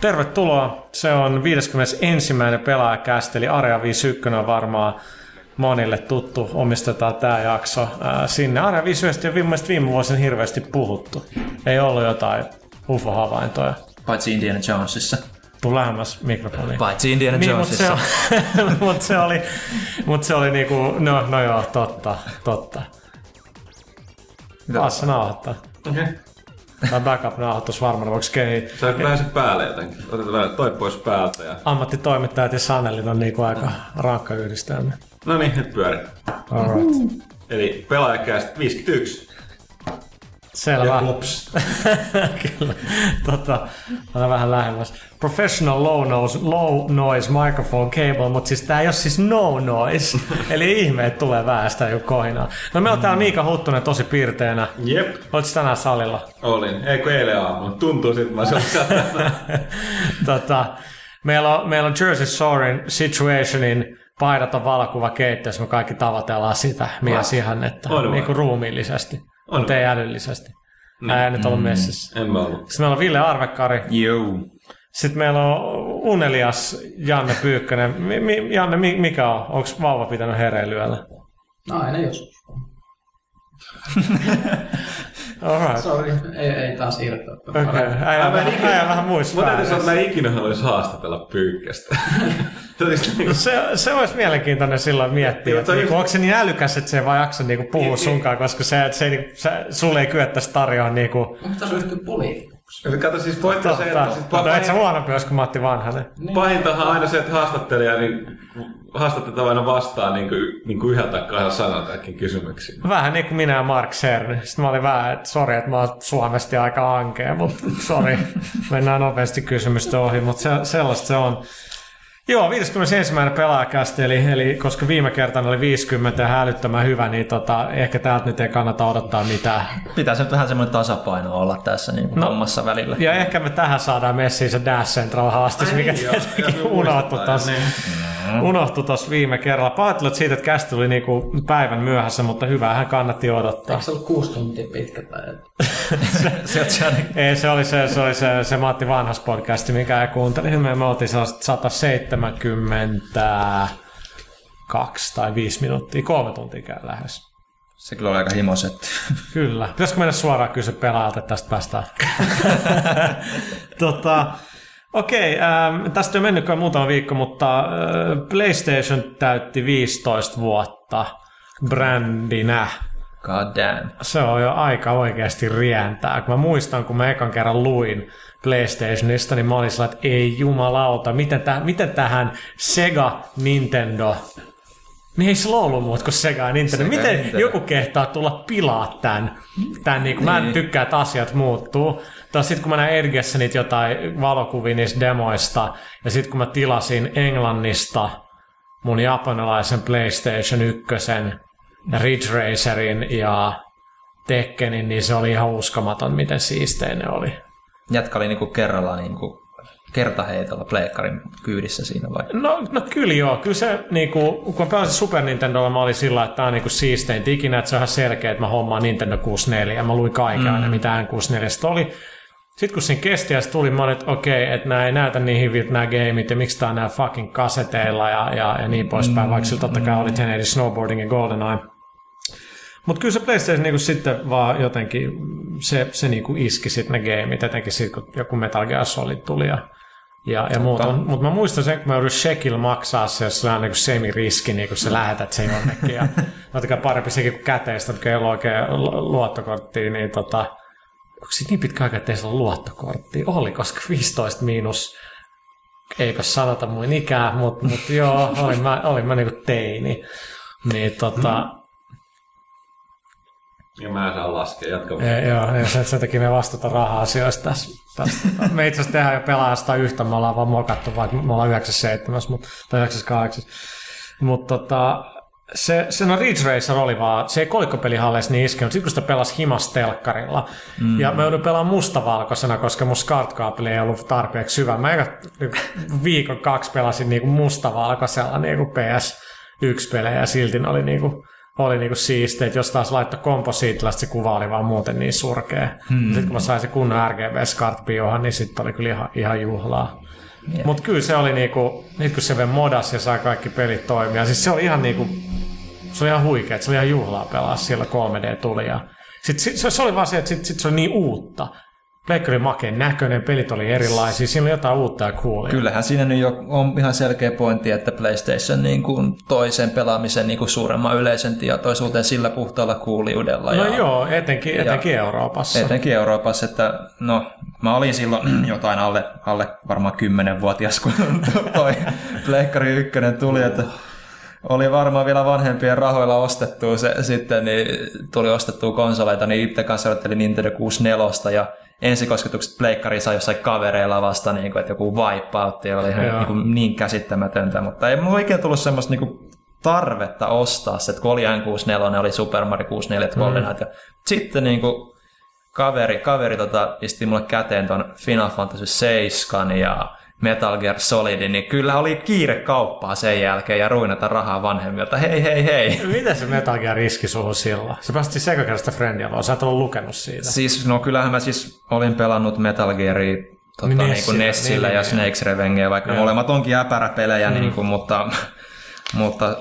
tervetuloa. Se on 51. pelaajakästi, eli Area 51 on varmaan monille tuttu. Omistetaan tämä jakso ää, sinne. Area 51 on viime, viime vuosina hirveästi puhuttu. Ei ollut jotain UFO-havaintoja. Paitsi Indiana Jonesissa. Tuu lähemmäs mikrofoniin. Paitsi Indiana Niin, mutta se, Jonesissa. mut se oli, mut se oli niinku, no, no joo, totta, totta. Taas se nauhoittaa. Okei. Tai backup-nauhoitus varmaan, voiko kehi. Sä et vähän sen päälle jotenkin. Otetaan toi pois päältä ja... Ammattitoimittajat ja Sanelin on niinku aika rankka yhdistelmä. No niin, nyt pyöri. Alright. Eli pelaajakäst 51. Selvä. Ja klops. Kyllä. Tota, vähän lähemmäs. Professional low noise, low noise microphone cable, mutta siis tää ei ole siis no noise. Eli ihmeet tulee väestä joku kohinaa. No meillä on täällä Miika Huttunen tosi piirteenä. Jep. Oletko tänään salilla? Olin. Ei kun eilen aamulla. Tuntuu sit, mä tota, meillä, on, meillä on Jersey Shorein Situationin paidat on valokuva keittiössä, me kaikki tavoitellaan sitä mies ihan, että niin kuin ruumiillisesti, On mutta ei älyllisesti. Ää, ei nyt ollut messissä. En mä ollut. Sitten meillä on Ville Arvekkari, Joo. sitten meillä on Unelias Janne Pyykkönen. Mi- mi- Janne, mi- mikä on? Onko vauva pitänyt hereilyöllä? No aina joskus. Alright. Sorry, ei, ei taas irtoa. Okei, okay. äijä, vähän- ikinä- äijä vähän muissa Mä täytyy sanoa, että mä ikinä haluaisin haastatella pyykkästä. Niinku... se, se olisi mielenkiintoinen silloin miettiä, että niinku, onko se niin älykäs, että se ei vaan jaksa niinku puhua Niin, sunkaan, koska se, se, ei, niinku- se, sulle ei kyettäisi tarjoa niinku, Onko tässä ryhtyä poliitikoksi? Kato siis pointti se, että sit No et sä pahin, huonompi olisi kuin Matti Vanhanen. pahintahan on aina se, että haastattelija niin haastattetaan aina vastaan niin kuin, niin kuin yhdeltä kahdella sanalla kaikkiin kysymyksiin. Vähän niin kuin minä ja Mark Cern. Sitten mä olin vähän, että sori, että mä oon suomesti aika ankea, mutta sori, mennään nopeasti kysymystä ohi, mutta se, sellaista se on. Joo, 51. pelaajakästi, eli, eli koska viime kertana oli 50 ja hälyttömän hyvä, niin tota, ehkä täältä nyt ei kannata odottaa mitään. Pitäisi nyt vähän semmoinen tasapaino olla tässä niin No. hommassa välillä. Ja ehkä me tähän saadaan messiin se Dash Central haastis, mikä joo, tietenkin muistaa, tuossa niin. Unohtui tossa viime kerralla. Pahoittelut siitä, että kästi tuli niinku päivän myöhässä, mutta hyvähän kannatti odottaa. Eikö se ollut kuusi tuntia pitkä päivä? Sieltä se aina- Ei, se oli se, se, oli se, se Matti Vanhas podcasti, mikä ei kuunteli. Me, me oltiin sellaista 172 tai 5 minuuttia, kolme tuntia käy lähes. se kyllä oli aika himoset. Kyllä. Pitäisikö mennä suoraan kysyä pelaajalta, että tästä päästään? tota, Okei, ähm, tästä on mennyt kai muutama viikko, mutta äh, PlayStation täytti 15 vuotta brändinä. God damn. Se on jo aika oikeasti rientää. Kun mä muistan, kun mä ekan kerran luin PlayStationista, niin mä olin sellainen, että ei jumalauta, miten, täh, miten tähän Sega Nintendo niin ei sillä ollut muuta kuin Sega ja Nintendo. Sega Miten Nintendo. joku kehtaa tulla pilaa tämän? tämän niin, Mä en Niin. tykkää, että asiat muuttuu. Tai sitten kun mä näin Edgessä niitä jotain valokuvia niistä demoista, ja sitten kun mä tilasin Englannista mun japanilaisen PlayStation 1, Ridge Racerin ja Tekkenin, niin se oli ihan uskomaton, miten siistejä ne oli. Jätkä oli niinku kerralla niinku kertaheitolla pleikkarin kyydissä siinä vai? No, no kyllä joo, kyllä se niinku, kun mä pelasin Super Nintendolla, mä olin sillä, että tää on niinku siistein ikinä, että se on ihan selkeä, että mä hommaan Nintendo 64 ja mä luin kaiken aina, mitä N64 oli. Sitten kun siinä kesti ja tuli, mä olin, että okei, että nämä ei näytä niin hyviltä nämä gameit ja miksi tää on nämä fucking kaseteilla ja, ja, ja niin poispäin, vaikka sillä totta kai oli 1080 Snowboarding ja GoldenEye. Mutta kyllä se PlayStation niinku sitten vaan jotenkin, se, se niinku iski sitten ne gameit, etenkin sitten kun joku Metal Gear Solid tuli ja, ja, ja muuta. Mutta mä muistan sen, kun mä joudun Shekil maksaa se, jos sulla on niinku semi-riski, niin kun sä lähetät sen jonnekin. Ja totta parempi sekin kuin käteistä, että ei ole oikein lu- luottokorttia, niin tota, onko siitä niin pitkä aika, että ei se ole luottokorttia? Oli, koska 15 miinus, eipä sanota mun ikää, mutta mut joo, olin mä, olin mä niinku teini. Niin tota, Ja mä en saa laskea, jatka vaan. E, joo, ja sen, sen takia me vastata raha-asioista tässä. Tässä. Me itse asiassa tehdään jo pelaajasta yhtä, me ollaan vaan mokattu, vaikka me ollaan 97 mut, tai 98. Mutta tota, se, se no Ridge Racer oli vaan, se ei kolikkopelihalleissa niin iskenyt, sitten kun sitä pelasi himastelkkarilla, mm. ja mä joudun pelaamaan mustavalkoisena, koska mun SCART-kaapeli ei ollut tarpeeksi syvä. Mä eka viikon kaksi pelasin niinku mustavalkoisella niinku PS1-pelejä, ja silti ne oli niinku oli niinku siistiä, että jos taas laittoi komposiitilla, se kuva oli vaan muuten niin surkea. Hmm. Sitten kun mä sain se kunnon RGB niin sitten oli kyllä ihan, ihan juhlaa. Yeah. Mutta kyllä se oli niinku, nyt kun se vielä modas ja sai kaikki pelit toimia, siis se oli ihan niinku, se oli ihan huikea, että se oli ihan juhlaa pelaa siellä 3D tuli ja sitten se, se oli vaan se, että sit, sit se oli niin uutta. Pleikkari makeen näköinen, pelit oli erilaisia, siinä oli jotain uutta ja coolia. Kyllähän siinä nyt jo on ihan selkeä pointti, että PlayStation niin kuin toisen pelaamisen niin kuin suuremman yleisen tietoisuuteen sillä puhtaalla kuuliudella. No ja, joo, etenkin, etenkin Euroopassa. Etenkin Euroopassa, että no mä olin silloin jotain alle, alle varmaan kymmenenvuotias, kun toi Pleikkari 1 tuli, että oli varmaan vielä vanhempien rahoilla ostettu se sitten, niin tuli ostettua konsoleita, niin itse kanssa Nintendo 64 ja ensikosketukset pleikkariin sai jossain kavereilla vasta, niin kuin, että joku wipeoutti oli ihan niin, kuin, niin käsittämätöntä, mutta ei mulla oikein tullut semmoista niin kuin, tarvetta ostaa se, että kun oli N64, oli Super Mario 64 Golden mm. ja sitten niin kuin, kaveri, kaveri tota, isti mulle käteen ton Final Fantasy 7 ja Metal Gear Solid, niin kyllä oli kiire kauppaa sen jälkeen ja ruinata rahaa vanhemmilta. Hei, hei, hei. Miten se Metal Gear riski suhun silloin? Se päästi sekakerrasta friendia, sä et ollut lukenut siitä. Siis, no kyllähän mä siis olin pelannut Metal Gearia tota, niin, niin kuin Nessillä niin, ja niin, Snakes Revengeä, vaikka joo. molemmat onkin äpäräpelejä, mm. niin kuin, mutta, mutta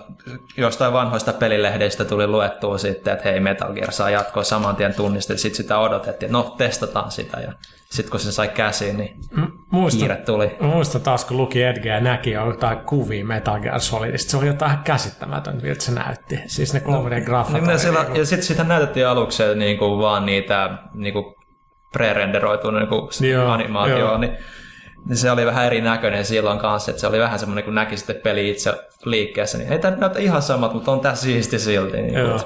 jostain vanhoista pelilehdeistä tuli luettua sitten, että hei Metal Gear saa jatkoa saman tien tunnistettiin, sitten sitä odotettiin, että no testataan sitä ja sitten kun se sai käsiin, niin muistan, kiire tuli. Muistan taas, kun luki Edgar ja näki jotain kuvia Metal Gear Solidista. Se oli jotain käsittämätöntä, miltä se näytti. Siis ne 3D-graffat. No, niin siellä, niin ja sitten sitä näytettiin aluksi niin kuin vaan niitä niin kuin pre-renderoitu niin kuin animaatioa, niin niin se oli vähän erinäköinen silloin kanssa, että se oli vähän semmoinen, kun näki sitten peli itse liikkeessä, niin ei tämä näytä ihan samat, mutta on tässä siisti silti. Niin Joo.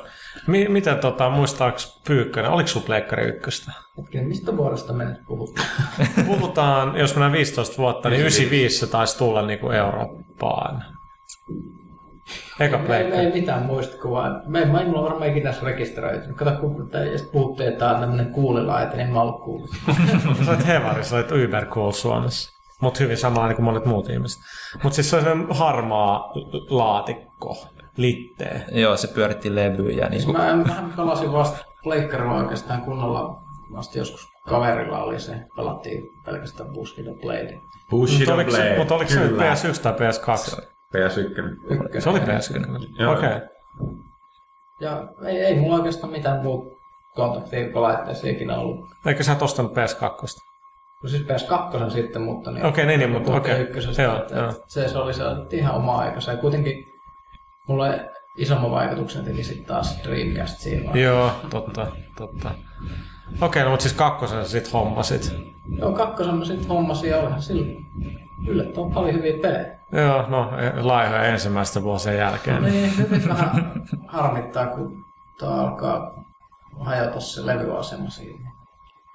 Mi- miten tota, muistaaks Pyykkönen, oliko sun Pleikkari ykköstä? Hetkinen, mistä vuodesta me nyt puhutaan? Puhutaan, jos mennään 15 vuotta, niin 95 se taisi tulla niin kuin Eurooppaan. Eka me, me, ei mitään muistikuvaa. Me ei, mä mulla varmaan ikinä rekisteröitynyt. Kato, kun te puhutte, että tämä on tämmöinen kuulilaite, niin mä oon kuullut. sä olet hevari, sä olet Uber cool Suomessa. Mutta hyvin samaa kuin monet muut ihmiset. Mutta siis se on harmaa laatikko, littee. Joo, se pyöritti levyjä. Niin siis mä, mä pelasin vasta pleikkarilla oikeastaan kunnolla. Vasta joskus kaverilla oli se, pelattiin pelkästään Bushido Blade. Bushido Blade. Mutta oliko se nyt PS1 tai PS2? PS1. Se oli PS1. Okei. Okay. Ja ei, ei mulla oikeastaan mitään muuta kontaktia laitteessa ikinä ollut. Eikö sä et ostanut PS2? No siis PS2 sitten, mutta niin, okei, okay, niin, niin, mutta okei. Okay. Joo, että, joo. Se, se oli se ihan oma aika. Se kuitenkin mulle isomman vaikutuksen teki sitten taas Dreamcast siinä. Joo, totta, totta. Okei, okay, no mutta siis kakkosen sitten hommasit. Joo, kakkosen mä sitten hommasin ja olihan sillä yllättävän paljon hyviä pelejä. Joo, no laihoja ensimmäistä vuosien jälkeen. No niin, nyt vähän harmittaa, kun tuo alkaa hajota se levyasema siinä.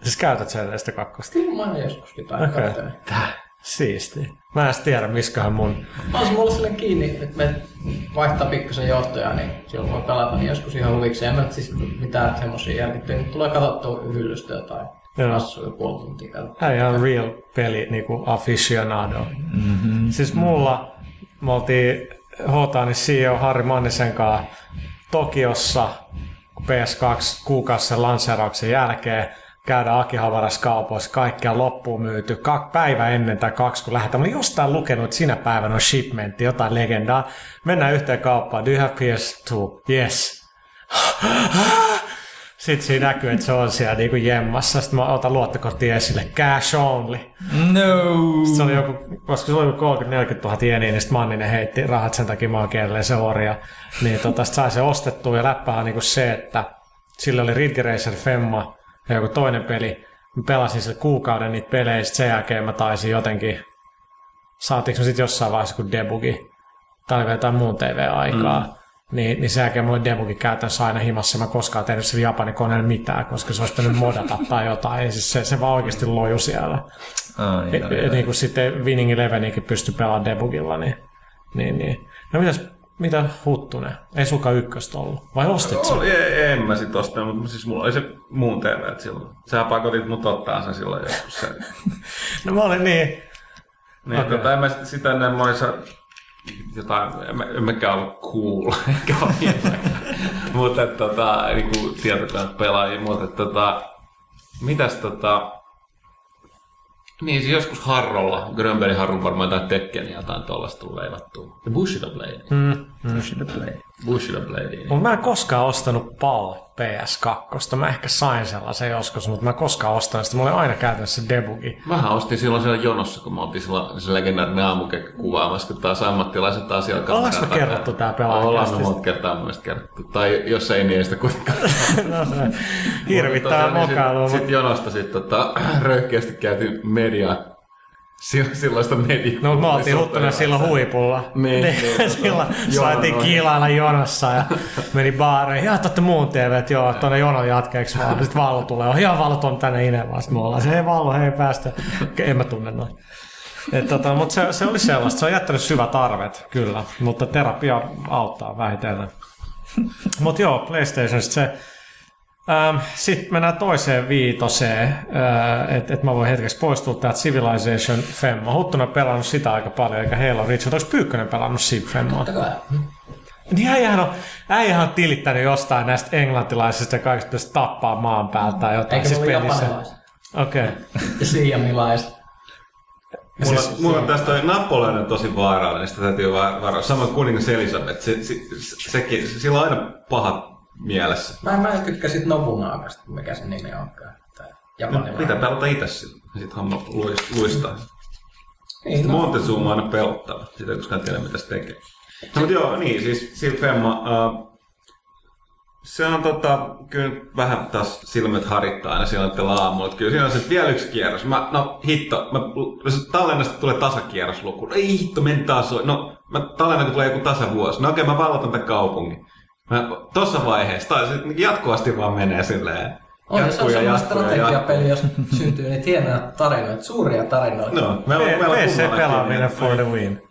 Siis käytät sen edestä kakkosta? Kyllä mä oon joskus jotain okay. Täh, siisti. Mä en tiedä, miskähän mun... On se mulla sille kiinni, että me vaihtaa pikkasen johtoja, niin silloin voi pelata niin joskus ihan huviksi. En mä siis mitään semmosia järkittyjä, mutta tulee katsottua hyllystä jotain. Hassuja puoli tuntia katsoa. ihan real peli, niinku aficionado. Mm-hmm. Siis mulla, me oltiin Hotanin CEO Harri Mannisen kanssa Tokiossa PS2 kuukausi lanseerauksen jälkeen käydä Akihavaras kaupoissa, kaikkea loppuun myyty. Kak, päivä ennen tai kaksi, kun lähdetään. Mä olin jostain lukenut, että sinä päivänä on shipmentti, jotain legendaa. Mennään yhteen kauppaan. Do you have PS2? Yes. Sitten siinä näkyy, että se on siellä niinku jemmassa. Sitten mä otan luottokortti esille. Cash only. No. Sitten se oli joku, koska se oli joku 30-40 000 jeniä, niin sitten Manninen heitti rahat sen takia maakielelle se orja. Niin tota, sai se ostettua ja läppähän niinku se, että sillä oli Ridge Racer Femma, ja joku toinen peli. Mä pelasin sille kuukauden niitä pelejä, sen jälkeen mä taisin jotenkin, saatiinko sitten jossain vaiheessa kun debugi, tai jotain muun TV-aikaa, mm. Niin, niin sen jälkeen mulla debugi käytännössä aina himassa, mä koskaan tehnyt sille Japanin koneelle mitään, koska se olisi pitänyt modata tai jotain, ja siis se, se vaan oikeasti loju siellä. Ja, ja, niin kuin sitten Winning Elevenikin pystyi pelaamaan debugilla, niin, niin, niin. No mitäs mitä Huttunen? Ei suka ykköstä ollut. Vai ostit sen? Oli, en mä sit ostanut, mutta siis mulla oli se muun TV silloin. Sähän pakotit mut ottaa sen silloin joskus. Sen. no mä olin niin. Niin, okay. tota, en mä sitä ennen mä olin jotain, en, en mäkään ollut cool, enkä mutta tota, niinku tietokoneen pelaajia, mutta tota, mitäs tota, niin, siis joskus Harrolla, Grönbergin Harrun varmaan jotain Tekkeniä jotain tuollaista tullut leivattua. Ja Bushido Blade. Mm. Bushido Blade. Bushido Blade. Niin. Mutta mä en koskaan ostanut PAL PS2. Mä ehkä sain sellaisen joskus, mutta mä en koskaan ostanut sitä. Mulla oli aina käytännössä debugi. Mähän ostin silloin siellä jonossa, kun me oltiin silloin se legendaarinen aamukekka kuvaamassa, kun taas ammattilaiset taas alkaa. Ollaanko me kerrottu tää pelaaja? Ollaan me monta kertaa mun mielestä kerrottu. Tai jos ei, niin ei sitä kuitenkaan. no se hirvittää mokailua. Sitten sit jonosta sit, tota, röyhkeästi käyty media Sil- silloista media. No, me oltiin Huttunen silloin huipulla. Niin, niin, silloin saatiin kiilailla jonossa ja meni baareihin. Ja totta muun TV, että joo, tuonne jonon jatkeeksi vaan. Sitten Vallo tulee. Ihan Vallo on tänne Inevaan. Sitten me ollaan se, hei Vallo, hei päästä. En mä tunne noin. tota, mutta se, se, oli sellaista. Se on jättänyt syvät arvet, kyllä. Mutta terapia auttaa vähitellen. mutta joo, PlayStation se Ähm, Sitten mennään toiseen viitoseen, äh, että et mä voin hetkeksi poistua täältä Civilization Femma. Huttuna pelannut sitä aika paljon, eikä Halo Reach. Onko Pyykkönen pelannut Civ Femmaa? Niin äijähän on, äijähän on tilittänyt jostain näistä englantilaisista ja kaikista pitäisi tappaa maan päältä tai jotain. Eikä siis mulla pelissä. japanilaiset. Okei. Okay. Ja siiamilaiset. Mulla, Siis- mulla on tästä toi Napoleon on tosi vaarallinen, sitä täytyy va- varoa. Samoin kuningas Elisabeth, se, se, se, sekin, sillä on aina pahat mielessä. Mä, mä en tykkää sit Nobunagasta, mikä sen nimi onkaan. No, japanilainen. mitä pelata itse sillä? Sitten homma luis- luistaa. Niin, No. no, Montezuma on aina pelottava. Sitä ei koskaan tiedä, mitä se tekee. No, mutta joo, niin, siis Sil Femma, uh, se on tota, kyllä vähän taas silmät harittaa aina silloin tällä aamulla. Että Kyllä siinä on se, että vielä yksi kierros. Mä, no hitto, mä, jos tallennasta tulee tasakierrosluku. Ei hitto, meni taas. No, mä tallennan, kun tulee joku tasavuosi. No okei, mä vallotan tämän kaupungin. Mä, tossa vaiheessa, tai se jatkuvasti vaan menee silleen. on, se on jatkuu ja semmoinen jatkuu ja jatkuu. strategiapeli, jos syntyy niitä hienoja tarinoita, suuria tarinoita. No, meillä, on- meillä on PC pelaaminen niin, for the win.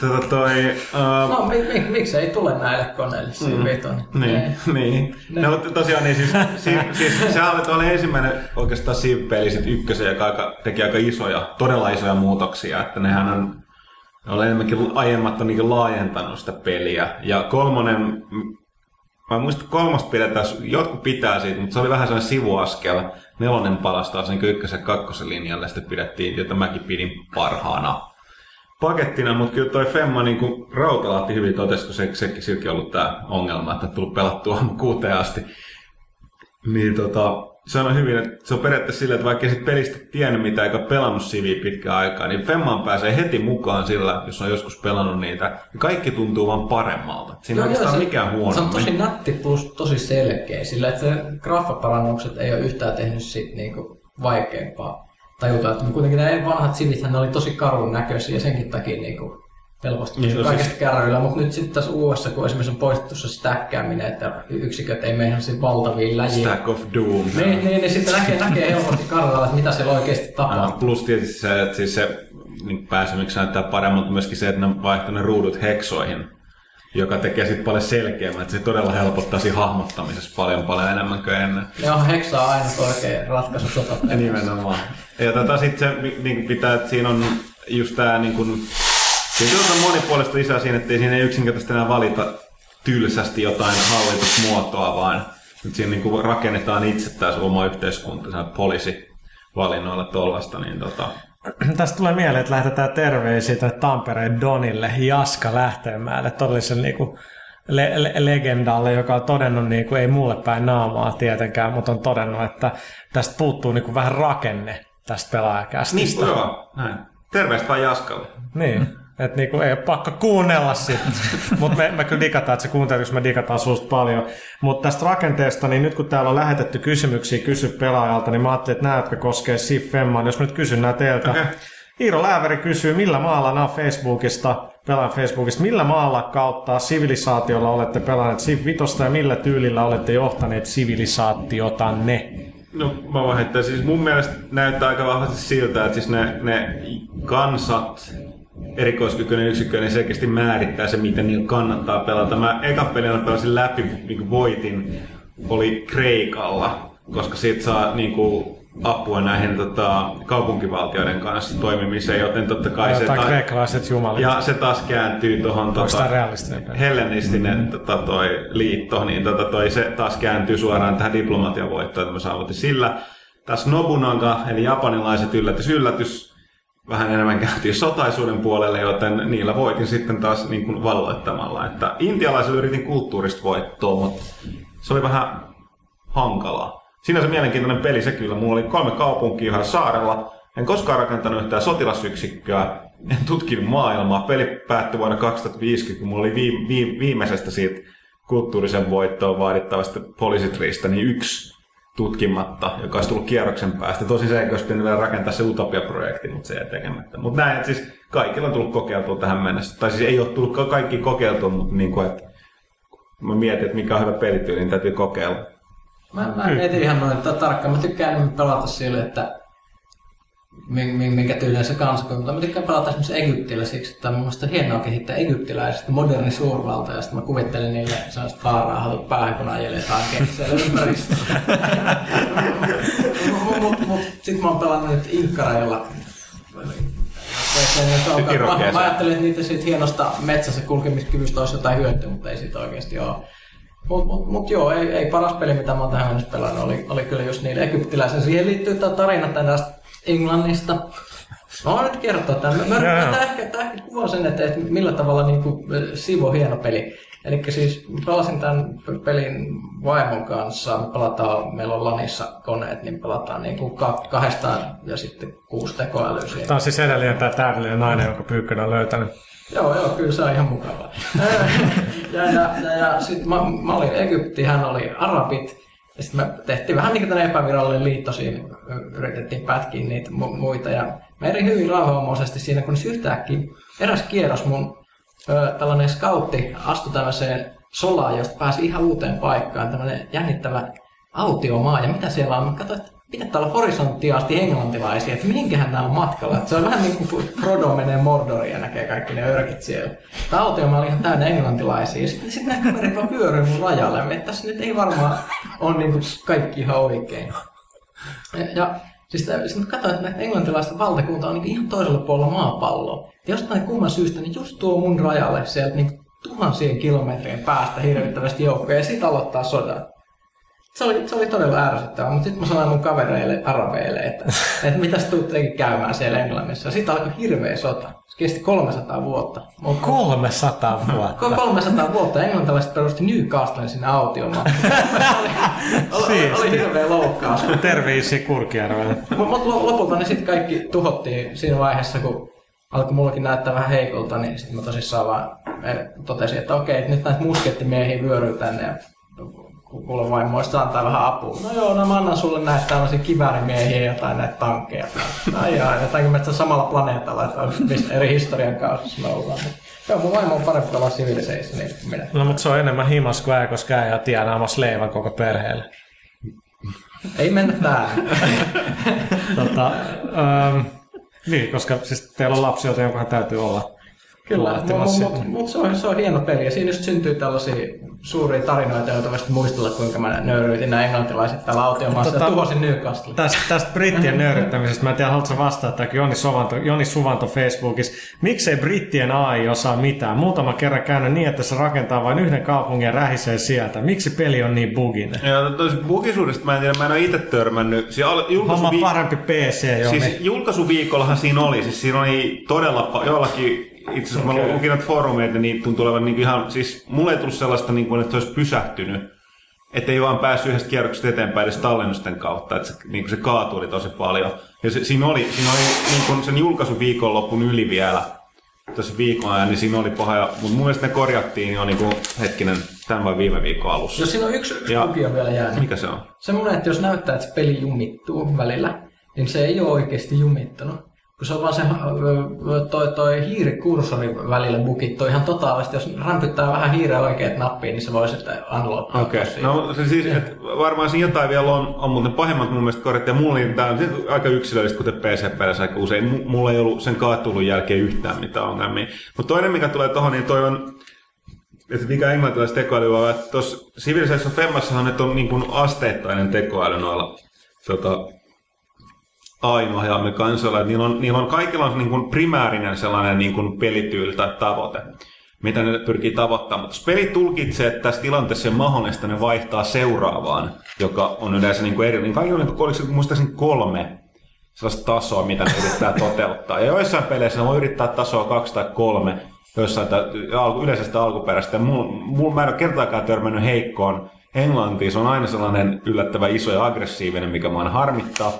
Tota toi, uh, No, mi, mi, miksi ei tule näille koneille siinä mm. Niin, niin. No, mutta tosiaan niin siis, si, siis sehän oli tuolla ensimmäinen oikeastaan Civ-peli sit ykkösen, joka aika, teki aika isoja, todella isoja muutoksia, että nehän on, ne on enemmänkin aiemmat on niin laajentanut sitä peliä. Ja kolmonen, mä en muista kolmosta pidetään, jotkut pitää siitä, mutta se oli vähän sellainen sivuaskel. Nelonen palastaa sen ykkösen kakkosen linjalle, sitten pidettiin, jota mäkin pidin parhaana pakettina, mutta kyllä toi Femma niin kuin Rautalahti hyvin totesi, kun se, sekin silläkin ollut tämä ongelma, että tullut pelattua kuuteen asti. Niin tota, se on hyvin, että se on periaatteessa silleen, että vaikka ei sit pelistä tiennyt mitä eikä pelannut siviä pitkään aikaa, niin Femmaan pääsee heti mukaan sillä, jos on joskus pelannut niitä. Ja kaikki tuntuu vaan paremmalta. Siinä ei oikeastaan se, mikään huono. Se on tosi nätti plus tosi selkeä, sillä että se graffaparannukset ei ole yhtään tehnyt sit niinku vaikeampaa tajuta, että kuitenkin ne vanhat sivithän ne oli tosi karun näköisiä ja senkin takia niinku helposti Niin, niin, no kaikesta siis- kärryillä, mutta nyt sitten tässä uudessa, kun esimerkiksi on poistettu se stäkkääminen, että yksiköt ei mene sellaisiin valtaviin läjiin. Stack of Doom. Niin, niin, niin sitten näkee, näkee helposti kartalla, että mitä siellä oikeasti tapahtuu. Plus tietysti se, että siis se niin pääsemiksi näyttää paremmin, mutta myöskin se, että ne on vaihtanut ne ruudut heksoihin, joka tekee sitten paljon selkeämmän, että se todella helpottaa siinä hahmottamisessa paljon paljon enemmän kuin ennen. Ne on heksaa aina oikein ratkaisu sota. Nimenomaan. Ja tota sit se niin pitää, että siinä on just tää niin kuin, siinä on monipuolista lisää siinä, että ei siinä yksinkertaisesti enää valita tylsästi jotain hallitusmuotoa, vaan nyt siinä niin kuin rakennetaan itse sun oma yhteiskunta, se poliisi valinnoilla tollasta, niin tota, Tästä tulee mieleen, että lähetetään terveisiä tänne Tampereen Donille Jaska Lähteenmäelle, todellisen niinku le- le- legendalle, joka on todennut, niinku, ei mulle päin naamaa tietenkään, mutta on todennut, että tästä puuttuu niinku vähän rakenne tästä niin, pelaajakästistä. joo, näin. Terveistä vaan Jaskalle. Niin. Että niinku, ei ole pakko kuunnella sitä. Mutta me, me kyllä digataan, että se kuuntelee, jos me digataan susta paljon. Mutta tästä rakenteesta, niin nyt kun täällä on lähetetty kysymyksiä kysy pelaajalta, niin mä ajattelin, että nämä, jotka koskee Sif Femmaa, jos mä nyt kysyn nämä teiltä. Okei. Iiro Lääveri kysyy, millä maalla nämä Facebookista, pelaajan Facebookista, millä maalla kautta sivilisaatiolla olette pelanneet Civ 5 ja millä tyylillä olette johtaneet sivilisaatiotanne? No mä heittää, siis mun mielestä näyttää aika vahvasti siltä, että siis ne, ne kansat, erikoiskykyinen yksikkö, niin selkeästi määrittää se, miten niillä kannattaa pelata. Mä eka pelin pelasin läpi, niin kuin voitin, oli Kreikalla, koska siitä saa niin kuin, apua näihin tota, kaupunkivaltioiden kanssa toimimiseen, joten totta kai se... Ta- kreikkalaiset jumalit. ja se taas kääntyy tuohon tota, hellenistinen mm. tota, toi liitto, niin tota, toi, se taas kääntyy suoraan tähän diplomatian voittoon, että me saavutin sillä. Tässä Nobunaga, eli japanilaiset yllätys, yllätys, vähän enemmän käytiin sotaisuuden puolelle, joten niillä voitin sitten taas niin kuin valloittamalla. Että intialaisilla yritin kulttuurista voittoa, mutta se oli vähän hankalaa. Siinä se mielenkiintoinen peli se kyllä. Mulla oli kolme kaupunkia yhdellä saarella. En koskaan rakentanut yhtään sotilasyksikköä. En tutkinut maailmaa. Peli päättyi vuonna 2050, kun mulla oli viime, viime, viimeisestä siitä kulttuurisen voittoon vaadittavasta poliisitriistä niin yksi tutkimatta, joka olisi tullut kierroksen päästä. Tosi se, olisi pitänyt vielä rakentaa se Utopia-projekti, mutta se ei tekemättä. Mutta näin, että siis kaikilla on tullut kokeiltua tähän mennessä. Tai siis ei ole tullut ka- kaikki kokeiltua, mutta niin kuin, että mä mietin, että mikä on hyvä pelityyli, niin täytyy kokeilla. Mä, mä mietin ihan noin ta- tarkkaan. Mä tykkään pelata sille, että minkä tyylinen se kansakunta. Mä tykkään pelata esimerkiksi egyptiläisiksi, että mun mielestä hienoa kehittää egyptiläisistä moderni suurvalta, ja sitten mä kuvittelin niille sellaista vaaraa hatut päähän, kun ajelee tankeja siellä. Mutta mut, mut, sit mä oon pelannut nyt Inkarajalla. Mä, mä ajattelin, että niitä siitä hienosta metsässä kulkemiskyvystä olisi jotain hyötyä, mutta ei siitä oikeasti ole. Mutta mut, mut joo, ei, ei, paras peli, mitä mä oon tähän mennessä pelannut, oli, oli kyllä just niille egyptiläisen. Siihen liittyy tämä tarina tästä Englannista. Mä voin nyt kertoa tämän. Mä, mä, mä ehkä, tämä ehkä kuvaa sen, että, että millä tavalla niin kuin, Sivo hieno peli. Eli siis pelasin tämän pelin vaimon kanssa. Me pelataan, meillä on Lanissa koneet, niin pelataan niin kuin ka- kahdestaan ja sitten kuusi tekoälyä. Tämä on siis edelleen tämä täydellinen nainen, jonka Pyykkönen on löytänyt. Joo, joo, kyllä se on ihan mukavaa. ja ja, ja, ja sitten mä, mä, olin Egypti, hän oli arabit. Sitten me tehtiin vähän niin kuin epävirallinen liitto siinä, yritettiin pätkiä niitä mu- muita. Ja mä erin hyvin rauhanomaisesti siinä, kun yhtäkkiä eräs kierros mun ö, tällainen scoutti astui tämmöiseen solaan, josta pääsi ihan uuteen paikkaan, tämmöinen jännittävä autiomaa. Ja mitä siellä on? Mä katsoin, että pitää täällä horisonttia asti englantilaisia, että mihinkähän nämä on matkalla. Että se on vähän niin kuin Frodo menee Mordoriin ja näkee kaikki ne örkit siellä. Tämä autiomaa oli ihan täynnä englantilaisia. Sitten sit nämä kaverit vaan vyöryy mun rajalle. Että tässä nyt ei varmaan ole niin kuin kaikki ihan oikein. Ja, ja siis, mä katsoin, että näitä englantilaista valtakunta on niin ihan toisella puolella maapalloa. Ja jostain kumman syystä, niin just tuo mun rajalle sieltä niin tuhansien kilometrien päästä hirvittävästi joukkoja ja sitten aloittaa sodan. Se oli, se oli todella ärsyttävää, mutta sitten mä sanoin mun kavereille, arabeille, että, että mitäs tuutteekin käymään siellä Englannissa. Sitten alkoi hirveä sota. Se kesti 300 vuotta. Mut- 300 vuotta. Ko- 300 vuotta englantilaiset perusti Newcastlen sinne autiomaan. oli, oli, oli hirveä loukkaus. Terveisiä Kurkijärvelle. Mutta lopulta ne sitten kaikki tuhottiin siinä vaiheessa, kun alkoi mullakin näyttää vähän heikolta, niin sitten mä tosissaan vaan eh, totesin, että okei, että nyt näitä muskettimiehiä vyöryy tänne ja ku- kuule vaimoista antaa vähän apua. No joo, no mä annan sulle näitä tällaisia kiväärimiehiä ja jotain näitä tankkeja. Ai jaa, jotakin me samalla planeetalla, että mistä eri historian kausissa me ollaan. Joo, mun vaimo on parempi pelaa Civilization niin kuin minä. No mutta se on enemmän himas kuin ää, koska ää tienaamassa leivän koko perheelle. Ei mennä täällä. Tota, ähm, niin, koska siis teillä on lapsi, joten jonkunhan täytyy olla. Kyllä, mutta mut, mut se, on, se on hieno peli ja siinä just syntyy tällaisia suuria tarinoita, joita vasta muistella, kuinka mä nöyryytin nämä englantilaiset täällä autiomaassa Tota- ja tuhosin Newcastle. Tästä, tästä brittien nöyryttämisestä, mä en tiedä, haluatko sä vastata, että Joni Suvanto, Joni Suvanto Facebookissa, miksei brittien AI osaa mitään? Muutama kerran käynyt niin, että se rakentaa vain yhden kaupungin ja rähisee sieltä. Miksi peli on niin buginen? Ja tosi bugisuudesta mä en tiedä, mä en ole itse törmännyt. Siis al- Homma julkaisuvi- parempi PC, Joni. Siis julkaisuviikollahan siinä oli, siis siinä oli todella jollakin, itse asiassa okay. mä lukin näitä foorumeita, niin tuntuu olevan niin ihan, siis mulle ei tullut sellaista, niin kuin, että olisi pysähtynyt. Että ei vaan päässyt yhdestä kierroksesta eteenpäin edes tallennusten kautta, että se, niin kuin se kaatui tosi paljon. Ja se, siinä oli, siinä oli niin kuin sen julkaisuviikonloppun yli vielä, tuossa viikon ajan, niin siinä oli paha. Ja, mutta mun mielestä ne korjattiin jo niin kuin, hetkinen, tämän vai viime viikon alussa. Jos siinä on yksi, yksi Ja- vielä jäänyt. Mikä se on? Semmoinen, että jos näyttää, että se peli jumittuu välillä, niin se ei ole oikeasti jumittunut. Kun se on vaan se ö, toi, toi hiirikurssori välillä bugittu ihan totaalisesti. Jos rämpyttää vähän hiiren oikeat nappiin, niin se voi sitten unlockkaa. Okei, okay. no se siis, et varmaan siinä jotain vielä on, on mutta ne pahimmat mun mielestä korjattiin. Ja mulla oli tää on siis aika yksilöllistä, kuten PC-peleissä aika usein. Mulla ei ollut sen kaatulun jälkeen yhtään mitään ongelmia. Mutta toinen, mikä tulee tohon, niin toi on, että mikä englantilaiset tekoäly on, että tuossa Civilization Femmassahan nyt on niin kuin asteittainen tekoäly noilla tota, ainoa kansoilla. Niillä on, niillä on kaikilla on niin kuin primäärinen sellainen niin kuin pelityyli tai tavoite, mitä ne pyrkii tavoittamaan. Mutta jos peli tulkitsee, että tässä tilanteessa on mahdollista, ne vaihtaa seuraavaan, joka on yleensä niin kuin eri. Niin kaikilla on, niin kuin, muistaakseni kolme sellaista tasoa, mitä ne yrittää toteuttaa. Ja joissain peleissä ne voi yrittää tasoa kaksi tai kolme, joissain yleisestä alkuperäistä. Mulla mul, mä en ole kertaakaan törmännyt heikkoon englantiin. Se on aina sellainen yllättävän iso ja aggressiivinen, mikä mua harmittaa.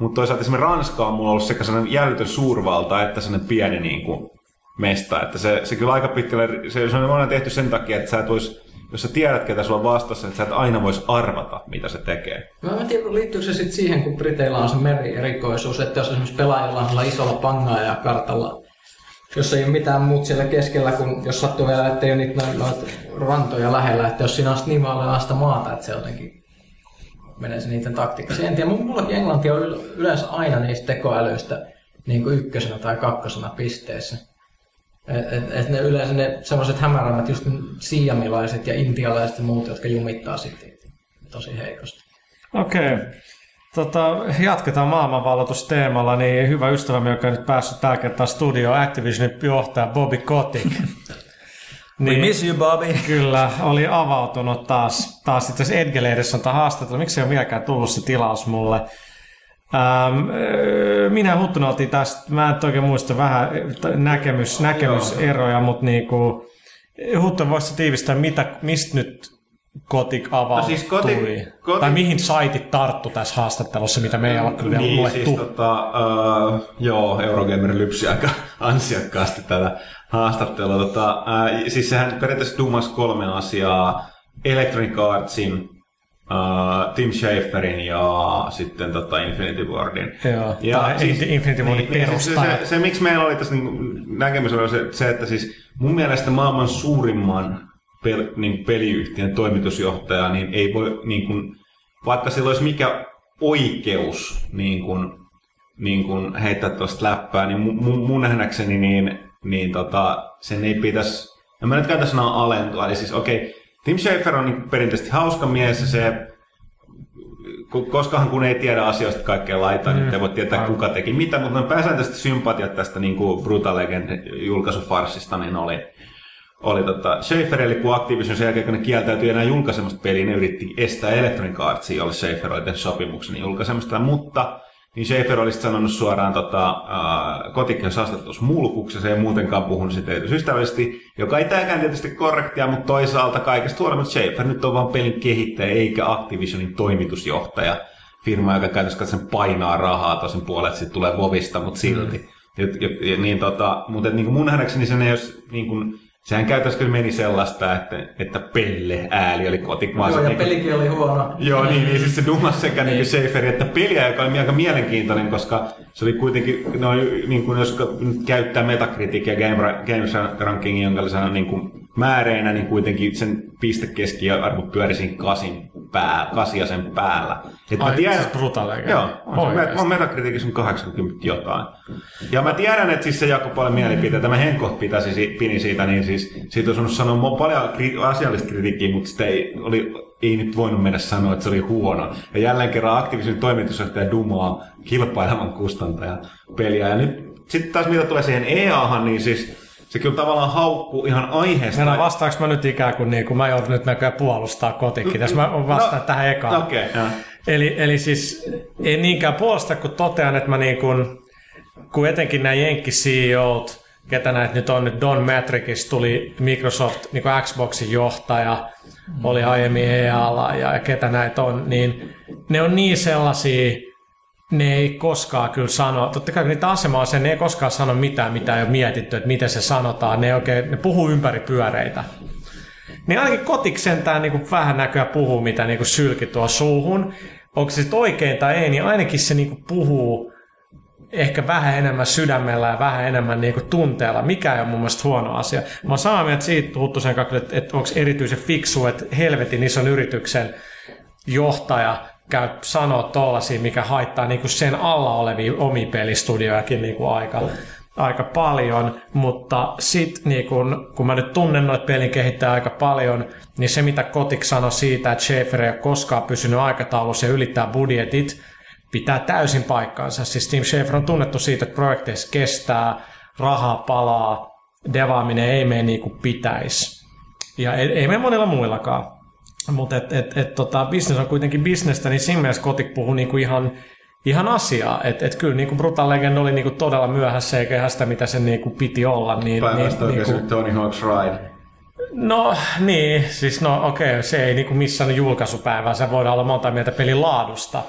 Mutta toisaalta esimerkiksi Ranska on mulla ollut sekä sellainen jäljitön suurvalta, että sellainen pieni niin kuin, mesta. Että se, se kyllä aika pitkälle, se, se on aina tehty sen takia, että sä et vois, jos sä tiedät, ketä sulla on vastassa, että sä et aina voisi arvata, mitä se tekee. Mä en tiedä, liittyykö se sitten siihen, kun Briteillä on se merierikoisuus, että jos esimerkiksi pelaajalla on isolla pangaa ja kartalla, jos ei ole mitään muut siellä keskellä, kun jos sattuu vielä, että ei ole niitä noita rantoja lähellä, että jos siinä on niin vaaleasta maata, että se jotenkin menee se niiden taktiikka. En tiedä, mullakin englanti on yleensä aina niistä tekoälyistä niin kuin ykkösenä tai kakkosena pisteessä. Et, et, et ne yleensä ne semmoiset hämärämmät, just siamilaiset ja intialaiset ja muut, jotka jumittaa sitten tosi heikosti. Okei. Okay. Tota, jatketaan maailmanvalloitusteemalla, niin hyvä ystävämme, joka on nyt päässyt tällä kertaa studio Activisionin johtaja Bobby Kotick. niin, We miss you, Bobby. Kyllä, oli avautunut taas, taas itse asiassa Edge on tämä haastattelu. Miksi ei ole vieläkään tullut se tilaus mulle? Ähm, minä ja Huttunen oltiin tästä, mä en oikein muista vähän näkemys, näkemyseroja, mutta niinku, Huttunen voisi tiivistää, mitä, mistä nyt Kotik avaa no siis koti, tuli? Koti... Tai mihin saitit tarttu tässä haastattelussa, mitä me ei ole kyllä niin, luettu? Siis, tota, uh, joo, Eurogamer lypsi aika ansiakkaasti tätä haastattelua. Tota, uh, siis sehän periaatteessa dumas kolme asiaa. Electronic Artsin, Uh, Tim Schaferin ja sitten tota Infinity Wardin. Joo, ja tai siis, Infinity Wardin niin, niin, siis se, se, se, miksi meillä oli tässä niin, näkemys oli se, se, että siis mun mielestä maailman suurimman pel, niin peliyhtiön toimitusjohtaja niin ei voi, niin kuin, vaikka sillä olisi mikä oikeus niin kuin, niin kuin heittää tuosta läppää, niin mun, mun nähdäkseni niin, niin tota, sen ei pitäisi, en mä nyt käytä sanaa alentua, eli siis okei, okay, Tim Schafer on niin perinteisesti hauska mies ja se, koskahan kun ei tiedä asioista kaikkea laittaa, niin mm. niin ei voi tietää kuka teki mitä, mutta pääsääntöisesti sympatiat tästä niin kuin Brutal Legend julkaisufarsista niin oli, oli tota, Schaefer, eli kun Activision sen jälkeen, kun ne kieltäytyi enää julkaisemasta peliä, ne yritti estää Electronic Artsia, jolle Schaefer oli tehnyt sopimuksen julkaisemasta, mutta niin Schaefer olisi sanonut suoraan tota, äh, kotikkeessa haastattelussa mulkuksi, se ei muutenkaan puhunut sitä ystävällisesti, joka ei tämäkään tietysti korrektia, mutta toisaalta kaikesta huolimatta Schaefer nyt on vain pelin kehittäjä eikä Activisionin toimitusjohtaja, firma, joka käytössä painaa rahaa, tosin puolet sitten tulee Vovista, mutta silti. Mm. Ja, ja, ja, niin tota, mutta niin kuin mun nähdäkseni sen ei olisi niin kuin, Sehän käytännössä kyllä meni sellaista, että, että Pelle ääli oli kotikmaa. Joo, ja niin, pelikin oli huono. Joo, niin, niin siis se dumas sekä niin. niin Schaeferi että peliä, joka oli aika mielenkiintoinen, koska se oli kuitenkin, no, niin kuin jos käyttää Metacritic ja Game, Games Rankingin, jonka niin kuin määreinä, niin kuitenkin sen pistekeskiarvo pyöri siinä kasin pää, kasia sen päällä. Et Ai, mä tiedän, siis brutaaleja. Joo, on, mä, on Metacriticissa 80 jotain. Ja mä tiedän, että siis se jakoi paljon mielipiteitä. Mä Henko pitäisi, pini siitä, niin siis siitä on sanoa paljon asiallista kritiikkiä, mutta sitä ei, oli, ei nyt voinut mennä sanoa, että se oli huono. Ja jälleen kerran aktiivisen toimitusjohtaja Dumaa kilpailevan kustantajan peliä. Ja nyt sitten taas mitä tulee siihen EAhan, niin siis se kyllä tavallaan haukkuu ihan aiheesta. No, vastaanko mä nyt ikään kuin, niin kuin mä joudun nyt näköjään puolustaa kotikin, jos mä vastaan no, tähän ekaan. Okay, eli, eli siis en niinkään puolusta, kun totean, että mä niin kuin, kun etenkin nämä Jenkki CEOt, ketä näitä nyt on, nyt Don Matrix tuli Microsoft niin kuin Xboxin johtaja, oli aiemmin EAlla ja, ja ketä näitä on, niin ne on niin sellaisia, ne ei koskaan kyllä sano, totta kai niitä asemaa on se, ne ei koskaan sano mitään, mitä ei ole mietitty, että miten se sanotaan, ne, oikein, ne puhuu ympäri pyöreitä. Niin ainakin kotiksentään niin kuin vähän näköä puhuu, mitä niin kuin sylki tuo suuhun. Onko se sitten oikein tai ei, niin ainakin se niin kuin puhuu ehkä vähän enemmän sydämellä ja vähän enemmän niin kuin tunteella, mikä ei ole mun mielestä huono asia. Mä oon samaa mieltä siitä Huttusen kanssa, että, että onko erityisen fiksu, että helvetin ison yrityksen johtaja käy sanoa tollasia, mikä haittaa niin kuin sen alla olevia omi pelistudiojakin niin kuin aika, aika paljon, mutta sitten niin kun, kun mä nyt tunnen noita pelin kehittäjä aika paljon, niin se mitä Kotik sanoi siitä, että Schaefer ei ole koskaan pysynyt aikataulussa ja ylittää budjetit, pitää täysin paikkaansa. Siis Tim Schafer on tunnettu siitä, että projekteissa kestää, rahaa palaa, devaaminen ei mene niin kuin pitäisi. Ja ei, ei mene monilla muillakaan. Mutta et, et, et, tota, business on kuitenkin bisnestä, niin siinä mielessä Kotik puhuu niinku ihan, ihan asiaa. Että et kyllä niinku Brutal Legend oli niinku todella myöhässä eikä sitä, mitä se niinku piti olla. Niin, Päivästä niin, oikein Tony Hawk's Ride. No niin, siis no okei, okay, se ei niinku missään julkaisupäivää, se voidaan olla monta mieltä pelin laadusta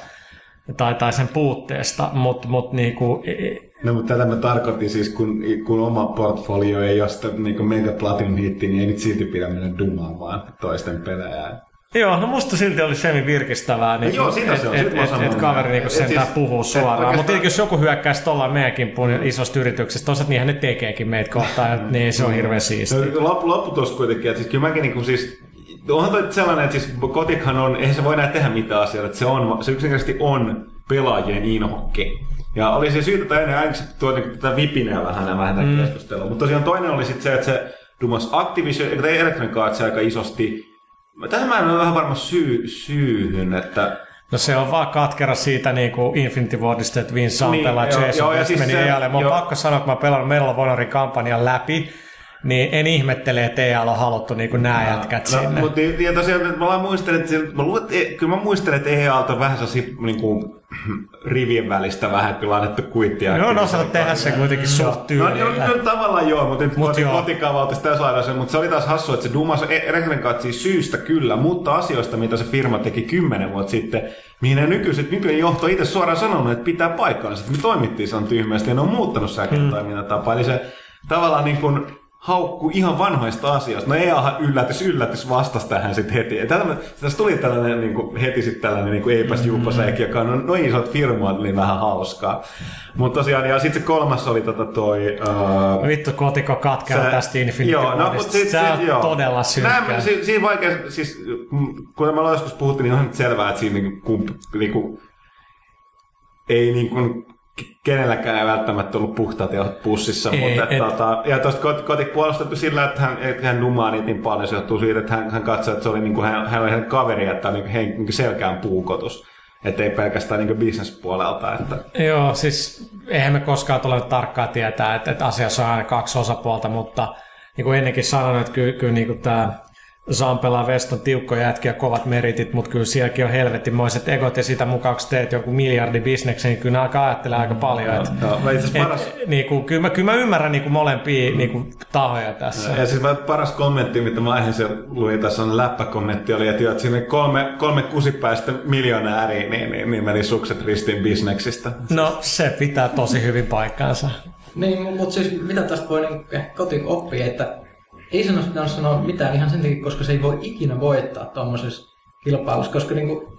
tai, tai sen puutteesta, mutta mut niinku, No, mutta tätä mä tarkoitin siis, kun, kun oma portfolio ei ole sitä niin mega platinum hitti, niin ei nyt silti pidä mennä dumaamaan toisten pelejä. Joo, no musta silti oli semi virkistävää, niin joo, sitä se on. että et, et, et kaveri niin sentään siis, puhuu suoraan. Mutta tietenkin jos joku hyökkäisi tuolla meidän kimppuun mm. isosta yrityksestä, toisaalta niinhän ne tekeekin meitä kohtaan, niin se on hirveän siistiä. No, loppu, loppu tuossa kuitenkin, että siis kyllä mäkin niin siis onhan toi sellainen, että siis Kotikhan on, eihän se voi näin tehdä mitään asioita, että se, on, se yksinkertaisesti on pelaajien inhokki. Ja oli se syytä tai ennen ainakin tuo niin, tätä vipinää vähän vähän mm. keskustelua. Mutta tosiaan toinen oli sitten se, että se Dumas Activision, tai Electronic Arts aika isosti. Tähän mä en ole vähän varma syy, syyhyn, että No se on vaan katkera siitä niin kuin Infinity Wardista, että Vince niin, pelaa Jason joo, ja siis meni se, EAlle. Mä oon pakko sanoa, että mä oon pelannut Medal of Honorin kampanjan läpi, niin en ihmettele, että EA on haluttu niin kuin nämä no, jätkät no, sinne. Mutta ja tosiaan, mä muistelen, että, mä luulen, että, kyllä mä muistelen, että EA on vähän sellaisia niin kuin, rivien välistä vähän kyllä annettu kuittia. No on osannut tehdä se kuitenkin suht tyylillä. No, no, no, tavallaan joo, mutta nyt Mut kotikavalta sitä saada sen, mutta se oli taas hassu, että se Dumas Recrencard siis syystä kyllä, mutta asioista, mitä se firma teki kymmenen vuotta sitten, mihin ne nykyiset, nykyinen johto itse suoraan sanonut, että pitää paikkaansa, että me toimittiin sen tyhmästi ja ne on muuttanut säketoimintatapaa. Mm. Eli se tavallaan niin kuin, haukku ihan vanhoista asioista. No EA yllätys, yllätys vastasi tähän sitten heti. Ja tällä, tässä tuli tällainen niin kuin, heti sitten tällainen niin kuin eipäs juupasäikki, joka on noin isot firmoat, niin vähän hauskaa. Mutta tosiaan, ja sitten se kolmas oli tota toi... Uh, Vittu kotiko katkera se, tästä Infinity joo, no, mutta sit, se on joo. todella synkkää. Näin, si, siinä vaikea, siis kun me joskus puhuttiin, niin on selvää, että siinä niin kuin, niin kuin, ei niin kuin kenelläkään ei välttämättä ollut puhtaat ja pussissa, ei, mutta et, tota, ja tuosta kotik puolustettu sillä, että hän, että hän numaa niitä niin paljon, se johtuu siitä, että hän, hän katsoi, että se oli niin kuin, hän, hän oli hänen kaveri, että niin, hän, niin selkään puukotus. Että ei pelkästään niin bisnespuolelta. Että... Joo, siis eihän me koskaan tule tarkkaan tietää, että, että asiassa on aina kaksi osapuolta, mutta niin kuin ennenkin sanoin, että kyllä, kyllä niin kuin tämä Zampela Veston tiukkoja jätkiä, kovat meritit, mutta kyllä sielläkin on helvettimoiset egot ja sitä mukaan, kun teet joku miljardi bisneksen, niin kyllä alkaa ajattelemaan aika paljon. Et, no, no, et, paras... niin kuin, kyllä, mä, kyllä mä ymmärrän niin kuin molempia niin kuin, tahoja tässä. Ja, ja siis mä, paras kommentti, mitä mä aiheeseen luin, tässä on läppäkommentti, oli, että, että sinne kolme, kolme kusipäistä miljonääriä, niin, niin, niin meni sukset ristiin bisneksistä. No se pitää tosi hyvin paikkaansa. Niin, mutta siis mitä tästä voi niin kotiin oppia, että ei sano sanoa mitään ihan sen takia, koska se ei voi ikinä voittaa tuommoisessa kilpailussa, koska niinku,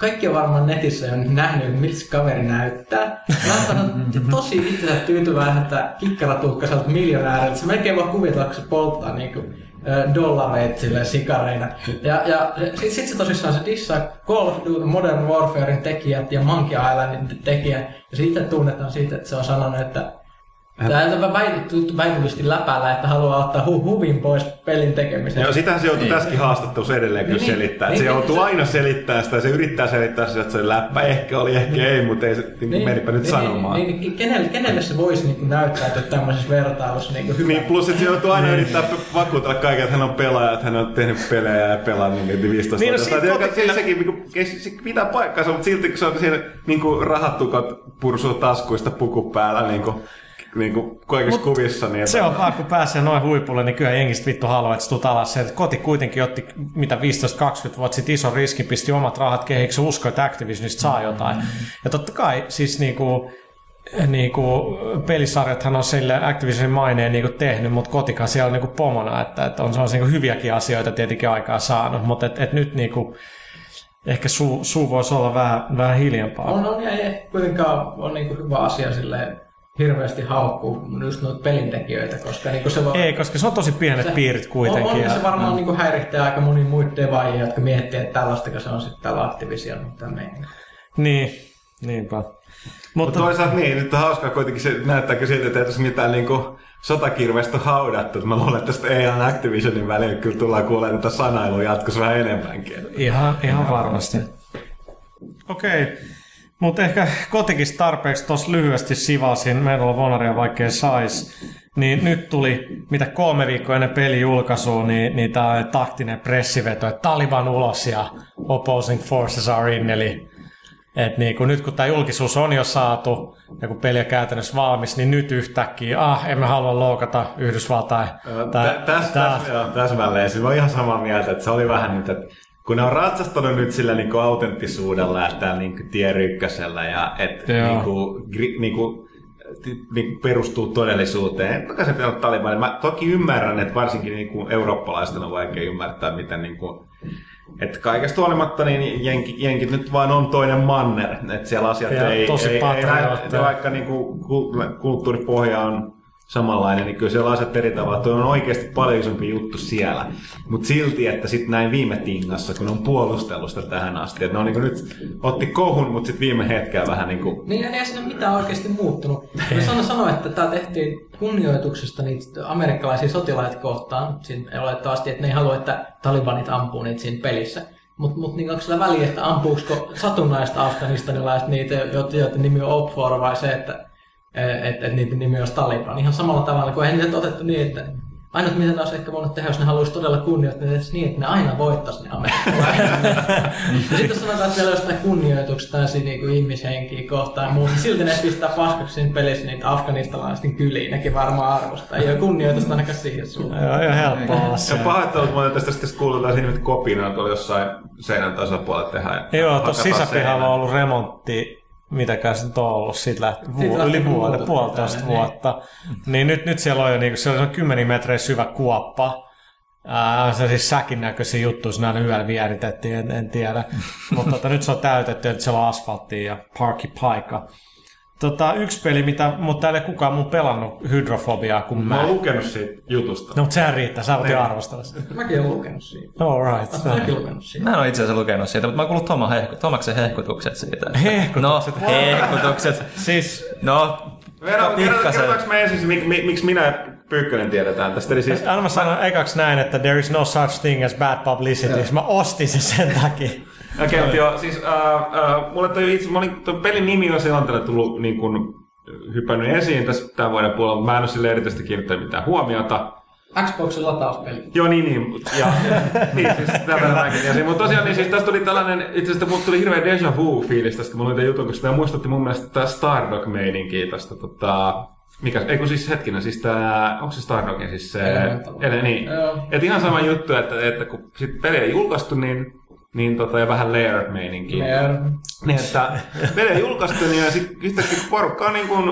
kaikki on varmaan netissä jo nähnyt, miltä se kaveri näyttää. Mä oon tosi itse tyytyväiseltä kikkaratuhkaiselta miljonääriltä. Se melkein voi kuvitella, kun se polttaa niinku, dollareita sille sikareina. Ja, ja sitten sit se tosissaan se dissaa Call of Duty Modern Warfarein tekijät ja Monkey Islandin tekijät. Ja siitä tunnetaan siitä, että se on sanonut, että Tämä on väitetty läpällä, että haluaa ottaa hu- huvin pois pelin tekemisen. Joo, sitähän se joutuu niin. tässäkin haastattelussa edelleen kyllä niin, selittämään. Niin, se joutuu niin, aina selittämään sitä, se yrittää selittää sitä, että se läppä ehkä oli, ehkä niin, ei, mutta ei se niin, niin, menipä nyt niin, sanomaan. Niin, niin, kenelle, kenelle se voisi niin näyttää, että tämmöisessä vertailussa niin hyvä. Niin, plus että se joutuu aina niin. yrittää vakuutella kaiken, että hän on pelaaja, että hän on tehnyt pelejä ja pelannut niitä 15 niin, no, vuotta. Se, sekin niin se pitää paikkansa, mutta silti kun se on siinä niin rahattukot pursuu taskuista puku päällä, niin kuin, niin kuin kaikissa Mut kuvissa. Niin se on vaan, kun pääsee noin huipulle, niin kyllä jengistä vittu haluaa, että tulet alas. Se, koti kuitenkin otti mitä 15-20 vuotta sitten ison riskin, pisti omat rahat kehiksi, uskoi, että Activisionista saa jotain. Ja totta kai siis niin kuin, niin kuin, pelisarjathan on sille Activisionin maineen niin kuin tehnyt, mutta kotikaan siellä on niin kuin pomona, että, että on sellaisia niin hyviäkin asioita tietenkin aikaa saanut, mutta et, et nyt niin kuin, ehkä suu, suu voisi olla vähän, vähän hiljempaa. On, on ja ei kuitenkaan on niin kuin hyvä asia silleen, hirveästi haukkuu just noita pelintekijöitä, koska niin se voi... Ei, koska se on tosi pienet se, piirit kuitenkin. On, on ja, se varmaan mm. niin häiritsee aika moni muita devaajia, jotka miettii, että tällaista se on sitten tällä Activision, mutta meidän. Niin, niinpä. Mutta, mutta toisaalta niin, nyt on hauskaa kuitenkin se näyttääkö siltä, että ei tässä mitään niin kuin sotakirvestä haudattu. Mä luulen, että tästä EA Activisionin välillä kyllä tullaan kuulemaan tätä sanailua jatkossa vähän enemmänkin. Ihan, ihan varmasti. Okei. Okay. Mutta ehkä kotikin tarpeeksi tuossa lyhyesti sivasin, Medal of Honoria vaikkei sais. Niin nyt tuli, mitä kolme viikkoa ennen peli julkaisua, niin, niin tämä taktinen pressiveto, että Taliban ulos ja opposing forces are in, eli et niin kun nyt kun tämä julkisuus on jo saatu ja kun peli on käytännössä valmis, niin nyt yhtäkkiä, ah, emme halua loukata Yhdysvaltain. Tä- Tässä täs, joo, täsmälleen. Siis mä oon ihan samaa mieltä, että se oli vähän nyt, että kun ne on ratsastanut nyt sillä niin kuin autenttisuudella ja täällä niin kuin tier ykkösellä ja että Joo. niin kuin, gri- niin kuin, niin kuin perustuu todellisuuteen. Toki se pitää olla. Mä toki ymmärrän, että varsinkin niin kuin eurooppalaisten on vaikea ymmärtää, miten niin kuin, että kaikesta huolimatta niin jenki, jenkit nyt vaan on toinen manner. Että siellä asiat Ja ei, tosi ei, ei näy, vaikka niin kuin kulttuuripohja on samanlainen, niin kyllä siellä asiat eri tavalla. Tuo on oikeasti paljon isompi juttu siellä. Mutta silti, että sitten näin viime tingassa, kun on puolustellut sitä tähän asti, että ne on niin nyt otti kohun, mutta sitten viime hetkellä vähän niin kuin Niin ei siinä mitään oikeasti muuttunut. Mä sanoin, sanoin että tämä tehtiin kunnioituksesta niitä amerikkalaisia sotilaita kohtaan. Siinä olettavasti, että ne ei halua, että talibanit ampuu niitä siinä pelissä. Mutta mut, niin onko sillä väliä, että ampuuko satunnaista afganistanilaista niitä, joiden nimi on OPFOR vai se, että et, et niiden nimi olisi Taliban. Ihan samalla tavalla, kun eihän niitä otettu niin, että Ainut mitä ne olisi ehkä voinut tehdä, jos ne haluaisi todella kunnioittaa, niin niin, että ne aina voittaisi ne amerikkalaiset. ja sitten jos sanotaan, että vielä jostain kunnioituksesta tai niin kuin ihmishenkiä kohtaan ja muuta, niin silti ne pistää paskaksi siinä pelissä niitä afganistalaisten kyliin. Nekin varmaan arvostaa. Ei ole kunnioitusta ainakaan siihen suuntaan. Joo, ihan helppo olla Ja se. pahoittelut muuten tästä sitten kuulutaan siinä, että kopina tuolla jossain seinän tasapuolella tehdään. Joo, tuossa sisäpihalla on ollut remontti, mitäkään se nyt on ollut, siitä Siitä vu- yli vuoden, puolitoista tänne, vuotta. Niin nyt, nyt siellä on jo niinku, siellä on kymmenen metriä syvä kuoppa. Ää, se siis säkin näköisiä juttuja, siinä aina yöllä vieritettiin, en, en tiedä. Mutta tota, nyt se on täytetty, että siellä on asfalttia ja parkkipaikka. Tota, yksi peli, mitä, mutta täällä ei kukaan mun pelannut hydrofobiaa kuin Mä mä. oon lukenut siitä jutusta. No, mutta sehän riittää, sä jo Niin. arvostella sitä. Mäkin olen lukenut siitä. All right. Mäkin lukenut siitä. Mä en ole itse asiassa lukenut siitä, mutta mä oon kuullut Toma hehku, Tomaksen hehkutukset siitä. että- Hehkutukset. No, hehkutukset. Siis No, Kerrotaanko pikkasen. me ensin, mik, mik, miksi minä ja Pyykkönen tiedetään tästä? Eli siis, Anna mä sanon ekaksi näin, että there is no such thing as bad publicity. Mä ostin se sen takia. Okei, mutta joo, siis äh, äh, mulle toi itse, mä olin, toi pelin nimi on silloin tullut niin kuin, hypännyt esiin tässä tämän vuoden puolella, mutta mä en ole sille erityisesti kiinnittänyt mitään huomiota. Xboxin latauspeli. Joo, niin, niin. Ja, niin siis tällä mäkin tiesin. Mutta tosiaan, niin siis tästä tuli tällainen, itse asiassa mulle tuli hirveä deja vu-fiilis tästä, kun mä luin jutun, koska tämä muistutti mun mielestä tämä Stardog-meininkiä tästä, tota, mikä, ei kun siis hetkinen, siis tää, onko se Stardogin siis se, ele, niin. Joo. Et ihan sama juttu, että, että kun sit peli ei julkaistu, niin, niin tota, ja vähän layer-meininkiä. Layer. Niin, että peli ei julkaistu, niin ja sitten yhtäkkiä kun porukka on niin kuin,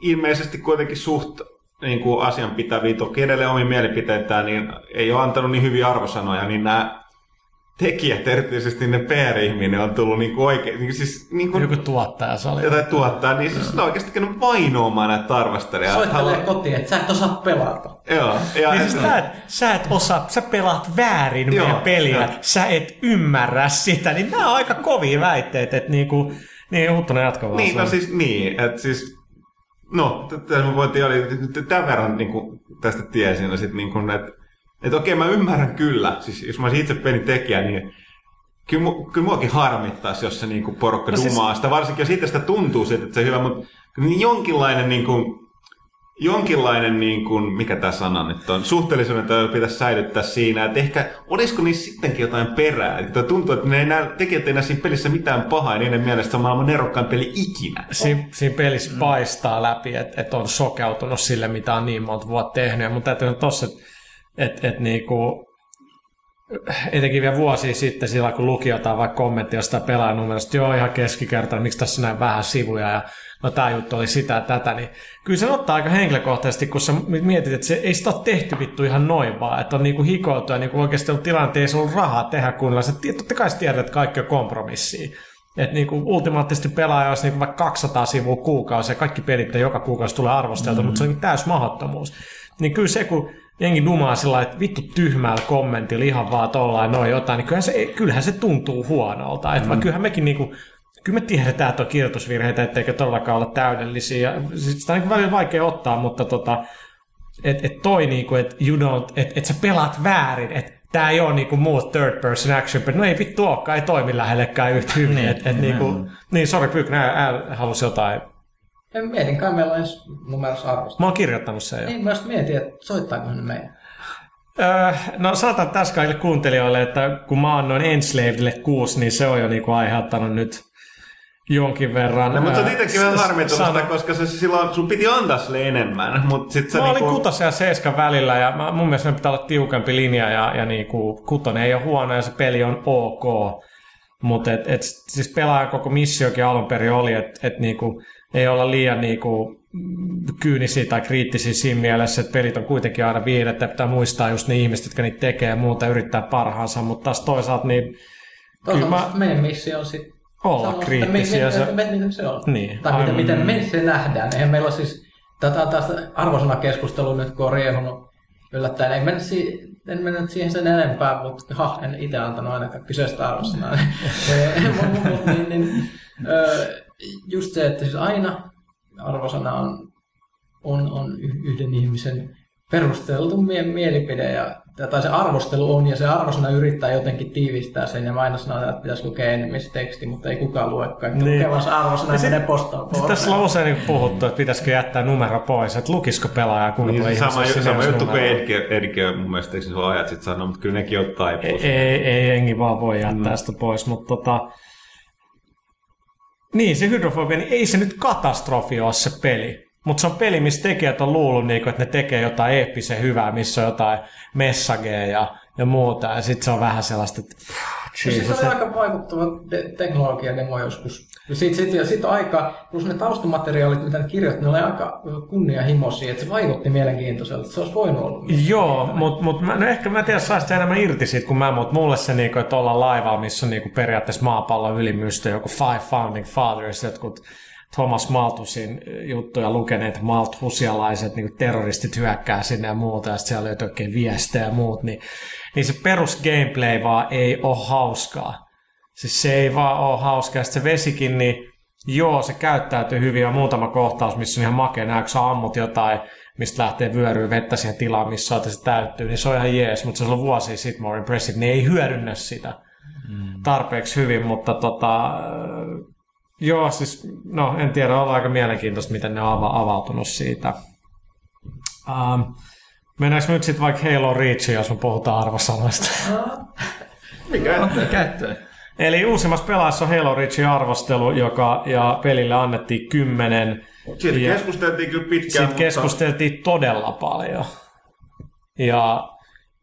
ilmeisesti kuitenkin suht niin kuin asianpitäviä, toki edelleen omiin mielipiteitään, niin ei ole antanut niin hyviä arvosanoja, niin nämä tekijät, erityisesti ne PR-ihminen, on tullut niin kuin oikein, niin kuin siis niin kuin Joku tuottaja se oli. jotain tuottaa, niin siis ne on oikeasti käynyt vainoamaan näitä arvostelijoita. Soittelee Haluaa- kotiin, että sä et osaa pelata. Joo, ja Niin siis sä et, sä et osaa, sä pelaat väärin Joo, meidän peliä, joo. sä et ymmärrä sitä, niin nämä on aika kovia väitteet, että niinku, niin Huttunen jatko vaan. Niin, no siis niin, että siis, no, tässä mä voitin, oli t- tämän verran niin kuin, tästä tiesin, ja sit niin kuin, että että okei, mä ymmärrän kyllä, siis jos mä olisin itse pelin tekijä, niin kyllä, mu, kyllä muakin harmittaisi, jos se niin kuin, porukka No siis- dumaa sitä, varsinkin jos itse sitä tuntuu siitä, että se on hyvä, mutta niin jonkinlainen niin kuin, jonkinlainen, niin kuin, mikä tämä sana nyt on, suhteellisuuden toi pitäisi säilyttää siinä, että ehkä olisiko niissä sittenkin jotain perää, että tuntuu, että ne ei näe, tekijät ei näe siinä pelissä mitään pahaa, ja niiden mielestä se on maailman nerokkain peli ikinä. Siinä, siinä pelissä paistaa läpi, että et on sokeutunut sille, mitä on niin monta vuotta tehnyt. Mutta täytyy tossa, että et, et niinku, etenkin vielä vuosia sitten, sillä kun luki jotain vaikka kommentti jostain pelaajan numerosta, joo ihan keskikertainen, miksi tässä näin vähän sivuja ja no tämä juttu oli sitä ja tätä, niin kyllä se ottaa aika henkilökohtaisesti, kun sä mietit, että se ei sitä ole tehty vittu ihan noin vaan, että on niinku hikoiltu ja niinku oikeasti ollut tilanteessa ollut rahaa tehdä kunnolla. Sä tiedät, totta kai sä tiedät, että kaikki on kompromissia. Että niinku ultimaattisesti pelaaja olisi niinku vaikka 200 sivua kuukausi ja kaikki pelit joka kuukausi tulee arvosteltu, mm. mutta se onkin täys mahdottomuus. Niin kyllä se, kun jengi dumaa sillä että vittu tyhmällä kommentilla ihan vaan tollain noin jotain, niin kyllähän se, kyllähän se tuntuu huonolta. Että mm. kyllähän mekin niinku, kyllä me tiedetään, että on kirjoitusvirheitä, etteikö todellakaan olla täydellisiä. Ja sit sitä on niin välillä vaikea ottaa, mutta tota, et, et toi niinku, että you don't, et, et sä pelaat väärin, että tämä ei ole niinku muut third person action, no ei vittu olekaan, ei toimi lähellekään yhtä hyvin. Niin, et, et niinku, niin sori Pyykkönen, ääl halusi jotain. En mietin, kai meillä on ensi numerossa arvosta. Mä oon kirjoittanut sen jo. Niin, mä mietin, että soittaako ne meidän. Öö, no sanotaan tässä kaikille kuuntelijoille, että kun mä annoin Enslavedille kuusi, niin se on jo niinku aiheuttanut nyt jonkin verran. No, mutta sä oot itsekin vähän harmittunut sitä, koska se silloin, sun piti antaa sille enemmän, mutta sit sä Mä olin niinku... kutosen ja seiskan välillä ja mä, mun mielestä meidän pitää olla tiukempi linja ja, ja niinku, kutonen ei ole huono ja se peli on ok. Mutta et, et, siis pelaajan koko missiokin alun perin oli, että et niinku, ei olla liian niinku, kyynisiä tai kriittisiä siinä mielessä, että pelit on kuitenkin aina viihdettä, pitää muistaa just ne ihmiset, jotka niitä tekee ja muuta yrittää parhaansa, mutta taas toisaalta niin Toisaalta mä- meidän missio on sitten olla että kriittisiä. Me, se- me, me, miten se on. Niin, Tai miten, aivan. miten me se nähdään. Eihän meillä ole siis, tätä taas arvosanakeskustelu nyt, kun on riehunut yllättäen. Ei mennä, si- en mennä siihen sen enempää, mutta ha, en itse antanut ainakaan kyseistä arvosanaa. Niin, niin, ö, just se, että siis aina arvosana on, on, on yhden ihmisen perusteltu mie- mielipide ja tai se arvostelu on ja se arvosana yrittää jotenkin tiivistää sen ja aina sanon, että pitäisi lukea enemmän se teksti, mutta ei kukaan lue kaikki Niin. lukevansa arvosana ja sit- menee postaan Sitten tässä on usein niin puhuttu, että pitäisikö jättää numero pois, että lukisiko pelaaja kuinka Niin, se sama, sama juttu kuin. Edge, Edge mun mielestä eikö silloin ajat sitten sanoa, mutta kyllä nekin on Ei, taipuus. ei, ei jengi vaan voi jättää sitä pois, mutta tota... Niin, se hydrofobia, niin ei se nyt katastrofi ole se peli. Mutta se on peli, missä tekijät on luullut, niinku, että ne tekee jotain eeppisen hyvää, missä on jotain messageja ja, ja muuta. Ja sitten se on vähän sellaista, että Siis Jesus, se oli aika vaikuttava te- teknologiademo joskus. Ja sitten sit, ja sit aika, plus ne taustamateriaalit, mitä ne kirjoitti, ne oli aika kunnianhimoisia, että se vaikutti mielenkiintoiselta. Se olisi voinut olla. Joo, mutta mut, no ehkä mä en tiedä, saisi sitä enemmän irti siitä kuin mä, mutta mulle se, niinku, että ollaan laivalla, missä on niinku periaatteessa maapallon ylimystö, joku Five Founding Fathers, jotkut Thomas Malthusin juttuja lukeneet malthusialaiset niin terroristit hyökkää sinne ja muuta, ja sitten siellä löytyy oikein viestejä ja muut, niin, niin se perus gameplay vaan ei ole hauskaa. Siis se ei vaan ole hauskaa. Ja sitten se vesikin, niin joo, se käyttäytyy hyvin. On muutama kohtaus, missä on ihan makea nähdä, kun sä ammut jotain, mistä lähtee vyöryy vettä siihen tilaan, missä ja se täyttyy, niin se on ihan jees, mutta se on ollut vuosia sitten more impressive. Ne ei hyödynnä sitä tarpeeksi hyvin, mutta tota, joo, siis no en tiedä, on aika mielenkiintoista, miten ne on ava- avautunut siitä. Um, mennäänkö me nyt sitten vaikka Halo Reachiin, jos me puhutaan arvosanoista? Mikä? Käyttöön. Eli uusimmassa pelaassa on Halo Reachin arvostelu, joka, ja pelille annettiin 10. Siitä Ja- keskusteltiin kyllä pitkään, Siitä mutta keskusteltiin todella paljon. Ja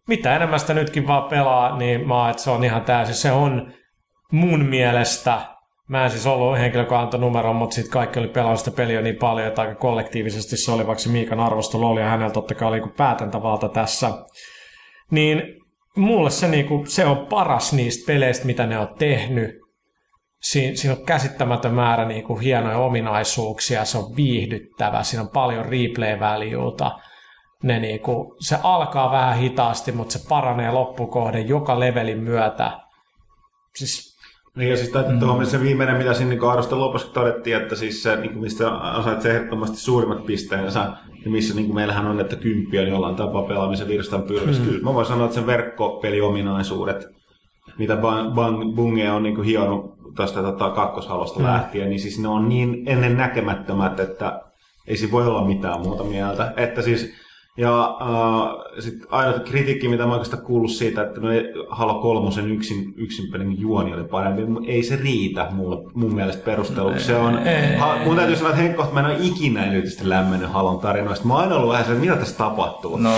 mitä enemmän sitä nytkin vaan pelaa, niin mä että se on ihan täysin. Se on mun mielestä, mä en siis ollut henkilö, joka antoi numeron, mutta sitten kaikki oli pelannut sitä peliä niin paljon, että aika kollektiivisesti se oli, vaikka se Miikan arvostelu oli, ja hänellä totta kai oli niinku päätäntävalta tässä. Niin mulle se, niinku, se on paras niistä peleistä, mitä ne on tehnyt. Siin, siinä on käsittämätön määrä niinku hienoja ominaisuuksia, se on viihdyttävä, siinä on paljon replay-välijuuta. Ne niinku, se alkaa vähän hitaasti, mutta se paranee loppukohden joka levelin myötä. Siis Niin ja siis täytyy mm. tuohon se viimeinen, mitä siinä niin arvostelun lopussa todettiin, että siis se, niin kuin mistä osait se ehdottomasti suurimmat pisteensä, ja missä niin kuin meillähän on, että kymppi on jollain tapaa pelaamisen virstan pylväs. Mm. Kyllä mä voin sanoa, että sen verkkopeliominaisuudet, mitä Bang, Bang, Bunge on niin kuin hionut tuosta tota, kakkoshalosta mm. lähtien, niin siis ne on niin ennen näkemättömät, että ei siinä voi olla mitään muuta mieltä. Että siis, ja äh, sitten ainut kritiikki, mitä mä oikeastaan kuullut siitä, että no Halo kolmosen yksin, yksin pelin juoni oli parempi, mutta ei se riitä mulle, mun mielestä perusteluksi. Se on, ha, mun täytyy sanoa, että henkkohta mä en ole ikinä erityisesti lämmennyt Halon tarinoista. Mä oon aina ollut vähän se, että mitä tässä tapahtuu. No,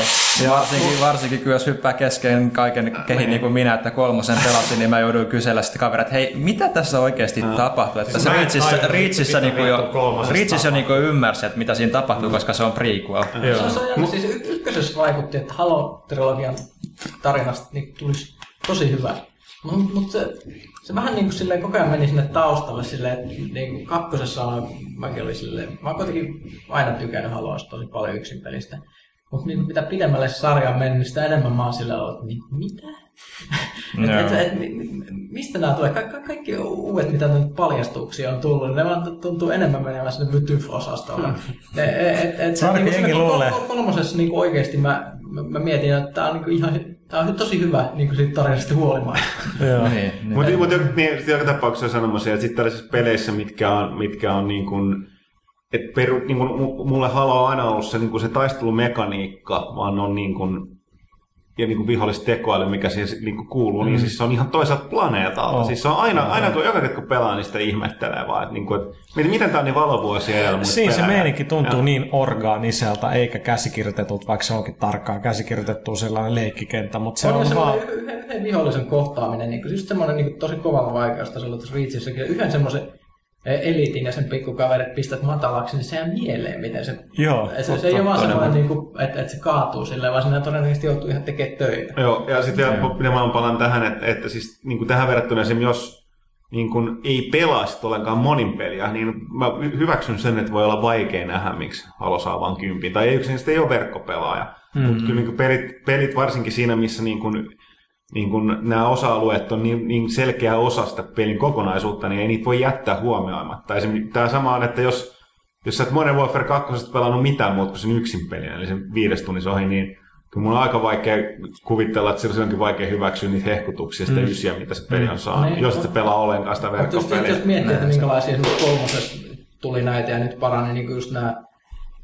varsinkin, varsinkin kun jos hyppää kesken kaiken kehin niin kuin minä, että kolmosen pelasin, niin mä jouduin kysellä sitten kaverit, että hei, mitä tässä oikeasti tapahtuu? Että Siis se mitä niin kuin jo, jo niin kuin ymmärsi, että mitä siinä tapahtuu, koska se on prequel. joo. Se on, siis ykkösessä vaikutti, että Halo-trilogian tarinasta niin tulisi tosi hyvä. Mutta mut se, se vähän niin kuin silleen koko ajan meni sinne taustalle silleen, että niin kuin kakkosessa on, mäkin olin silleen, mä oon kuitenkin aina tykännyt Haloista tosi paljon yksin pelistä. Mutta niin mitä pidemmälle sarja on mennyt, sitä enemmän mä oon silleen ollut, että mi- mitä? Joo. et, et, et, mi- mi- mistä nämä tulee? Ka- ka- kaikki uudet, mitä nyt paljastuksia on tullut, ne vaan tuntuu enemmän menevän sinne Mytyf-osastolle. Et, et, et, se, Ainakin niinku jengi siinä kol- luulee. kol- kolmosessa niinku oikeasti mä, mä, mä, mietin, että tämä on niinku ihan Tämä on tosi hyvä niin kuin siitä tarinasta huolimatta. Joo. Niin, niin. Mutta mut, niin, joka tapauksessa sanomassa, että sitten tällaisissa peleissä, mitkä on, mitkä on niin kuin, et peru, niin kuin, mu- mulle Halo on aina ollut se, niin kuin se taistelumekaniikka, vaan on niin kuin, ja niin vihollistekoäly, mikä siihen niin kuin kuuluu, mm. niin siis se on ihan toiselta planeetalta. Oh. Siis se on aina, aina kun joka kerta kun pelaa, niin sitä ihmettelee vaan, että, niin kuin, että miten, miten tämä on niin valovuosia edellä Siinä se pelejä. meininki tuntuu Ja- niin orgaaniselta, eikä käsikirjoitetulta, vaikka se onkin tarkkaan käsikirjoitettu sellainen leikkikenttä, mutta se on, on, vaan... yhden, yhden vihollisen kohtaaminen, niin kuin, just semmoinen niin kuin, tosi kovalla vaikeustasolla tuossa Reachissäkin. Yhden semmoisen eliitin ja sen pikkukaverit pistät matalaksi, niin se jää mieleen, miten se... Joo, se, se ei ole vaan semmoinen, niin kuin, että, että se kaatuu silleen, vaan siinä todennäköisesti joutuu ihan tekemään töitä. Joo, ja sitten vielä mä palaan tähän, että, että siis niin kuin tähän verrattuna esimerkiksi jos niin kuin ei pelaa sit ollenkaan monin peliä, niin mä hy- hyväksyn sen, että voi olla vaikea nähdä, miksi Halo saa vaan kympin. Tai ei yksinkertaisesti ei ole verkkopelaaja. Mm-hmm. Mutta kyllä niin kuin pelit, pelit, varsinkin siinä, missä niin kuin, niin kuin nämä osa-alueet on niin, niin selkeä osa sitä pelin kokonaisuutta, niin ei niitä voi jättää huomioimatta. Esimerkiksi tämä sama on, että jos, jos sä et Modern Warfare 2 pelannut mitään muuta kuin sen yksin pelin, eli sen viides tunnissa ohi, niin kyllä mun on aika vaikea kuvitella, että sillä onkin vaikea hyväksyä niitä hehkutuksia, sitä mm. ysiä, mitä se peli on saanut, Niin. jos et sä pelaa ollenkaan sitä verkkopeliä. jos miettii, että minkälaisia kolmosessa tuli näitä ja nyt parani, niin kuin just nämä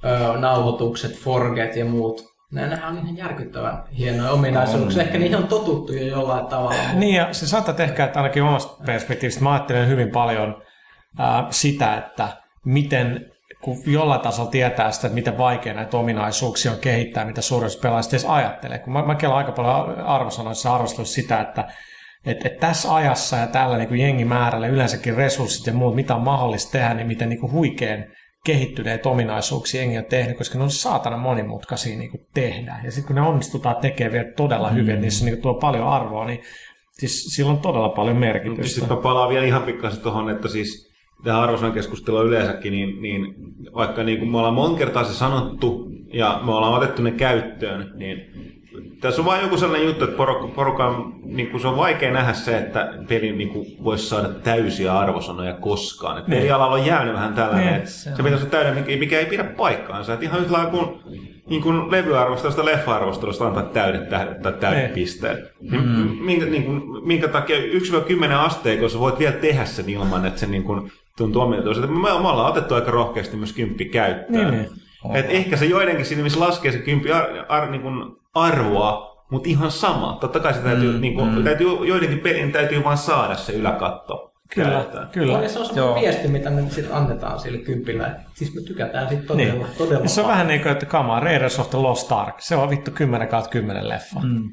ö, nauhoitukset, forget ja muut. Nämä, on ihan järkyttävän hienoja ominaisuuksia. Ehkä niihin on totuttu jo jollain tavalla. Niin, ja se saattaa ehkä, että ainakin omasta perspektiivistä mä ajattelen hyvin paljon ää, sitä, että miten kun jollain tasolla tietää sitä, että miten vaikea näitä ominaisuuksia on kehittää, mitä suurin pelaajista edes ajattelee. Kun mä, mä kelaan aika paljon arvosanoissa arvostelussa sitä, että et, et tässä ajassa ja tällä niin jengimäärällä, yleensäkin resurssit ja muut, mitä on mahdollista tehdä, niin miten niin kuin huikean kehittyneitä ominaisuuksia jengi on tehnyt, koska ne on saatana monimutkaisia niin kuin tehdä. Ja sitten kun ne onnistutaan tekemään vielä todella hyvin, mm. niissä niin tuo paljon arvoa, niin siis sillä on todella paljon merkitystä. Sitten mä palaan vielä ihan pikkasen tuohon, että siis tähän arvosan keskustelua yleensäkin, niin, niin vaikka niin kuin me ollaan monta kertaa se sanottu ja me ollaan otettu ne käyttöön, niin tässä on vain joku sellainen juttu, että porukka, porukan, niin kuin se on vaikea nähdä se, että peli niin kuin voisi saada täysiä arvosanoja koskaan. Että pelialalla on jäänyt vähän tällainen, Niin, että se pitäisi olla täyden, mikä, ei pidä paikkaansa. Että ihan yhtä kuin, niin kuin levyarvostelusta, leffa-arvostelusta antaa täydet tähdet tai täydet Niin. pisteet. Niin, minkä, niin kuin, minkä takia 1-10 asteikossa voit vielä tehdä sen ilman, että se niin kuin, tuntuu omituiselta. Me, me ollaan otettu aika rohkeasti myös kymppi käyttöön. Niin, niin. Et ehkä se joidenkin siinä, missä laskee se kymppi ar, ar, niin kuin arvoa, mutta ihan sama. Totta kai se täytyy, mm, niin kuin, mm. täytyy joidenkin pelin täytyy vaan saada se yläkatto. Kyllä, käyttöön. kyllä. Ja se on Joo. semmoinen viesti, mitä me sitten annetaan sille kympillä. Siis me tykätään siitä todella, Niin. todella Ja se on paljon. vähän niin kuin, että kamaa, Raiders of the Lost Ark. Se on vittu 10 kautta 10 leffa. Mm.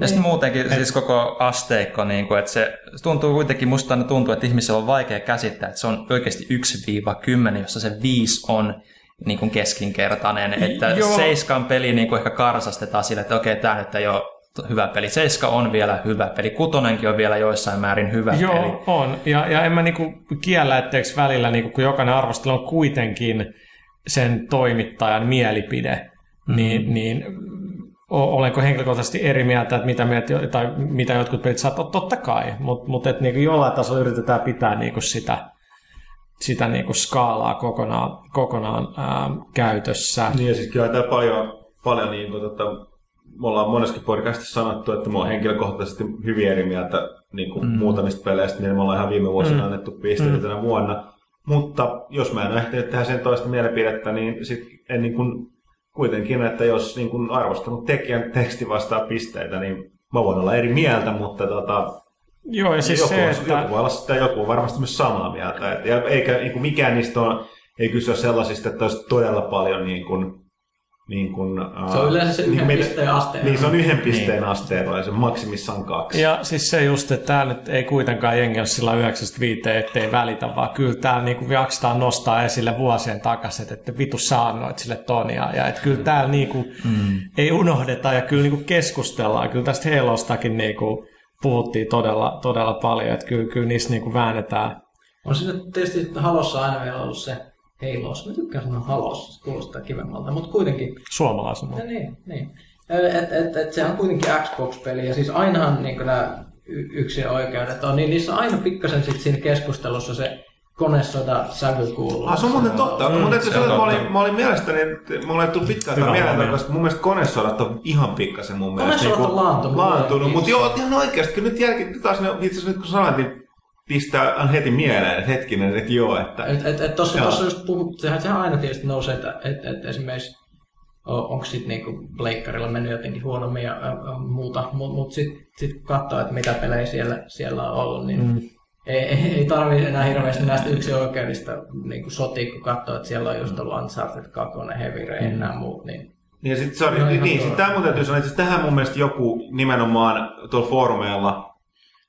Ja sitten muutenkin siis koko asteikko, niin kuin, että se tuntuu kuitenkin, musta tuntuu, että ihmisellä on vaikea käsittää, että se on oikeasti 1-10, jossa se 5 on niin kuin keskinkertainen. Että Joo. seiskan peli niin kuin ehkä karsastetaan sille, että okei, tämä nyt ei ole hyvä peli. Seiska on vielä hyvä peli. Kutonenkin on vielä joissain määrin hyvä peli. Joo, on. Ja, ja en mä niinku kiellä, etteikö välillä, niinku, kun jokainen arvostelu on kuitenkin sen toimittajan mielipide, mm-hmm. niin, niin olenko henkilökohtaisesti eri mieltä, että mitä, mieltä, tai mitä jotkut pelit saattaa, totta kai, mutta mut, et niinku jollain tasolla yritetään pitää niinku sitä, sitä niinku skaalaa kokonaan, kokonaan ää, käytössä. Niin ja siis kyllä tämä paljon, paljon niin kuin, tota, me ollaan monessakin podcastissa sanottu, että mä oon henkilökohtaisesti hyvin eri mieltä niin kuin mm. muutamista peleistä, niin me ollaan ihan viime vuosina mm. annettu pisteitä mm. tänä vuonna. Mutta jos mä en ole ehtinyt tehdä sen toista mielipidettä, niin sit en niin kuin, kuitenkin, että jos niin kuin arvostanut tekijän teksti vastaa pisteitä, niin mä voin olla eri mieltä, mutta tota, Joo, ja siis joku, se, on, että... joku voi olla sitä, joku on varmasti myös samaa mieltä. Et, ja eikä niin kuin mikään niistä on, ei kyse ole sellaisista, että olisi todella paljon niin kuin, niin kuin, Se on yleensä se niin yhden meidän- pisteen aste. Niin, se on yhden pisteen niin. asteella ja se maksimissaan kaksi. Ja siis se just, että täällä nyt ei kuitenkaan jengi ole sillä 95, ettei välitä, vaan kyllä täällä niinku jaksetaan nostaa esille vuosien takaisin, että vitu sä annoit sille ton. Ja, että kyllä täällä niinku mm. ei unohdeta ja kyllä niinku keskustellaan. Kyllä tästä Halostakin niinku puhuttiin todella, todella paljon, että kyllä, kyllä niissä niinku väännetään. On siinä tietysti Halossa aina vielä ollut se Halos. Mä tykkään sanoa Halos, se kuulostaa kivemmalta, mutta kuitenkin. Suomalaisena. No niin, niin. Et, et, et, se on kuitenkin Xbox-peli ja siis ainahan niin nämä yksin oikeudet on, niin niissä on aina pikkasen sit siinä keskustelussa se konesoda sävy kuuluu. Ah, se on muuten totta. Mm, mutta se, se on mä, totta. olin, mä olin mielestäni, että mulla ei tullut pitkään Hyvä mieleen, koska mun mielestä konesodat on ihan pikkasen mun mielestä. Konesodat on laantunut. Laantunut, mutta Niin. joo, ihan oikeasti. Kyllä nyt jälkeen, nyt taas ne, itse asiassa nyt kun sanoit, niin pistää on heti mieleen, että hetkinen, että joo, että... Et, et, et tossa, Joo. tossa just puhut, sehän, sehän aina tietysti nousee, että et, et esimerkiksi onko sitten niinku Pleikkarilla mennyt jotenkin huonommin ja ä, ä, muuta, mutta mut sitten sit kun katsoo, että mitä pelejä siellä, siellä on ollut, niin mm. Ei, ei, tarvitse enää hirveästi näistä yksi oikeudesta niin sotia, kun katsoo, että siellä on just ollut Uncharted 2, Heavy Rain ja nämä muut, niin Niin, ja sit, sorry, No, niin, niin sit tää mun täytyy sanoa, että tähän mun mielestä joku nimenomaan tuolla foorumeilla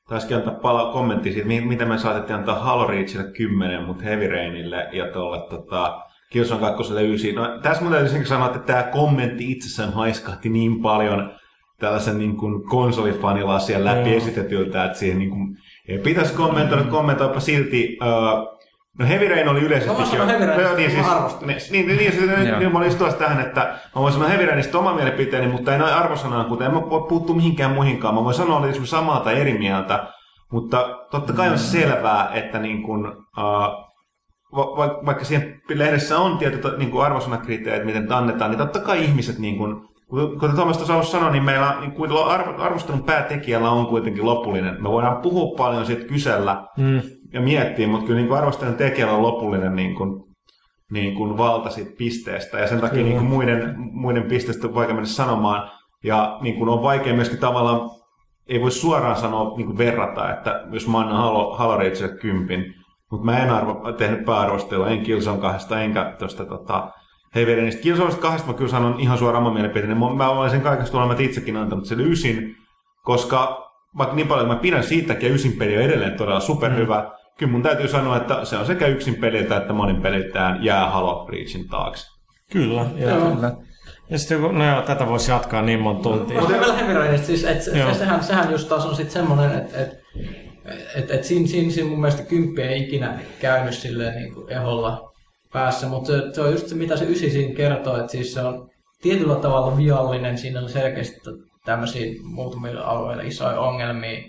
taisikin antaa pala kommentti siitä, mi- mitä me saatettiin antaa Halo Reachille 10, mutta Heavy Rainille ja tuolle tota, Killzone 2 9. No, tässä mun täytyy sanoa, että tämä kommentti itsessään haiskahti niin paljon tällaisen niin kuin läpi Joo. esitetyltä, että siihen niin kuin, pitäisi kommentoida, kommentoipa silti. Uh, no Heavy Rain oli yleisesti... Mä sanon Heavy Rainista, niin, siis, mä arvostan niin, niin, niin, niin, siis, niin, mä olin tuossa tähän, että mä voin sanoa Heavy Rainista oman mielipiteeni, mutta en arvosanaan, kuten en mä voi puuttua mihinkään muihinkaan. Mä voin sanoa, että samaa tai eri mieltä, mutta totta kai on selvää, että niin kuin, uh, va- va- vaikka siihen lehdessä on tietyt niin arvosanakriteerit, miten annetaan, niin totta kai ihmiset, niin kuin, kuten Tuomas tuossa alussa sanoi, niin meillä niin arvostelun päätekijällä on kuitenkin lopullinen. Me voidaan puhua paljon siitä, kysellä Mm. ja miettiä, mutta kyllä niin arvostelun tekijällä on lopullinen niin kuin, niin kuin valta siitä pisteestä. Ja sen takia Kyllä. niin kuin muiden, muiden pisteistä on vaikea mennä sanomaan. Ja niin kuin on vaikea myöskin tavallaan, ei voi suoraan sanoa niin kuin verrata, että jos mä annan Halo, Halo kympin, mutta mä en arvo, tehnyt pääarvostelua, en Killzone kahdesta, enkä tuosta tota, Heavy Rainista. Killzone kahdesta mä kyllä sanon ihan suoraan oman mielipiteeni. Mä, mä olen sen kaikesta olemat itsekin antanut sille ysin, koska vaikka niin paljon mä pidän siitäkin ja ysin peli on edelleen todella superhyvä, mm. kyllä mun täytyy sanoa, että se on sekä yksin peliltä että monin peliltään jää Halo Reachin taakse. Kyllä. Ja, Joo. Kyllä. ja sitten joku, no joo, tätä voisi jatkaa niin monta tuntia. Mutta vielä Heavy Rainista, siis, et, se, sehän, sehän just taas on sitten semmoinen, että et, et, et siinä, siinä, siinä mun mielestä kymppi ei ikinä käynyt silleen niin kuin eholla päässä, mutta se, se, on just se, mitä se ysi siinä kertoo, että siis se on tietyllä tavalla viallinen, siinä on selkeästi tämmöisiä muutamilla alueilla isoja ongelmia,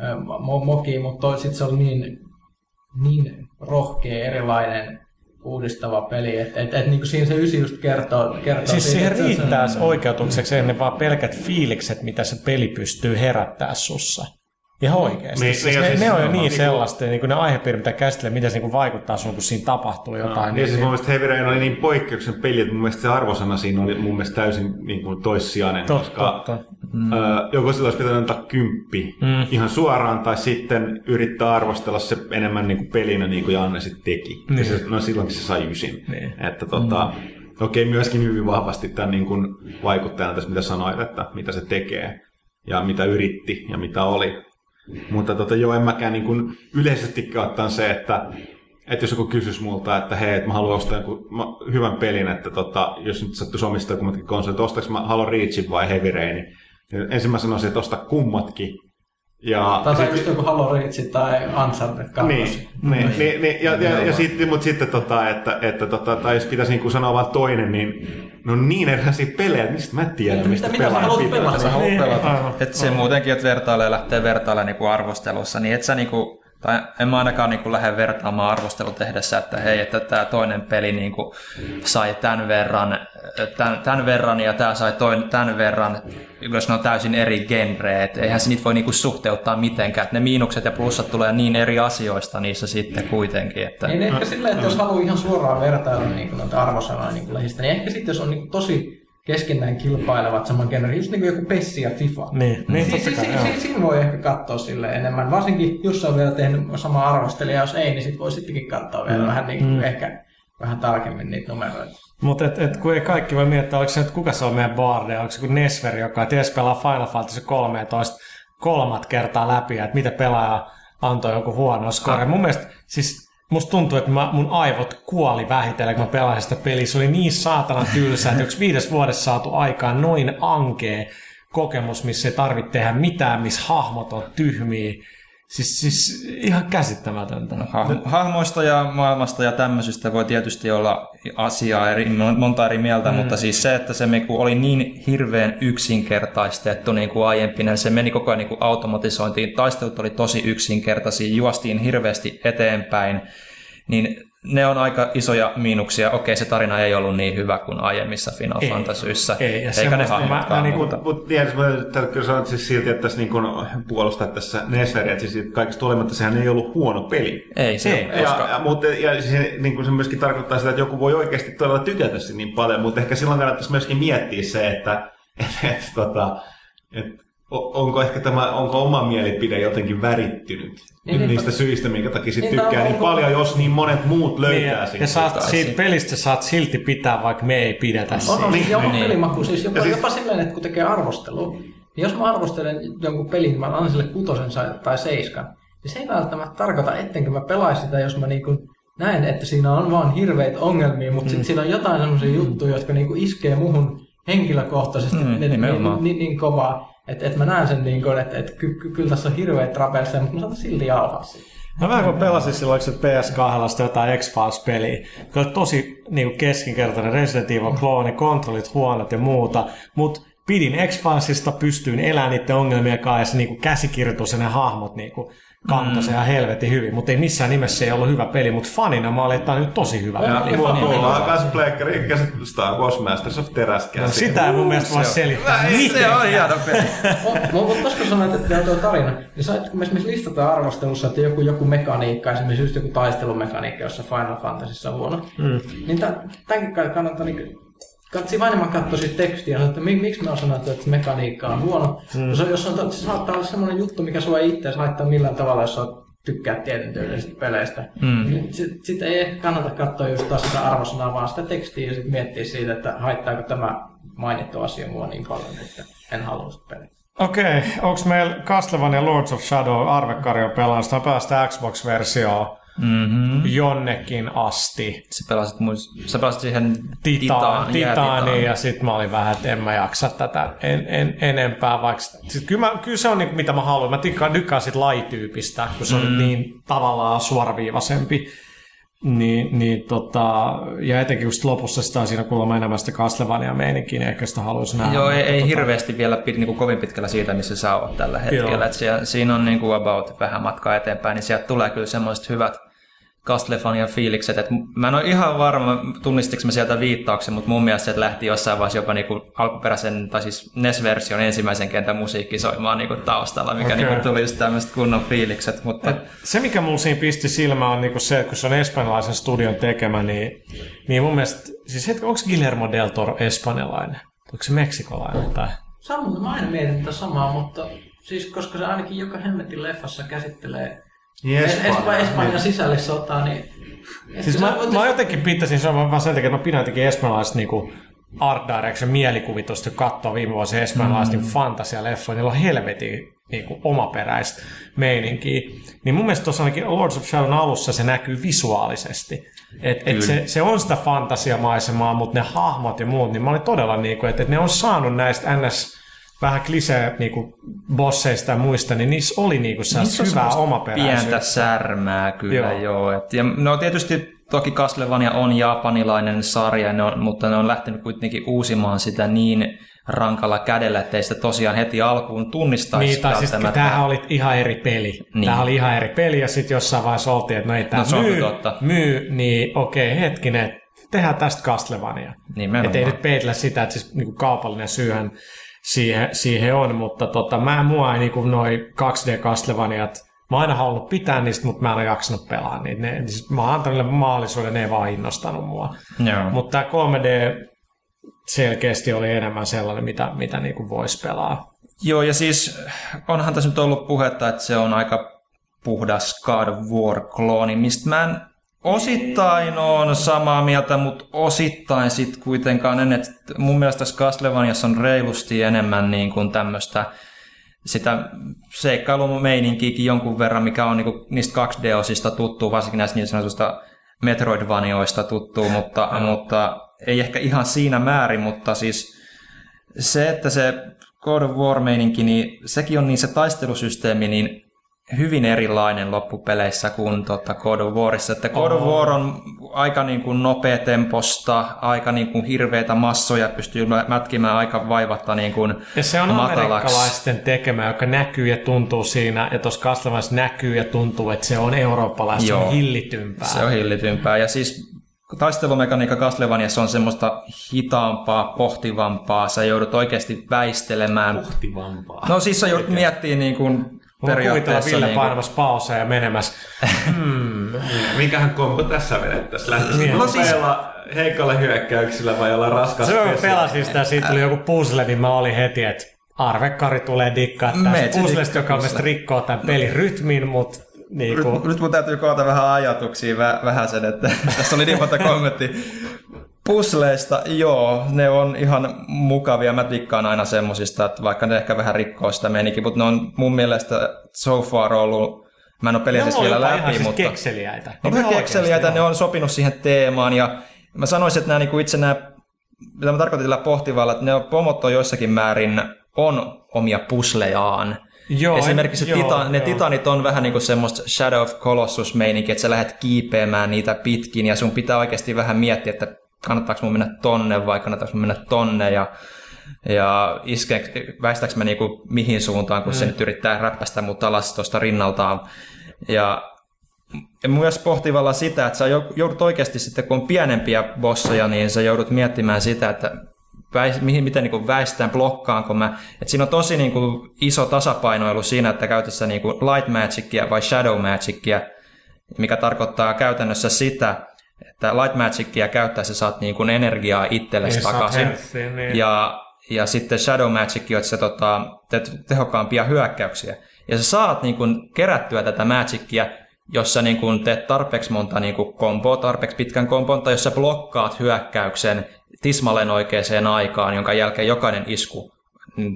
ö, mo- mokia, mutta sitten se on niin, niin rohkea, erilainen, uudistava peli, että et, et, niin siinä se ysi just kertoo, kertoo Siis siihen että se- riittää oikeutukseksi ennen vaan pelkät fiilikset, mitä se peli pystyy herättää sussa. Ihan oikeasti. Niin, Niin, siis niin, ne, siis ne on jo no, niin niinku- sellaista, niin kuin ne aihepiirit, mitä käsittelee, miten se niin kuin vaikuttaa sun, kun siinä tapahtuu jotain. Ja siis mun mielestä Heavy Rain oli niin poikkeuksellinen peli, että mun mielestä se arvosana siinä oli mun mielestä täysin niin kuin toissijainen, Totta, koska totta. Mm. Öö, joko sillä olisi pitänyt antaa kymppi mm. ihan suoraan, tai sitten yrittää arvostella se enemmän niin kuin pelinä, niin kuin Janne sitten teki. Niin. Ja se, no silloinkin se sai ysin. Niin. Että tota, mm. okei, myöskin hyvin vahvasti tämän niin kuin vaikuttajana tässä, mitä sanoit, että mitä se tekee, ja mitä yritti, ja mitä oli. Mutta tota, joo, en mäkään niin kuin yleisesti ottaen se, että että jos joku kysyisi multa, että hei, että mä haluan ostaa jonkun mä- hyvän pelin, että tota, jos nyt sattuisi omistaa kummatkin konsolit, ostaks mä Halo Reachin vai Heavy Rainin, niin ensin mä sanoisin, että osta kummatkin. Ja Tai sit- just joku Halo Reach tai Uncharted 2. niin, niin, niin, niin, ja, ja, ja sitten, mutta sitten, tota, että, että tota, tai jos pitäisi niin sanoa vain toinen, niin no niin erilaisia pelejä, mistä mä tiedän, Niin, mistä mitä- mitä sä pelaaja haluat pitää. pelata? Sä haluat Niin, pelata. aivan, Et se muutenkin, että vertailee lähtee vertailemaan niinku arvostelussa, niin et sä niinku, tai en mä ainakaan niinku lähde vertaamaan arvostelu tehdessä, että hei, että tämä toinen peli niinku sai tämän verran, tämän, tämän verran ja tämä sai toin, tämän verran, jos ne on täysin eri genreet. Eihän se niitä voi niinku suhteuttaa mitenkään. Et ne miinukset ja plussat tulee niin eri asioista niissä sitten kuitenkin. Että... Niin ehkä silleen, että jos haluaa ihan suoraan vertailla niin kuin arvosanoja niin kuin lehdistä, niin ehkä sitten jos on niin kuin tosi keskenään kilpailevat saman genren, just niin kuin joku Pessi ja FIFA. Niin, niin Si- si- si- si- Siinä voi ehkä katsoa sille enemmän, varsinkin jos on vielä tehnyt sama arvostelija, jos ei, niin sitten voi sittenkin katsoa vielä vähän niin kuin ehkä vähän tarkemmin niitä numeroita. Mutta et, et, kun ei kaikki voi miettiä, oliko se nyt kuka se on meidän barde, onko se kuin Nesver, joka ties pelaa Final Fantasy 13 kolmat kertaa läpi, että mitä pelaaja antoi joku huono score. Mun mielestä, siis musta tuntuu, että mä, mun aivot kuoli vähitellen, kun mä pelasin sitä peliä. Se oli niin saatana tylsä, että yksi viides vuodessa saatu aikaan noin ankee kokemus, missä ei tarvitse tehdä mitään, missä hahmot on tyhmiä. Siis, siis ihan käsittämätöntä. Hahmo- Hahmoista ja maailmasta ja tämmöisistä voi tietysti olla asiaa eri, monta eri mieltä, mm. mutta siis se, että se niinku oli niin hirveän yksinkertaistettu niin kuin aiempina, se meni koko ajan niin kuin automatisointiin, taistelut oli tosi yksinkertaisia, juostiin hirveästi eteenpäin niin ne on aika isoja miinuksia. Okei, se tarina ei ollut niin hyvä kuin aiemmissa Final Ei. Fantasyissa. Ei, eikä ne semmoista- hahmotkaan mä niinku- muuta. Mutta tiedätkö, mä kyllä sanoa siis silti, että tässä niin puolustaa tässä Nesveria, että siis kaikista olematta sehän ei ollut huono peli. Ei se Ei. ole. Ja, ja, mutta, ja se, niin kuin se myöskin tarkoittaa sitä, että joku voi oikeasti todella tykätä sitä niin paljon, mutta ehkä silloin kannattaisi myöskin miettiä se, että et, et, tota, et, o- onko ehkä tämä, onko oma mielipide jotenkin värittynyt Niin, niin, niin, niistä syistä, minkä takia sit niin, tykkää niin paljon, jos niin monet muut löytää Niin, siitä. ja saat, siitä sit- pelistä saat silti pitää, vaikka me ei pidetä On, siitä. on Niin, niin, jopa niin. pelimaku, siis jopa, Ja siis- jopa silleen, että kun tekee arvostelua, niin jos mä arvostelen jonkun pelin, niin mä annan sille kutosen tai seiskan, niin se ei välttämättä tarkoita, ettenkö mä pelaisi sitä, jos mä niinku näen, että siinä on vaan hirveitä ongelmia, mutta Mm. sitten siinä on jotain sellaisia juttuja, jotka niinku iskee muhun henkilökohtaisesti Mm, niin, niin, niin, niin, kovaa, että, että mä näen sen, niin kuin, että, että ky, ky, kyllä tässä on hirveät trapelseja, mutta mä saatan silti jauhaa. Mä vähän kun pelasin silloin se PS2 sitä jotain X-Files-peliä, joka oli tosi niin keskinkertainen Resident Evil klooni, kontrollit huonot ja muuta, mutta pidin X-Filesista, pystyin elämään niiden ongelmien kanssa ja se niin käsikirjoitus ja ne hahmot niin kuin kantoi sen ihan helvetin hyvin, mutta ei missään nimessä se ei ollut hyvä peli, mutta fanina mä olin, että tämä on nyt tosi hyvä Ja- peli. ja Mulla on myös ja Star Wars Masters of Teräskää. No, sitä ei mun mielestä voi selittää. Se Miten? on hieno peli. Mutta kun sanoit, että on tuo tarina, niin sait, kun me esimerkiksi listataan arvostelussa, että joku, joku mekaniikka, esimerkiksi just joku taistelumekaniikka, jossa Final Fantasyssa on huono, mm. niin tämän, tämänkin kannattaa niin Katsi vain enemmän katsoa siitä tekstiä että mi- miksi me on sanottu, että mekaniikka on huono. Mm. Jos, on- jos on, se saattaa olla semmoinen juttu, mikä sua ei itse haittaa millään tavalla, jos sä tykkää tietyn tyylisistä peleistä. Mm. Niin Sitten sit ei kannata katsoa just taas sitä arvosanaa, vaan sitä tekstiä ja sitten miettiä siitä, että haittaako tämä mainittu asia mua niin paljon, että en halua sitä peliä. Okei, onko meillä Castlevania Lords of Shadow arvekarjo pelannut? Sitä päästä Xbox-versioon Mm-hmm. jonnekin asti. Sä pelasit, muis, sä pelasit siihen Titaan, Titaan- Titaaniin ja ja sitten mä olin vähän, että en mä jaksa tätä en, en, enempää, vaikka sit, kyllä, mä, kyllä se on niin, mitä mä haluan. Mä tykkään, tykkään sit lajityypistä, kun se on mm. niin tavallaan suoraviivaisempi. Niin, niin tota, ja etenkin just lopussa sitä on siinä kuulemma enemmän sitä Castlevania meininkiä, niin ehkä sitä haluaisi nähdä. Joo, ei, ei tota, hirveästi vielä pidä niin kovin pitkällä siitä, missä sä oot tällä hetkellä. Joo. Et siellä, siinä on niin kuin about vähän matkaa eteenpäin, niin sieltä tulee kyllä semmoiset hyvät Castlevania fiilikset. Et mä en ole ihan varma, tunnistinko mä sieltä viittauksen, mutta mun mielestä sieltä lähti jossain vaiheessa jopa niinku alkuperäisen, tai siis NES-version ensimmäisen kentän musiikki soimaan niinku taustalla, mikä Okei. niinku tuli just tämmöiset kunnon fiilikset. Mutta Et se, mikä mulla siinä pisti silmään, on niinku se, että kun se on espanjalaisen studion tekemä, niin, niin mun mielestä, siis hetki, onko Guillermo del Toro espanjalainen? Onko se meksikolainen? Tai? Samoin mä aina mietin tätä samaa, mutta siis koska se ainakin joka hemmetin leffassa käsittelee Niin Es- Espanja. Espa- Espanjan sisällissotaa, niin... Siis mä, mä jotenkin pitäisin, se on vaan sen takia, että mä pidän jotenkin espanjalaista niinku art direction mielikuvitusta, kun katsoo viime vuosina espanjalaista mm. fantasialeffoja, niillä on helvetin niinku omaperäistä meininkiä. Niin mun mielestä tuossa ainakin Lords of Shadow alussa se näkyy visuaalisesti. Et, et se, se, on sitä fantasiamaisemaa, mutta ne hahmot ja muut, niin mä olin todella niinku, että et ne on saanut näistä ns vähän klisee niinku bosseista ja muista, niin niissä oli niinku sellaista hyvää semmoista omaperäisyyttä. Pientä särmää kyllä, Joo. joo. et, ja no tietysti toki Castlevania on japanilainen sarja, ne on, mutta ne on lähtenyt kuitenkin uusimaan sitä niin rankalla kädellä, ettei sitä tosiaan heti alkuun tunnistaisi Niin, tai siis tämähän oli ihan eri peli. Niin. Niin. Tämähän oli ihan eri peli, ja sitten jossain vaiheessa oltiin, että no ei tämä No, myy, totta. myy, niin okei, hetkinen, tehdään tästä Castlevania. Että ei nyt peitellä sitä, että siis niinku kaupallinen syyhän siihen, siihen on, mutta tota, mä mua ei niinku noi 2D Castlevaniat, mä oon aina halunnut pitää niistä, mutta mä en ole jaksanut pelaa niitä. Ne, siis mä oon antanut niille mahdollisuuden, ne ei vaan innostanut mua. Joo. Mutta tämä 3D selkeästi oli enemmän sellainen, mitä, mitä niinku voisi pelaa. Joo, ja siis onhan tässä nyt ollut puhetta, että se on aika puhdas God of War-klooni, mistä mä en osittain on samaa mieltä, mutta osittain sitten kuitenkaan en, että mun mielestä tässä Castlevaniassa on reilusti enemmän niin kuin tämmöistä sitä seikkailumeininkiäkin jonkun verran, mikä on niinku niistä 2D-osista tuttu, varsinkin näistä niin sanotusta Metroidvanioista tuttu, mutta, mutta ei ehkä ihan siinä määrin, mutta siis se, että se God of War-meininki, niin sekin on niin se taistelusysteemi, niin hyvin erilainen loppupeleissä kuin tota God of Warissa. Että God of War on aika niin kuin nopeatemposta, aika niin kuin hirveitä massoja, pystyy mätkimään aika vaivatta niin kuin Ja se on matalaksi. amerikkalaisten tekemä, joka näkyy ja tuntuu siinä, ja tuossa Castlevaniassa näkyy ja tuntuu, että se on eurooppalaista, se on hillitympää. Se on hillitympää. Ja siis taistelumekaniikka Castlevaniassa on semmoista hitaampaa, pohtivampaa. Sä joudut oikeasti väistelemään. Pohtivampaa. No siis sä joudut miettimään niin kuin Kuvitella periaatteessa... Ville Niin kuin, painamassa ja menemässä. Hmm. Minkähän kombo tässä vedettäisiin? Lähtisikö Niin. no No siis- nopeilla heikolla hyökkäyksillä vai olla raskas Se on pelasin sitä ja siitä tuli joku puzzle, niin mä olin heti, että Arvekkari tulee dikkaa tästä puzzlesta, joka puzzle. mielestäni rikkoo tämän pelin rytmin, mutta niinku, Nyt, nyt mun täytyy koota vähän ajatuksia vä, vähän sen, että tässä oli niin monta kommenttia. Pusleista, joo, ne on ihan mukavia. Mä tikkaan aina semmosista, että vaikka ne ehkä vähän rikkoo sitä menikin, mutta ne on mun mielestä so far ollut, mä en ole peliä ne siis vielä läpi, ihan siis mutta... kekseliäitä. Ne on vähän kekseliäitä, ne on sopinut siihen teemaan ja mä sanoisin, että nämä niinku itse nämä, mitä mä tarkoitan tällä pohtivalla, että ne on, pomot on joissakin määrin on omia puslejaan. Joo, Esimerkiksi joo, ne joo. titanit on vähän niin kuin semmoista Shadow of Colossus meininki, että sä lähdet kiipeämään niitä pitkin ja sun pitää oikeasti vähän miettiä, että kannattaako mun mennä tonne vai kannattaako mun mennä tonne ja ja iske, väistääkö mä niinku mihin suuntaan, kun mm. se nyt yrittää räppästä mut alas tuosta rinnaltaan. Ja myös pohtivalla sitä, että sä jou- joudut oikeasti sitten, kun on pienempiä bosseja, niin sä joudut miettimään sitä, että väis, mihin, miten niin väistään, blokkaanko mä. Et siinä on tosi niin kuin, iso tasapainoilu siinä, että käytössä niin kuin light magicia vai shadow magicia, mikä tarkoittaa käytännössä sitä, että light magicia käyttäessä saat niin kuin energiaa itsellesi Niin, takaisin. niin. Ja, ja sitten Shadow Magic, että sä tota, teet tehokkaampia hyökkäyksiä. Ja sä saat niin kun, kerättyä tätä Magicia, jos sä niin kun, teet tarpeeksi monta niin kun, komboa, tarpeeksi pitkän kombon, tai jos sä blokkaat hyökkäyksen tismalleen oikeaan aikaan, jonka jälkeen jokainen isku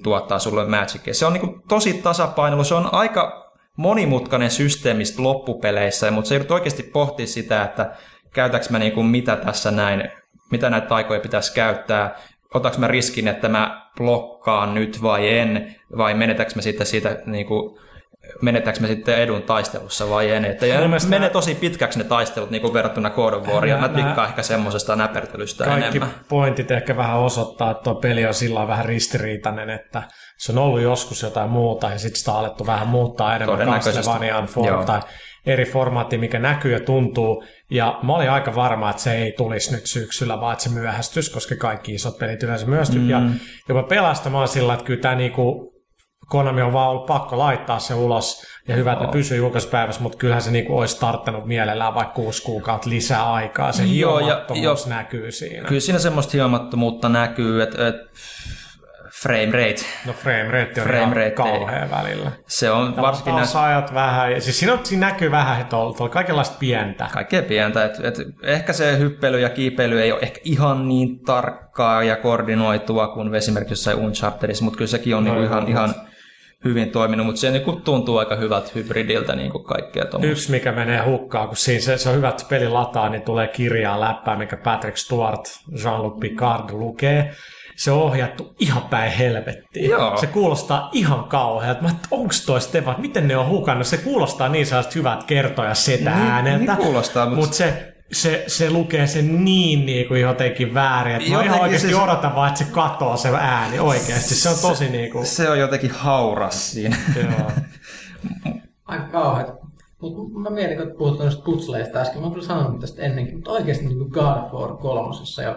tuottaa sulle Magicia. Se on niin kun, tosi tasapainoilu, se on aika monimutkainen systeemistä loppupeleissä, mutta se joudut oikeasti pohtia sitä, että käytäks mä niin kuin mitä tässä näin, mitä näitä taikoja pitäisi käyttää, otaks mä riskin, että mä blokkaan nyt vai en, vai menetäks mä sitten siitä niin kuin, menetäks mä sitten edun taistelussa vai en. Että ja menee nää- tosi pitkäksi ne taistelut niin kuin verrattuna God of War, ja mä tikkaan ehkä semmosesta näpertelystä Kaikki enemmän. pointit ehkä vähän osoittaa, että tuo peli on sillä vähän ristiriitainen, että se on ollut joskus jotain muuta ja sitten sitä on alettu vähän muuttaa enemmän. Castlevanian form, tai eri formaatti, mikä näkyy ja tuntuu. Ja mä olin aika varma, että se ei tulisi nyt syksyllä, vaan että se myöhästys, koska kaikki isot pelit yleensä myöhästyy. Mm. Ja jopa pelasta mä oon sillä, että kyllä tämä niinku Konami on vaan ollut pakko laittaa se ulos, ja hyvä, että ne pysyy julkaisupäivässä, mutta kyllähän se niinku olisi starttanut mielellään vaikka kuusi kuukautta lisää aikaa. Se Joo, ja- hiomattomuus jo- näkyy siinä. Kyllä siinä semmoista hiomattomuutta näkyy, että, että frame rate, No frame rate on Frame rate kauhea välillä. se on varsinkin näissä ajat vähän, ja siis siinä, on, siinä näkyy vähän, että tuolla tuolla kaikenlaista pientä. Kaikkea pientä. Et, et ehkä se hyppely ja kiipeily ei ole ehkä ihan niin tarkkaa ja koordinoitua kuin esimerkiksi jossain Unchartedissa, mutta kyllä sekin on No niinku ihan, ihan hyvin toiminut, mutta se niinku tuntuu aika hyvältä hybridiltä niinku kaikkea tuommoista. Yksi, mikä menee hukkaan, kun siinä se, se on hyvä, että peli lataa, niin tulee kirjaa läppää, mikä Patrick Stewart, Jean-Luc Picard lukee. Se on ohjattu ihan päin helvettiin. Joo. Se kuulostaa ihan kauhealta. Mä että onks toi Stefan, miten ne on hukannut? Se kuulostaa niin sellaista hyvät kertoja setä Niin- ääneltä. niin kuulostaa, mut- Mut se, se, se lukee sen niin, niin kuin jotenkin väärin. Että mä ihan oikeasti siis- odotan vaan, että se katoo se ääni oikeasti. Se on tosi niin kuin... Se on jotenkin hauras siinä. Joo. Aika kauheat. Mutta mä mietin, kun puhuttiin noista putsleista äsken, mä oon kyllä sanonut tästä ennenkin, mutta oikeasti niin God of War kolmosessa jo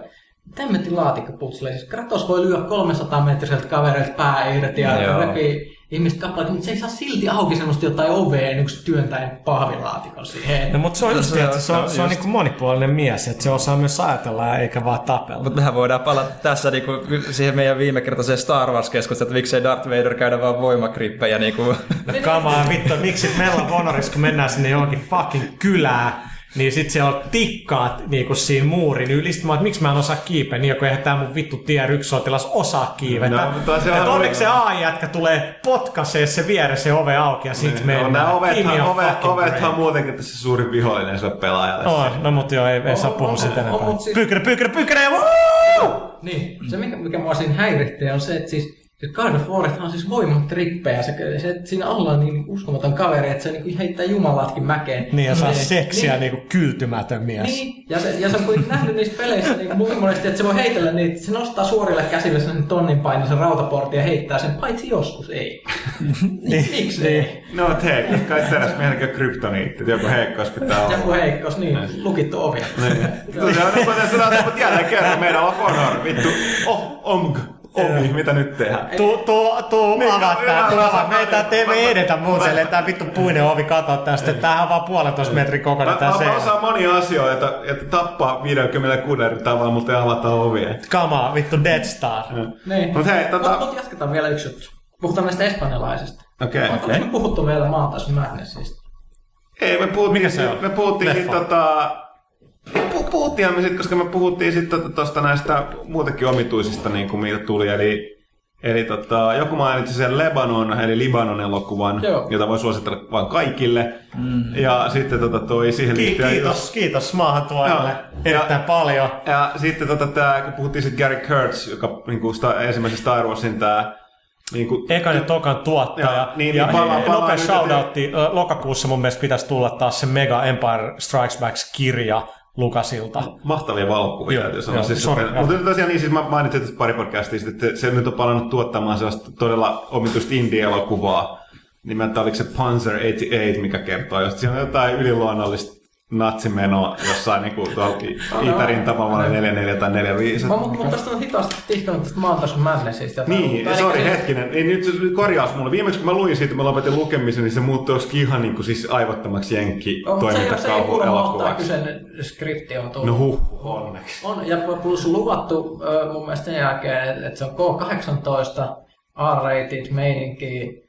tämmöinen laatikkoputsle. Siis Kratos voi lyödä 300 metriseltä kavereilta pää irti ja Joo. repii ihmiset kappaleet, mutta se ei saa silti auki semmoista jotain ovea ennen kuin se työntää pahvilaatikon siihen. No, mutta se on No just, se on- että se on, no se on niin monipuolinen mies, että se osaa myös ajatella eikä vaan tapella. Mutta mehän voidaan palata tässä niinku siihen meidän viime kertaiseen Star Wars-keskusteluun, että miksei Darth Vader käydä vaan voimakrippejä. Niinku. Kamaa, vittu, miksi meillä on Honoris, kun mennään sinne johonkin fucking kylään, niin sit siellä on tikkaat niinku siinä muurin yli. Sitten mä oon, että miksi mä en osaa kiipeä, niin joku eihän tää mun vittu tier yksi sotilas osaa kiivetä. No, mutta se on- onneksi se AI-jätkä tulee potkaisee se vieressä se ove auki ja sit No, mennään. nämä Give me ovethan, ovet, ovethan on muutenkin tässä suuri vihollinen sille pelaajalle. On, no mutta joo, ei, ei saa puhua sitä enempää. mut siis- Pyykärä, pyykärä, pyykärä, woo! Niin, se mikä, mikä mua siinä häiritti on se, että siis Se God of War on siis voimatrippejä. Se, se, siinä alla on niin uskomaton kaveri, että se niin heittää jumalatkin mäkeen. Niin, ja saa Niin, seksiä niin, niinku kyltymätön mies. niin, ja, se, ja sä oot nähnyt niissä peleissä niin kuin monesti, että se voi heitellä niitä, se nostaa suorille käsille sen tonnin painoisen rautaportin ja heittää sen, paitsi joskus ei. Niin, Miksi niin. ei? No, mutta hei, kai teräsmiehelläkin on kryptoniitti, että joku heikkous pitää olla. Joku heikkous, niin, lukittu ovi. Niin. Se on nyt paljon sanoa, mutta jälleen kerran meidän on vittu, oh, omg, ovi, mitä nyt tehdään? Tuu, tuu, tuu avaa tää, tuu avaa. mä- Me tää me mä- edetä muuten, mä- tää vittu puinen ovi, kato tästä. Tämähän on vaan puolentoista metrin kokoinen tää mä, mä osaan monia asioita, että tappaa 56 eri tavalla, mutta ei avata ovia. Kamaa, vittu Dead Star. Niin. Mut hei, tota- Mut, jatketaan vielä yksi juttu. Puhutaan näistä espanjalaisista. Okei. Onko me puhuttu vielä maantaisen Madnessista? Ei, me puhuttiin, Mikä se on? me puhuttiin tota... pu- Puhuttiin me sit, koska me puhuttiin sitten tuosta näistä muutenkin omituisista, niin kuin mitä tuli, eli Eli tota, joku mainitsi sen Lebanon, eli Libanon elokuvan, Joo. jota voi suositella vain kaikille. Mm. Ja sitten tota, toi siihen Ki- liittyen kiitos, kiitos maahantuojalle erittäin paljon. Ja sitten tota, tää, kun puhuttiin sitten Gary Kurtz, joka niinku, sta, ensimmäisen Star Warsin tää, niinku, Ekan ja tokan tuottaja. Joo, niin, ja niin palaa- palaa nopea shoutoutti. Lokakuussa mun mielestä pitäisi tulla taas se Mega Empire Strikes Back-kirja Lukasilta. mahtavia valokuvia, Joo, täytyy sanoa. joo, Siis, sorry, joo. mutta tosiaan niin, siis mä mainitsin tässä pari podcastia että se nyt on palannut tuottamaan sellaista todella omituista indie-elokuvaa. Nimeltä oliko se Panzer 88, mikä kertoo, jos siinä on jotain yliluonnollista natsimenoa jossain niin kuin tuolla Itärin tavalla 44 tai 45. Mä, mutta tästä on hitaasti tihkunut tästä maantaisen Madnessista. Niin, sori hetkinen. Niin nyt korjaus mulle. Viimeksi kun mä luin siitä, mä lopetin lukemisen, niin se muuttui joskin ihan niin kuin siis aivottomaksi jenkki Oh, mutta se, ei- ei elokuvaksi. kyseinen skripti on tullut. No huh, onneksi. On, ja plus luvattu mun mielestä sen jälkeen, että et se on K18, R-rated meininki,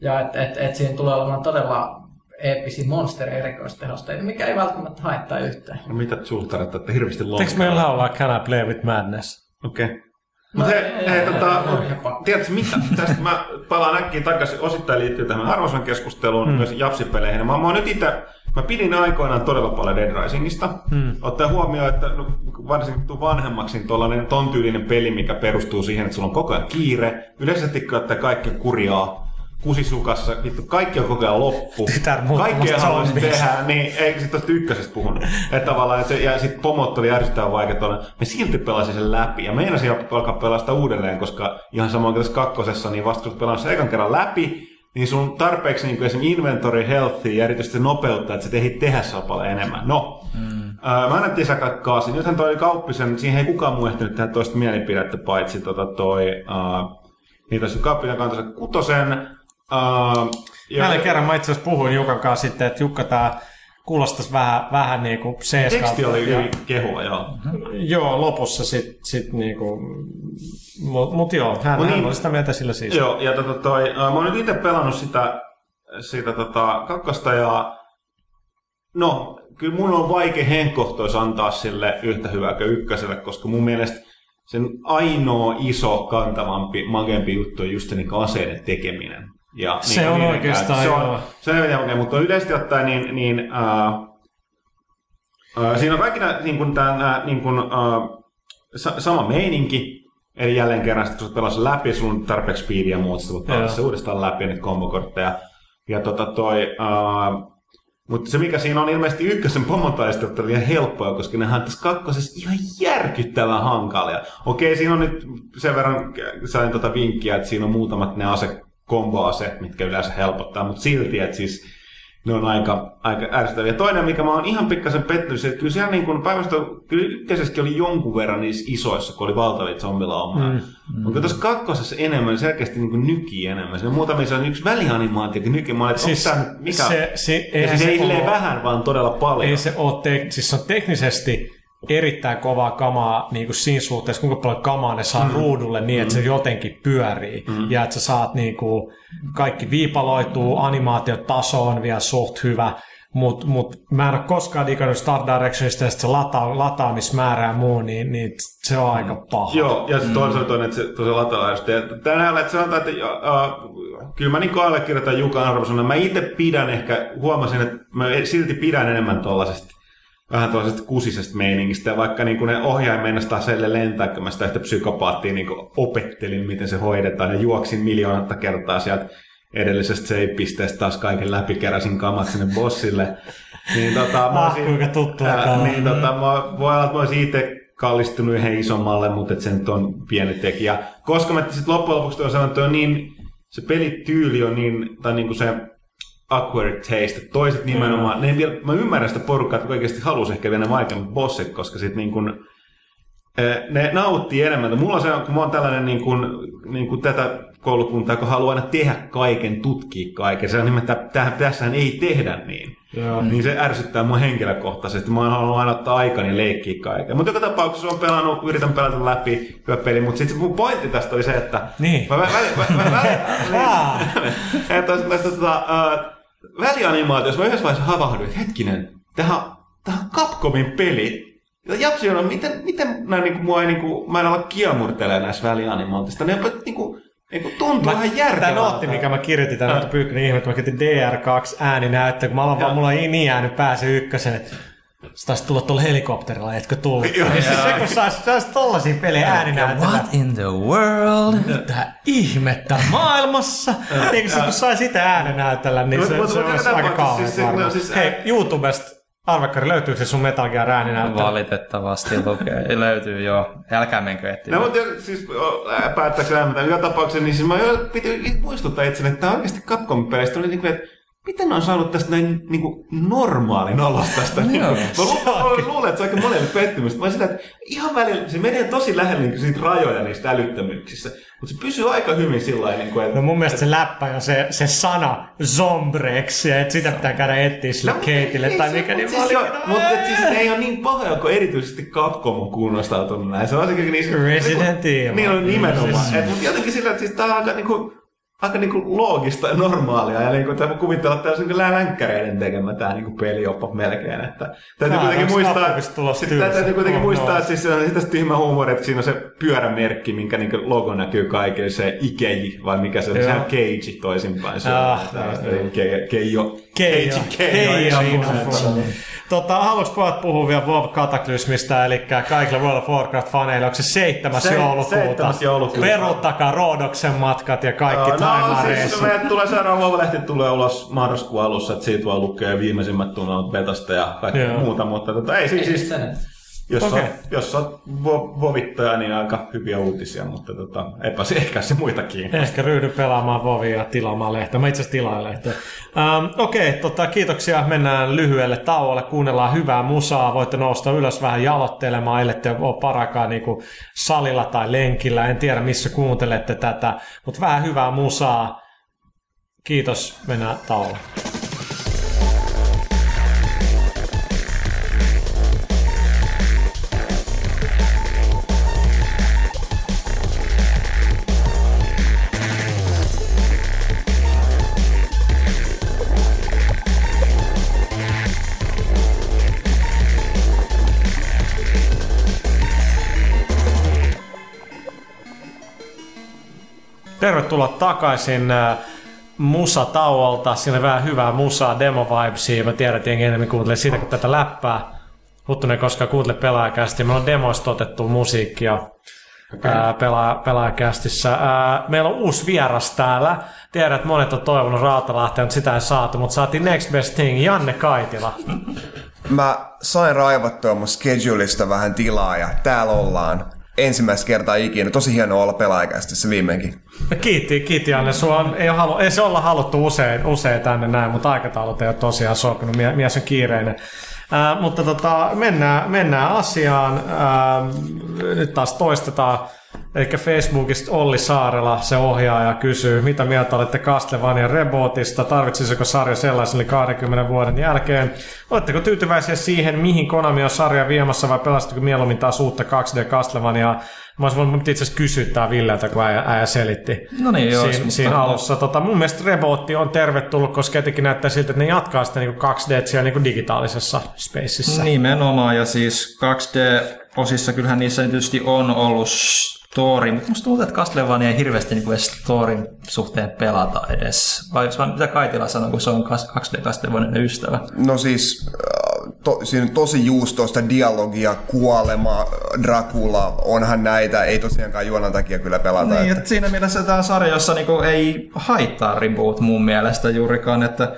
ja että et, et siinä tulee olemaan todella eeppisiä monster-erikoistehosteita, mikä ei välttämättä haittaa yhtään. No mitä sultaret, että hirveästi lonkeroa. Eikö meillä laulaa Can I Play With Madness? Okei. No, Mutta hei, ei, hei, ei, tota, tiedätkö mitä? Tästä mä palaan äkkiä takaisin. Osittain liittyy tähän arvosan keskusteluun, mm. myös japsipeleihin. Mä, mä oon nyt itse, mä pidin aikoinaan todella paljon Dead Risingista. Mm. Ottaa huomioon, että no, varsinkin tuu vanhemmaksi, niin tuollainen ton tyylinen peli, mikä perustuu siihen, että sulla on koko ajan kiire. Yleisesti että kaikki on kurjaa kusisukassa, vittu, kaikki on koko ajan loppu. Tytär Kaikkea haluaisi tehdä, niin ei sit tosta ykkösestä puhunut. Että tavallaan, että se, ja sit pomot oli järjestetään vaikea tuolla. Me silti pelasin sen läpi ja meinasin alkaa pelaa sitä uudelleen, koska ihan samoin kuin tässä kakkosessa, niin vasta kun pelannut sen ekan kerran läpi, niin sun tarpeeksi niin esimerkiksi inventory healthy ja erityisesti se nopeuttaa, että sä ehdit tehdä paljon enemmän. No, mm. ää, mä annettiin sä kaasin. Nythän toi kauppisen, siihen ei kukaan muu ehtinyt tehdä toista mielipidettä, paitsi tota toi, ää, niitä olisi kauppinen kantansa kutosen. Ja- Jälleen kerran mä itse asiassa puhuin Jukan kanssa sitten, että Jukka tää kuulostaisi vähän, vähän niin kuin c Teksti oli hyvin kehua, joo. Joo, lopussa sit, sit niinku, mut, mut joo, hän, hän niin- oli sitä mieltä sillä siis. Joo, ja tota toi, ää, mä oon nyt itse pelannut sitä, sitä tota, kakkosta ja no, kyllä mun on vaikea henkkohtois antaa sille yhtä hyvää kuin ykköselle, koska mun mielestä sen ainoa iso, kantavampi, magempi juttu on just niin aseiden tekeminen. Ja Se niinku on niiden oikeastaan, se joo. on, se on makea, mutta yleisesti ottaen niin, niin ää, ää, siinä on kaikki nämä, niin kuin, tämän, nämä, niin kuin, ää, sa- sama meininki, Eli jälleen kerran, kun sä pelasit läpi, sulla on tarpeeksi speedia ja muuta, sä voit pelata se uudestaan läpi, niitä kombokortteja. Ja tota toi, uh, mutta se mikä siinä on ilmeisesti ykkösen pomotaistelut on liian helppoa, koska nehän on tässä kakkosessa ihan järkyttävän hankalia. Okei, siinä on nyt sen verran, sain tota vinkkiä, että siinä on muutamat ne ase komboaseet, mitkä yleensä helpottaa, mutta silti, että siis ne on aika, aika ärsyttäviä. Toinen, mikä mä oon ihan pikkasen pettynyt, että kyllä siellä niin kuin päivästä, kyllä ykkösessäkin oli jonkun verran niissä isoissa, kun oli valtavia zombilaumaa. Mm. Mm. Onko tuossa kakkosessa enemmän, selkeästi niin kuin nyki enemmän. Siinä se on yksi välianimaatio, nyki. Mä olin, että Siis nyt mikä? se, se, ja siis se ei oo- vähän, vaan todella paljon. Ei se ole, te- siis se on teknisesti erittäin kovaa kamaa niin kuin siinä suhteessa, kuinka paljon kamaa ne saa mm. ruudulle niin, että se jotenkin pyörii. Mm. Ja että sä saat niin kuin, kaikki viipaloituu, animaatiotaso on vielä suht hyvä. Mutta mut, mä en ole koskaan digannut Star Directionista, että se lata, lataamismäärä ja muu, niin, niin se on aika paha. Joo, ja se toinen, mm. toinen että se tosiaan lataa just. Ja Tänään että sanotaan, että uh, kyllä mä niin allekirjoitan Jukan arvosana. Mä itse pidän ehkä, huomasin, että mä silti pidän enemmän tuollaisesta vähän tuollaisesta kusisesta meiningistä. Ja vaikka niin ne ohjaaja meinastaa selle lentää, kun mä sitä yhtä psykopaattia niin opettelin, miten se hoidetaan. Ja juoksin miljoonatta kertaa sieltä edellisestä save-pisteestä taas kaiken läpi keräsin kamat sinne bossille. Niin tota, mä Ah, olisin, kuinka tuttua ää, on. niin, tota, mä, voi olla, että mä olisin itse kallistunut yhden isommalle, mutta se nyt on pieni tekijä. Koska mä sitten loppujen lopuksi tuon sanon, että on niin, se pelityyli on niin, tai niin kuin se awkward taste, toiset nimenomaan, ne ei vielä, mä ymmärrän sitä porukkaa, että oikeasti halusi ehkä vielä ne vaikeammat bossit, koska sitten niin kuin, eh, ne nauttii enemmän. Mulla on se, kun mä oon tällainen niin kuin, niin kuin tätä koulukuntaa, kun haluaa aina tehdä kaiken, tutkia kaiken. Se on nimittäin, tähän, tässähän ei tehdä niin. Joo. Niin se ärsyttää mua henkilökohtaisesti. Mä haluan aina ottaa aikani leikkiä kaiken. Mutta joka tapauksessa on pelannut, yritän pelata läpi hyvä peli. Mutta sitten mun pointti tästä oli se, että... Niin. Mä, mä, mä, mä, mä, Ah. että tästä, tästä tota, äh, välianimaatiossa mä yhdessä vaiheessa havahduin, että hetkinen, tähän, tähän on Capcomin peli. Ja Japsi on, miten, miten mä, niinku, mua ei, niinku, mä en ala kiamurtelemaan näissä välianimaatioista. Ne niinku, niinku, tuntuu Mä, vähän tämä järkevältä. nootti, mikä mä kirjoitin tänne, mutta Pyykkönen ihme, että mä kirjoitin DR2 ääninäyttö, kun mä aloin vaan, mulla on niin jäänyt pääse ykkösen, että se taisi tulla tuolla helikopterilla, etkö tullut? Ja siis se, kun sais, sais tollasia pelejä ääninäyttöä. What in the world? Mitä ihmettä maailmassa? niin kun se, kun sai sitä äänenäytellä, niin se, se olisi aika kauhean siis se- no varmaan. siis- Hei, YouTubesta, Arvekkari, löytyykö se sun Metal Gear ääninäyttö? Valitettavasti lukee. Löytyy jo. Älkää menkö No etsimään. mutta siis ää, päättääkö lämmintä joka tapauksessa, niin siis mä jo piti muistuttaa itseni, että tämä oikeasti Capcom-peleistä oli niinku, että miten ne on saanut tästä näin niinku normaalin olosta tästä. niinku. Mä lu- mä luulen, että se on aika monelle pettymys. Mä sillä, että ihan välillä se menee tosi lähelle niinku siitä rajoja niistä älyttömyyksissä. Mutta se pysyy aika hyvin sillä niinku, että... No mun mielestä se läppä ja se, se sana zombrex, ja että sitä pitää käydä etsiä sille No, keitille ei tai se- mikä, niin siis joo, Mutta et siis ne ei ole niin pahoja, kun erityisesti Capcom on kunnostautunut näin. Se on niissä... Resident Evil. Niin on nimenomaan. Siis- Et, mutta jotenkin sillä, että siis tää on aika niinku, aika niinku loogista ja normaalia. Ja niinku, tämä kuvitella, että tämä olisi niinku länkkäreiden tekemä tämä niinku pelioppa melkein. Että, täytyy Tää, kuitenkin muistaa, sit, täytyy kuitenkin Oh, muistaa, että siis se on sitä tyhmä huumori, että siinä on se pyörämerkki, minkä niinku logo näkyy kaikille, se Ikeji, vai mikä se on, sehän on Keiji toisinpäin. Se Ah, on joo. Ke- Keijo. Keijo. Keijo. Keijo. Keijo. Tota, haluatko pojat puhua vielä WoW Kataklysmista, eli kaikille World of Warcraft-faneille, onko se 7. Se- joulukuuta? 7. joulukuuta. Peruuttakaa Roodoksen matkat ja kaikki Joo, No siis meidän tulee seuraava Vova-lehti tulee ulos marraskuun alussa, että siitä voi lukea viimeisimmät tunnot betasta ja kaikki Joo. muuta, mutta tota, ei siis, siis Sen, jos, on, jos on vo, vovittaja, niin aika hyviä uutisia, mutta tota, eipä se ehkä se muita kiinnostaa. Ehkä ryhdy pelaamaan Vovia ja tilaamaan lehteä. Mä itse asiassa tilaan lehteä. Ähm, Okei, okay, tota, kiitoksia. Mennään lyhyelle tauolle. Kuunnellaan hyvää musaa. Voitte nousta ylös vähän jalottelemaan, ellette ole parakaan niin salilla tai lenkillä. En tiedä, missä kuuntelette tätä, mutta vähän hyvää musaa. Kiitos. Mennään tauolle. Tervetuloa takaisin äh, musatauolta. Siinä on vähän hyvää musaa, demo vibesia. Mä tiedän, että jengi enemmän kuuntelee siitä kuin tätä läppää. Huttunen koskaan kuuntele pelaajakästi. Meillä on demoista otettu musiikkia okay. pelaa, pelaajakästissä. Ää, meillä on uusi vieras täällä. Tiedän, että monet on toivonut Rautalahteen, mutta sitä ei saatu. Mutta saatiin Next Best Thing, Janne Kaitila. Mä sain raivattua mun schedulista vähän tilaa ja täällä ollaan. Ensimmäistä kertaa ikinä. Tosi hienoa olla pelaajakästissä viimeinkin. Kiitti, kiitti Janne. Sua ei, halu, ei se olla haluttu usein, usein tänne näin, mutta aikataulut ei ole tosiaan sopinut. Mie, mies on kiireinen. Ää, mutta tota, mennään, mennään asiaan. Ää, nyt taas toistetaan. Eli Facebookista Olli Saarela, se ohjaaja, kysyy, mitä mieltä olette Castlevania Rebootista, tarvitsisiko sarja sellaisen yli 20 vuoden jälkeen? Oletteko tyytyväisiä siihen, mihin Konami on sarja viemässä vai pelastiko mieluummin taas uutta 2D Castlevaniaa? Mä olisin voinut itse asiassa kysyä tää Villeltä, kun äijä, äijä selitti No niin, joo, siinä, mutta- siinä alussa. Tota, mun mielestä Rebootti on tervetullut, koska etenkin näyttää siltä, että ne jatkaa sitä niin 2D siellä niin digitaalisessa spaceissa. Nimenomaan, ja siis 2D-osissa kyllähän niissä tietysti on ollut story, mutta musta tuntuu, että Castlevania ei hirveästi niin edes storin suhteen pelata edes. Vai mitä Kaitila sanoo, kun se on 2D Castlevanian ystävä? No siis, äh, to, siinä on tosi juustoista dialogia, kuolema, Dracula, onhan näitä, ei tosiaankaan juonan takia kyllä pelata. Niin, että- siinä mielessä tämä sarja, jossa niinku ei haittaa reboot mun mielestä juurikaan, että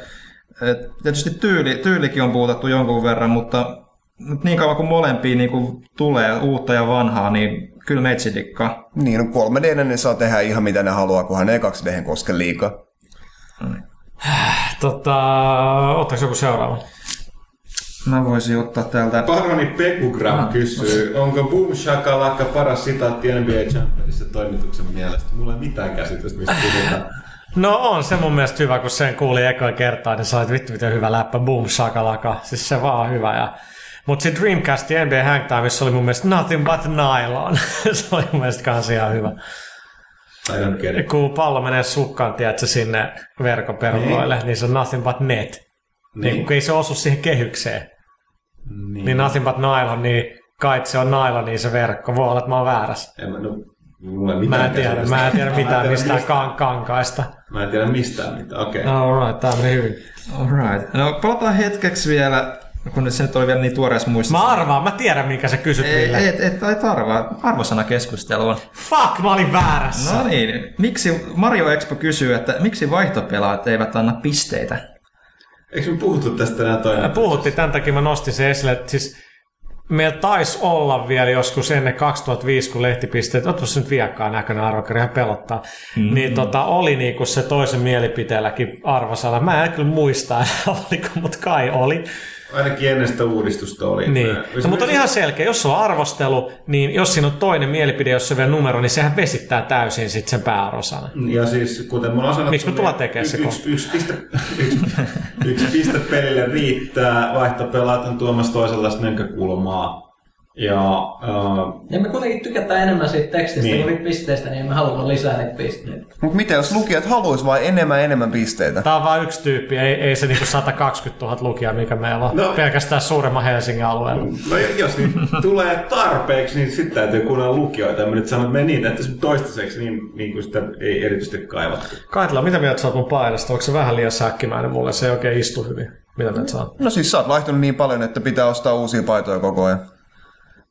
et tietysti tyyli, tyylikin on puutattu jonkun verran, mutta, mutta niin kauan kuin molempia niinku tulee uutta ja vanhaa, niin kyllä meitsi dikkaa. Niin, no 3 d ne saa tehdä ihan mitä ne haluaa, kunhan ne 2 d koske liikaa. Tota, ottaako joku seuraava? Mä voisin ottaa täältä... Paroni Pekugram kysyy, onko Boom Shakalaka paras sitaatti NBA Championissa toimituksen mielestä? Mulla ei mitään käsitystä, mistä puhutaan. No on se mun mielestä hyvä, kun sen kuuli ekoa kertaa, niin sait vittu miten hyvä läppä, boom, shakalaka. Siis se vaan on hyvä. Ja... Mutta se Dreamcast ja NBA Hangtimeissa oli mun mielestä nothing but nylon. se oli mun mielestä kans ihan hyvä. I don't get it. Kun pallo menee sukkaan, tiedätkö, sinne verkkoperukoille, niin. niin se on nothing but net. Niin. niin kun ei se osu siihen kehykseen. Niin. Niin nothing but nylon, niin kai se on nylon, niin se verkko. Voi olla, että mä oon väärässä. En, mä- no, mulla ei mitään Mä en tiedä, käsitystä. mä en tiedä mitään tiedä mistään mistä- kan- kankaista. Mä en tiedä mistään mitään, okei. Okay. No, alright, tää meni hyvin. Alright. No palataan hetkeksi vielä, kun nyt se nyt oli vielä niin tuoreessa muistissa. Mä arvaan, mä tiedän minkä sä kysyt, Ei, Ville. et, et, et arvaa. Arvosana keskusteluun. Fuck, mä olin väärässä. No niin, miksi Mario Expo kysyy, että miksi vaihtopelaajat eivät anna pisteitä? Eikö me puhuttu tästä enää Me toinen? puhuttiin, tämän takia mä nostin se esille, että siis meillä taisi olla vielä joskus ennen 2005, kun lehtipisteet, ootko se nyt viakkaan näköinen arvokari, ihan pelottaa, mm-hmm. niin tota, oli niinku se toisen mielipiteelläkin arvosana. Mä en kyllä muista, oliko, mutta kai oli. Ainakin ennen sitä uudistusta oli. Niin. No, mutta on ihan selkeä, jos on arvostelu, niin jos siinä on toinen mielipide, jos se on vielä numero, niin sehän vesittää täysin sit sen pääarvosanan. Ja siis, kuten me ollaan sanottu, Miksi me tullaan niin tekemään se yksi, yksi, piste, yksi, yksi piste pelille riittää, vaihtopelaat on tuomassa toisenlaista näkökulmaa. Ja äh, Ja me kuitenkin tykätään enemmän siitä tekstistä Niin. niin. kuin pisteistä, niin me haluamme lisää niitä pisteitä. Mutta mitä jos lukijat haluaisi vain enemmän enemmän pisteitä? Tämä on vain yksi tyyppi, ei, ei se niinku 120 000 lukijaa, mikä meillä on No. pelkästään suuremman Helsingin alueella. no jos niin tulee tarpeeksi, niin sitten täytyy kuunnella lukijoita. Ja mä nyt sanon, että me niin, että se toistaiseksi niin, niin kuin sitä ei erityisesti kaivattu. Kaitila, mitä mieltä sä oot mun paidasta? Onko se vähän liian säkkimäinen mulle? Se ei oikein istu hyvin. Mitä mieltä sä oot? No siis sä oot vaihtunut niin paljon, että pitää ostaa uusia paitoja koko ajan.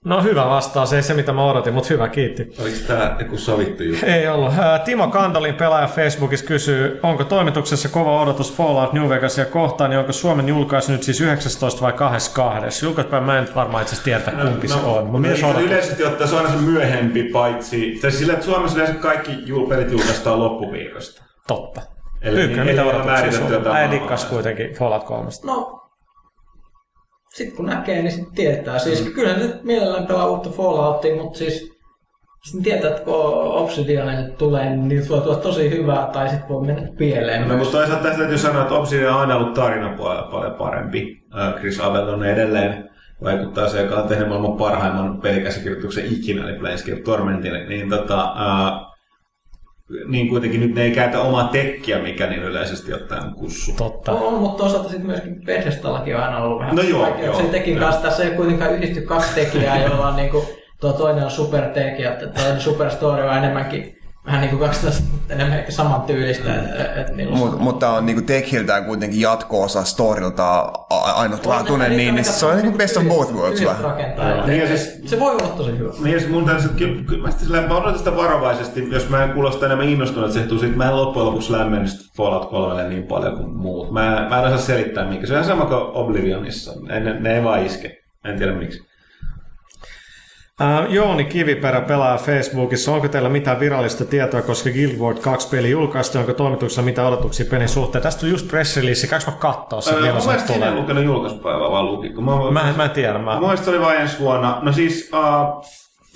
No hyvä vastaus, ei se mitä mä odotin, mutta hyvä, kiitti. Oliko tämä joku sovittu juttu? Ei ollut. Timo Kandalin pelaaja Facebookissa kysyy, onko toimituksessa kova odotus Fallout New Vegasia kohtaan, niin onko Suomen julkaisu nyt siis 19 vai 22? Julkaispäivä mä en varmaan itse tiedä, kumpi se on. Mutta No, myös niin, odotus. yleisesti ottaen se on aina se myöhempi, paitsi... Tai sillä, että Suomessa yleensä kaikki pelit julkaistaan loppuviikosta. Totta. Eli- Ykkönen, eli mitä odotuksia määritetty sulla? jotain Äi maa- dikkas kuitenkin Fallout 3. No, sitten kun näkee, niin sitten tietää. Siis mm. kyllä nyt mielellään pelaa uutta Falloutia, mutta siis sitten tietää, että kun Obsidianille tulee, niin voi tulla tosi hyvää, tai sitten voi mennä pieleen No, mutta toisaalta tästä täytyy sanoa, että Obsidian on aina ollut tarinapuolella paljon parempi. Äh, Chris Avellon edelleen vaikuttaa se, joka on tehnyt maailman parhaimman pelikäsikirjoituksen ikinä, eli Planescape Tormentin, niin, tota, äh, niin kuitenkin nyt ne ei käytä omaa tekkiä, mikä niin yleisesti ottaen on kussu. Totta. On, mutta toisaalta sitten myöskin Bethesdallakin on aina ollut vähän No joo, joo, tekin joo. kanssa. Tässä ei kuitenkaan yhdisty kaksi tekijää, joilla on niinku, tuo toinen on supertekijä, että toinen superstory on enemmänkin vähän niin kuin 12 enemmän ehkä saman tyylistä. Et, et on Mut, mutta on niinku Techiltään kuitenkin jatko-osa storilta ainutlaatuinen, niin, niin se on niinku best of both worlds. Niin Et- siis- se voi olla tosi hyvä. Niin, siis mun täytyy, kyllä, kyllä mä, sitten silleen, mä odotan sitä varovaisesti, jos mä en kuulosta enemmän innostunut, että se siitä, mä en loppujen lopuksi lämmennyt sitä Fallout 3 niin paljon kuin muut. Mä, mä en osaa selittää mikä. Se on ihan sama kuin Oblivionissa. Ne, ne, ne ei vaan iske. En tiedä miksi. Jooni Kiviperä pelaa Facebookissa. Onko teillä mitään virallista tietoa, koska Guild Wars 2 peli julkaistiin? Onko toimituksella mitään odotuksia pelin suhteen? Tästä on just press release. Käykö mä kattoo sen, Öö, mä en lukenut julkaisupäivää vaan lukin. Kun mä, Mä, mä en tiedä. Mä... Mä oli vain ensi vuonna. No siis, uh,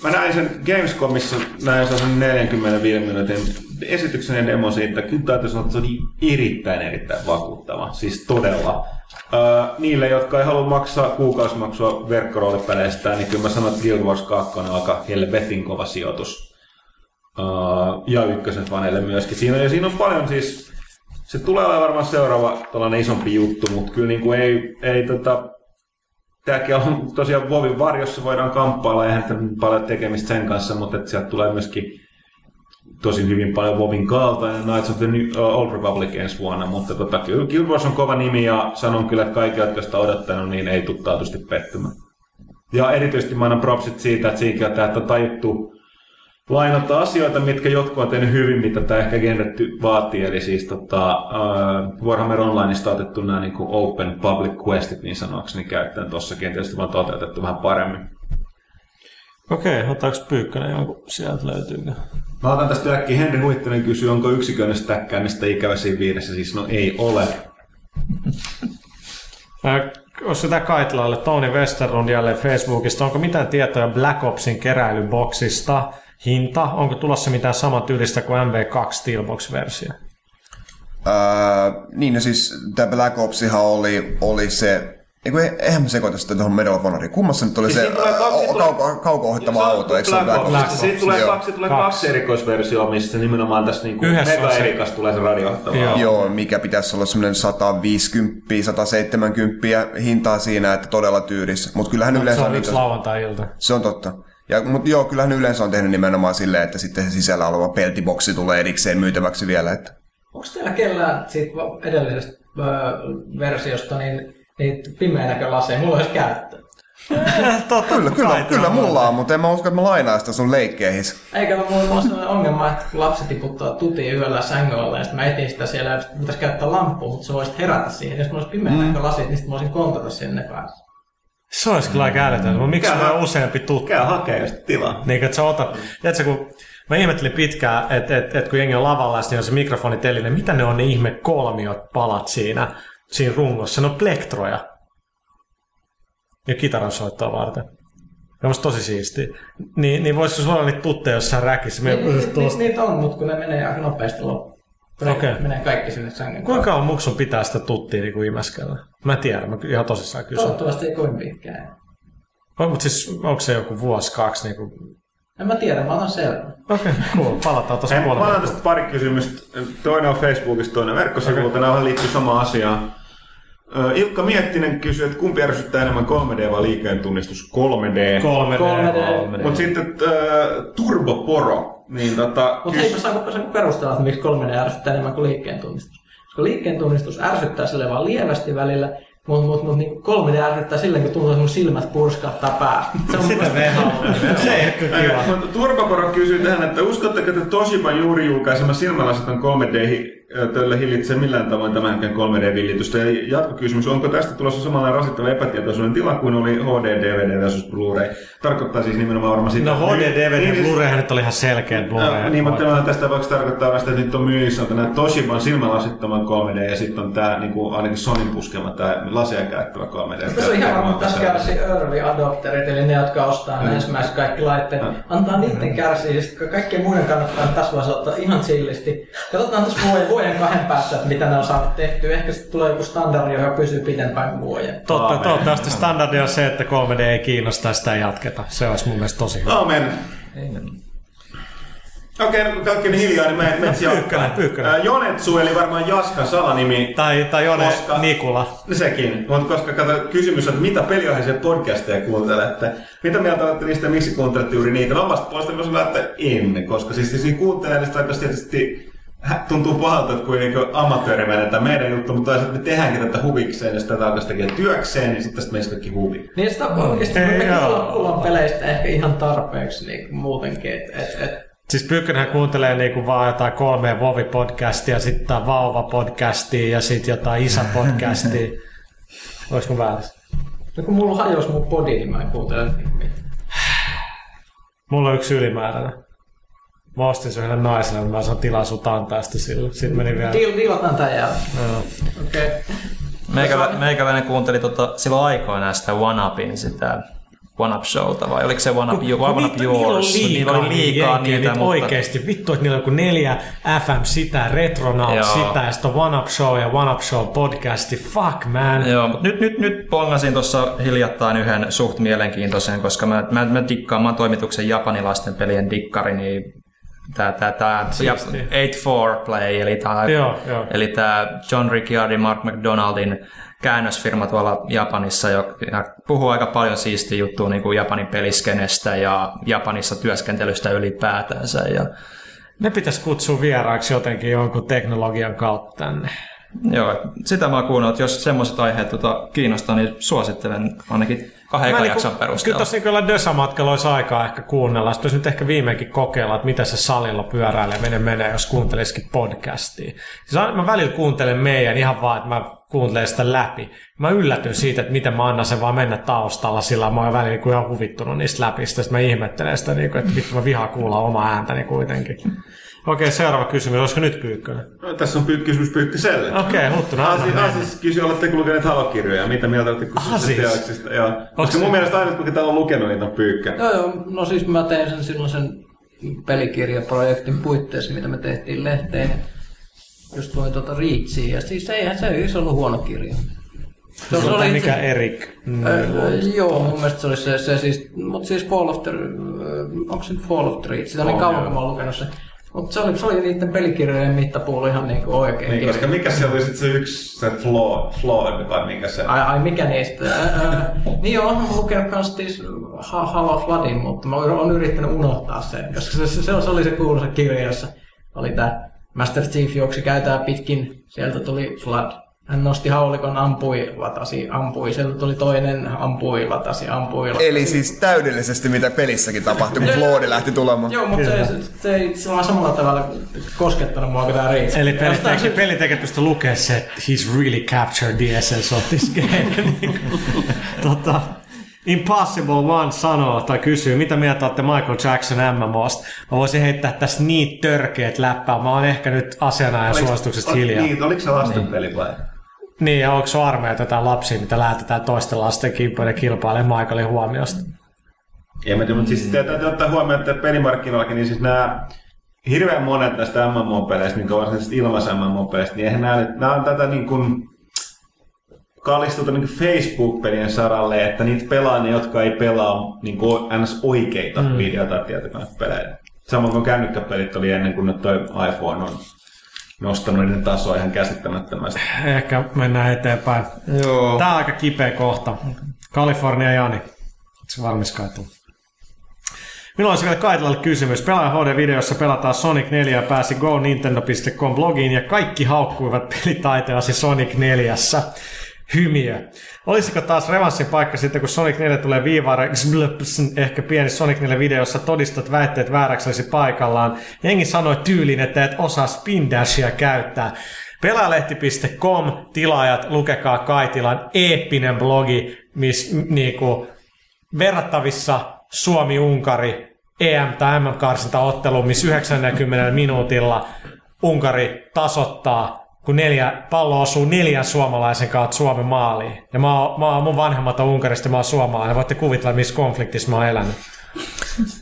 mä näin sen Gamescomissa, näin sen 45 minuutin esityksen ja demo siitä. Kyllä täytyy sanoa, että se oli erittäin erittäin vakuuttava. Siis todella. Uh, niille, jotka ei halua maksaa kuukausimaksua verkkoroolipeleistä, niin kyllä mä sanon, että Guild Wars 2 on aika helvetin kova sijoitus. Uh, ja ykkösen faneille myöskin. Siinä, ja siinä on paljon siis, se tulee olemaan varmaan seuraava tällainen isompi juttu, mutta kyllä niin kuin ei, ei tota, Tämäkin on tosiaan Vovin varjossa, voidaan kamppailla, eihän paljon tekemistä sen kanssa, mutta että sieltä tulee myöskin tosi hyvin paljon Vovin kaltainen Knights of the New, uh, Old Republic ensi vuonna, mutta tota, kyllä Guild Wars on kova nimi ja sanon kyllä, että kaikki, jotka sitä odottanut, niin ei tule taatusti pettymään. Ja erityisesti mä annan propsit siitä, että siinä että on tajuttu lainata asioita, mitkä jotkut on tehnyt hyvin, mitä tämä ehkä genretty vaatii. Eli siis tota, uh, Warhammer Onlineista otettu nämä niin kuin open public questit niin sanoakseni käyttöön tuossakin. Tietysti vaan toteutettu vähän paremmin. Okei, okay, ottaako Pyykkönen jonkun sieltä löytyykö? Mä otan tästä äkkiä. Henri Huittonen kysyy, onko yksikön stäkkäämistä ikävä siinä viidessä. Siis no ei ole. Olisi sitä Kaitlalle, Tony Westerlund jälleen Facebookista. Onko mitään tietoja Black Opsin keräilyboksista? Hinta? Onko tulossa mitään samantyylistä kuin MV2 Steelbox-versio? Öö, niin, no siis tämä Black Opsihan oli, oli se Eiku, eihän me sekoita sitä tuohon Medal of Honoriin. Kummassa nyt oli Siis se siinä tulee kaksi- ö, kauko, kauko-ohjattava auto, eikö se ole Black Ops? Siitä tulee, Joo. kaksi, tulee Kaksi. erikoisversioa, missä nimenomaan tässä niinku Yhdessä on mega se- erikas tulee se radioihtava. Joo. Joo, mikä pitäisi olla semmoinen 150 170 hintaa siinä, että todella tyylissä. Mutta kyllähän Se yleensä on niitä- yksi lauantai-ilta. Se on totta. Ja, mutta joo, kyllähän yleensä on tehnyt nimenomaan silleen, että sitten se sisällä oleva peltiboksi tulee erikseen myytäväksi vielä. Että. Onko teillä kellään siitä edellisestä öö, versiosta niin niitä pimeän näkölaseja? Mulla olisi käyttää. Totta, Kyllä, kyllä, kyllä mulla on, mutta en mä usko, että mä lainaan sitä sun leikkeihin. Eikä mulla on sellainen ongelma, että kun lapsi tiputtaa tutia yöllä sängyn alle, ja sitten mä etin sitä siellä, ja sitten pitäisi käyttää lamppua, mutta sä voisit herätä siihen. Jos mulla olisi pimeän mm. näkölasit, niin sitten mä voisin kontata sinne päässä. Se olisi kyllä aika älytöntä, mutta miksi on useampi tuttu? Käy hakee just tilaa. Niin, että sä otat, tiedätkö, kun mä ihmettelin pitkään, että et, et, kun jengi on lavalla, niin on se mikrofonitelinen, mitä ne on ne ihme kolmiot palat siinä, siinä rungossa? Ne on plektroja. Ja kitaran soittoa varten. Ja musta tosi siisti. Niin, niin voisiko sulla olla niitä tutteja jossain räkissä? Me Ni, ni, ni, niitä on, mutta kun ne menee aika nopeasti loppuun. Okei. menee kaikki sinne sängyn Kuinka kauan muksun pitää sitä tuttia niin kuin imeskellä? Mä en tiedä, mä ihan tosissaan kysyn. Toivottavasti ei kovin pitkään. On, mutta siis onko se joku vuosi, kaksi? Niin kuin... En mä tiedä, mä otan selvää. Okei, okay, cool. Palataan tuossa Hei, Mä puolella. otan tästä pari kysymystä. Toinen on Facebookista, toinen verkkosivuilta. Okay. Nämä liittyy samaan asiaan. Ö, Ilkka Miettinen kysyy, että kumpi ärsyttää enemmän 3D vai liikkeen tunnistus 3D? 3D. 3D. Mutta sitten äh, Turboporo, niin tota... Mutta hei, mä saanko, saanko perustella, että miksi 3D ärsyttää enemmän kuin liikkeen tunnistus? Koska liikkeen tunnistus ärsyttää sille vaan lievästi välillä, mutta mut, mut, niin 3D ärsyttää silleen, kun tuntuu, että mun silmät purskahtaa pää. Se on Sitä me Se ei ole kyllä kiva. Mutta Turboporo kysyy tähän, että uskotteko, että Toshiban juuri julkaisema silmälasit on 3D tölle hillitsee millään tavoin tämän hetken 3D-villitystä? Ja jatkokysymys, onko tästä tulossa samanlainen rasittava epätietoisuuden tila kuin oli HD, DVD versus Blu-ray? Tarkoittaa siis nimenomaan varmaan sitä... No HD, DVD, Niin, siis- Blu-rayhan nyt oli ihan selkeät No, Blu-ray. niin, mutta tämä tästä tapauksessa tarkoittaa vasta, että nyt on myynnissä on nämä Toshiban silmälasittoman 3D ja sitten on tämä niin kuin, ainakin Sonin puskema tämä lasia käyttävä 3D. Se on ihan varma, että tässä kärsii early adopterit, eli ne, jotka ostaa ne ensimmäiset kaikki laitteet. Antaa niiden kärsiä, ja sitten kaikkien muiden kannattaa tässä vaiheessa ottaa ihan chillisti. Katsotaan tässä vuoden, vuoden kahden päästä, että mitä ne on saanut tehtyä. Ehkä sitten tulee joku standardi, joka pysyy pidempään kuin vuoden. Totta, Aamen. toivottavasti standardi on se, että 3D ei kiinnosta ja sitä ei jatketa. Se olisi mun mielestä tosi hyvä. Aamen. Okei, no kun kaikki on hiljaa, niin me metsi Pyykkönen, Pyykkönen. Jonetsu, eli varmaan Jaskan salanimi. Tai, tai Jone Koska- Nikula. Sekin, mutta koska kato, kysymys on, että mitä peliaiheisia podcasteja kuuntelette? Mitä mieltä olette niistä ja miksi kuuntelette juuri niitä? No omasta puolesta voisin sanoa, että en, koska siis jos niin kuuntelee, niin sitä aika tietysti tuntuu pahalta, että kuin niinku amatööri menetään meidän juttu, mutta toisaalta me tehdäänkin tätä huvikseen, ja sitä alkaisi tekee työkseen, niin sitten tästä menisi kaikki huvi. Niin sitä oikeasti, Ei, me kuullaan peleistä ehkä ihan tarpeeksi niin kuin muutenkin. Et, et, et, Siis Pyykkönenhän kuuntelee niinku vaan jotain kolmea Vovi-podcastia, sitten Vauva-podcastia ja sitten jotain Isa-podcastia. Olisiko väärässä? no kun mulla hajosi mun podi, niin mä en kuuntele niin mitään. Mulla on yksi ylimääräinen. Mä ostin sen yhdelle naiselle, mutta mä saan tilaa sut antaa sitä sille. Sitten meni vielä. Deal, dealataan tän jälkeen. Joo. Okei. Okay. Meikäläinen kuunteli tota, silloin aikoinaan sitä One Upin sitä One Up Showta, vai oliko se One Up, One Up Vittu, niillä on Yours? liikaa, Niillä oli liikaa jenkeä, niitä, mutta... Oikeesti, vittu, että niillä on joku neljä FM sitä, Retronaut Joo. sitä, ja sitten on One Up Show ja One Up Show podcasti. Fuck, man. Joo, mutta nyt, nyt, nyt pongasin tuossa hiljattain yhden suht mielenkiintoisen, koska mä, mä, mä dikkaan, mä oon toimituksen japanilaisten pelien dikkari, niin tää, tää, tää Siistiä. 8-4 Play, eli tää, Joo, joo. eli tää John Ricciardin, Mark McDonaldin käännösfirma tuolla Japanissa, joka puhuu aika paljon siistiä juttua niin kuin Japanin peliskenestä ja Japanissa työskentelystä ylipäätänsä. Ja, Ne pitäisi kutsua vieraaksi jotenkin jonkun teknologian kautta tänne. Joo, sitä mä oon kuunnellut, että jos semmoiset aiheet tota, kiinnostaa, niin suosittelen ainakin kahden ekan jakson Kyllä perusteella. tossa niin Dösa-matkalla olisi aikaa ehkä kuunnella. Sitten nyt ehkä viimeinkin kokeilla, että mitä se salilla pyöräilee menee menee, jos kuuntelisikin podcastia. Siis mä välillä kuuntelen meidän ihan vaan, että mä kuuntelen sitä läpi. Mä yllätyn siitä, että miten mä annan sen vaan mennä taustalla, sillä mä oon välillä kuin ihan huvittunut niistä läpistä. Sitten mä ihmettelen sitä, niin kuin, että vittu mä vihaan kuulla omaa ääntäni kuitenkin. Okei, seuraava kysymys. Olisiko nyt pyykkönen? No, tässä on pyy- kysymys Pyykkiselle. Okei, huttuna. Asi, mennä. Asi kysyi, oletteko lukeneet Halo-kirjoja? Mitä mieltä olette Asis. kysyneet teoksista? Joo. Koska se- mun mielestä ainut, kuka täällä on lukenut niitä on Pyykkä. Joo, joo. No siis mä tein sen silloin sen pelikirjaprojektin puitteissa, mitä me tehtiin lehteen. Just luin tuota Reachia, ja siis eihän se ei se ollut huono kirja. Se, Se se oli mikä itse, Erik. Mm. Ö, joo, mun mielestä se oli se, se siis, mutta siis Fall of the, onko se Fall of the Reach? Sitä on niin kauan, kun mä oon lukenut se. Mutta se oli, se oli niiden pelikirjojen mittapuulu ihan niinku oikein Niin, koska mikä se oli sitten se yksi, se flaw, flaw vai mikä se? Ai, ai mikä niistä? Ää, niin joo, mä lukenut kans siis Ha- Halo Floodin, mutta mä oon yrittänyt unohtaa sen, koska se, se, se oli se kuuluisa kirja, jossa oli tää Master Chief juoksi käytää pitkin, sieltä tuli Flood. Hän nosti haulikon, ampui, latasi, ampui, sieltä tuli toinen, ampui, latasi, ampui, latasi. Eli siis täydellisesti mitä pelissäkin tapahtui, kun Floodi lähti tulemaan. Joo, mutta se, se, se, ei sillä samalla tavalla koskettanut mua kuin tää Reach. Eli pelitekijät syystä- pelitekijät pysty lukemaan se, että he's really captured the essence of this game. Niin tota, Impossible One sanoo tai kysyy, mitä mieltä olette Michael Jackson MMOsta? Mä voisin heittää tässä niin törkeät läppää. Mä oon ehkä nyt asianajan suosituksesta hiljaa. Niin, oliko se lastenpeli vai? Niin, ja onko armeija tätä lapsia, mitä lähetetään toisten lasten ja kilpailemaan Michaelin huomiosta? Ja mä tiedän, mutta siis täytyy ottaa huomioon, että pelimarkkinoillakin, niin siis nämä hirveän monet näistä MMO-peleistä, niin varsinaisista ilmais MMO-peleistä, niin eihän nämä, nämä on tätä niin kuin kallistuta niin Facebook-pelien saralle, että niitä pelaa ne, jotka ei pelaa niin kuin ns. oikeita mm. video- tai tietokonepelejä. Samoin kuin kännykkäpelit oli ennen kuin toi iPhone on nostanut niiden tasoa ihan käsittämättömästi. Ehkä mennään eteenpäin. Joo. Tää on aika kipeä kohta. Kalifornia Jani. Se valmis Kaitu. Minulla olisi vielä Kaitilalle kysymys. Pelaaja HD-videossa pelataan Sonic 4 ja pääsi GoNintendo.com blogiin ja kaikki haukkuivat pelitaiteasi Sonic 4. Hymiö. Olisiko taas revanssin paikka sitten, kun Sonic 4 tulee viivaara, ehkä pieni Sonic 4 videossa todistat väitteet vääräksi olisi paikallaan. Jengi sanoi tyyliin, että et osaa spin dashia käyttää. Pelaalehti.com, tilaajat, lukekaa Kaitilan eeppinen blogi, missä niinku, verrattavissa Suomi-Unkari EM- tai MM-karsintaottelu, missä 90 minuutilla Unkari tasoittaa, kun neljä, pallo osuu neljän suomalaisen kautta Suomen maaliin. Ja mä oon, mä oon, mun vanhemmat on Unkarista, mä oon suomalainen. Voitte kuvitella, missä konfliktissa mä oon elänyt.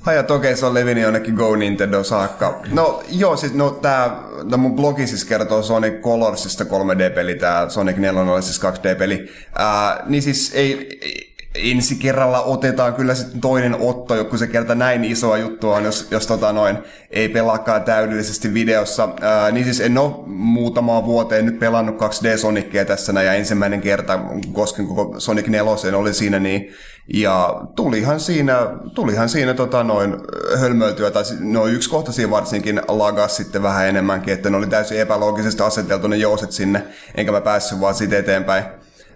Hajat okei, se on levinnyt jonnekin Go Nintendo saakka. No joo, siis no tää, no mun blogi siis kertoo Sonic Colorsista 3D-peli, tää Sonic 4 oli siis 2D-peli. Ää, niin siis ei, ei- ensi kerralla otetaan kyllä sitten toinen otto, kun se kerta näin isoa juttua on, jos, jos tota noin ei pelaakaan täydellisesti videossa. Ää, niin siis en ole muutamaa vuoteen nyt pelannut 2D Sonicia tässä näin, ja ensimmäinen kerta kosken koko Sonic 4 oli siinä niin ja tulihan siinä, tulihan siinä tota noin hölmöiltyä, tai no yksi kohta siinä varsinkin lagas sitten vähän enemmänkin, että ne oli täysin epäloogisesti aseteltu ne jouset sinne, enkä mä päässyt vaan siitä eteenpäin.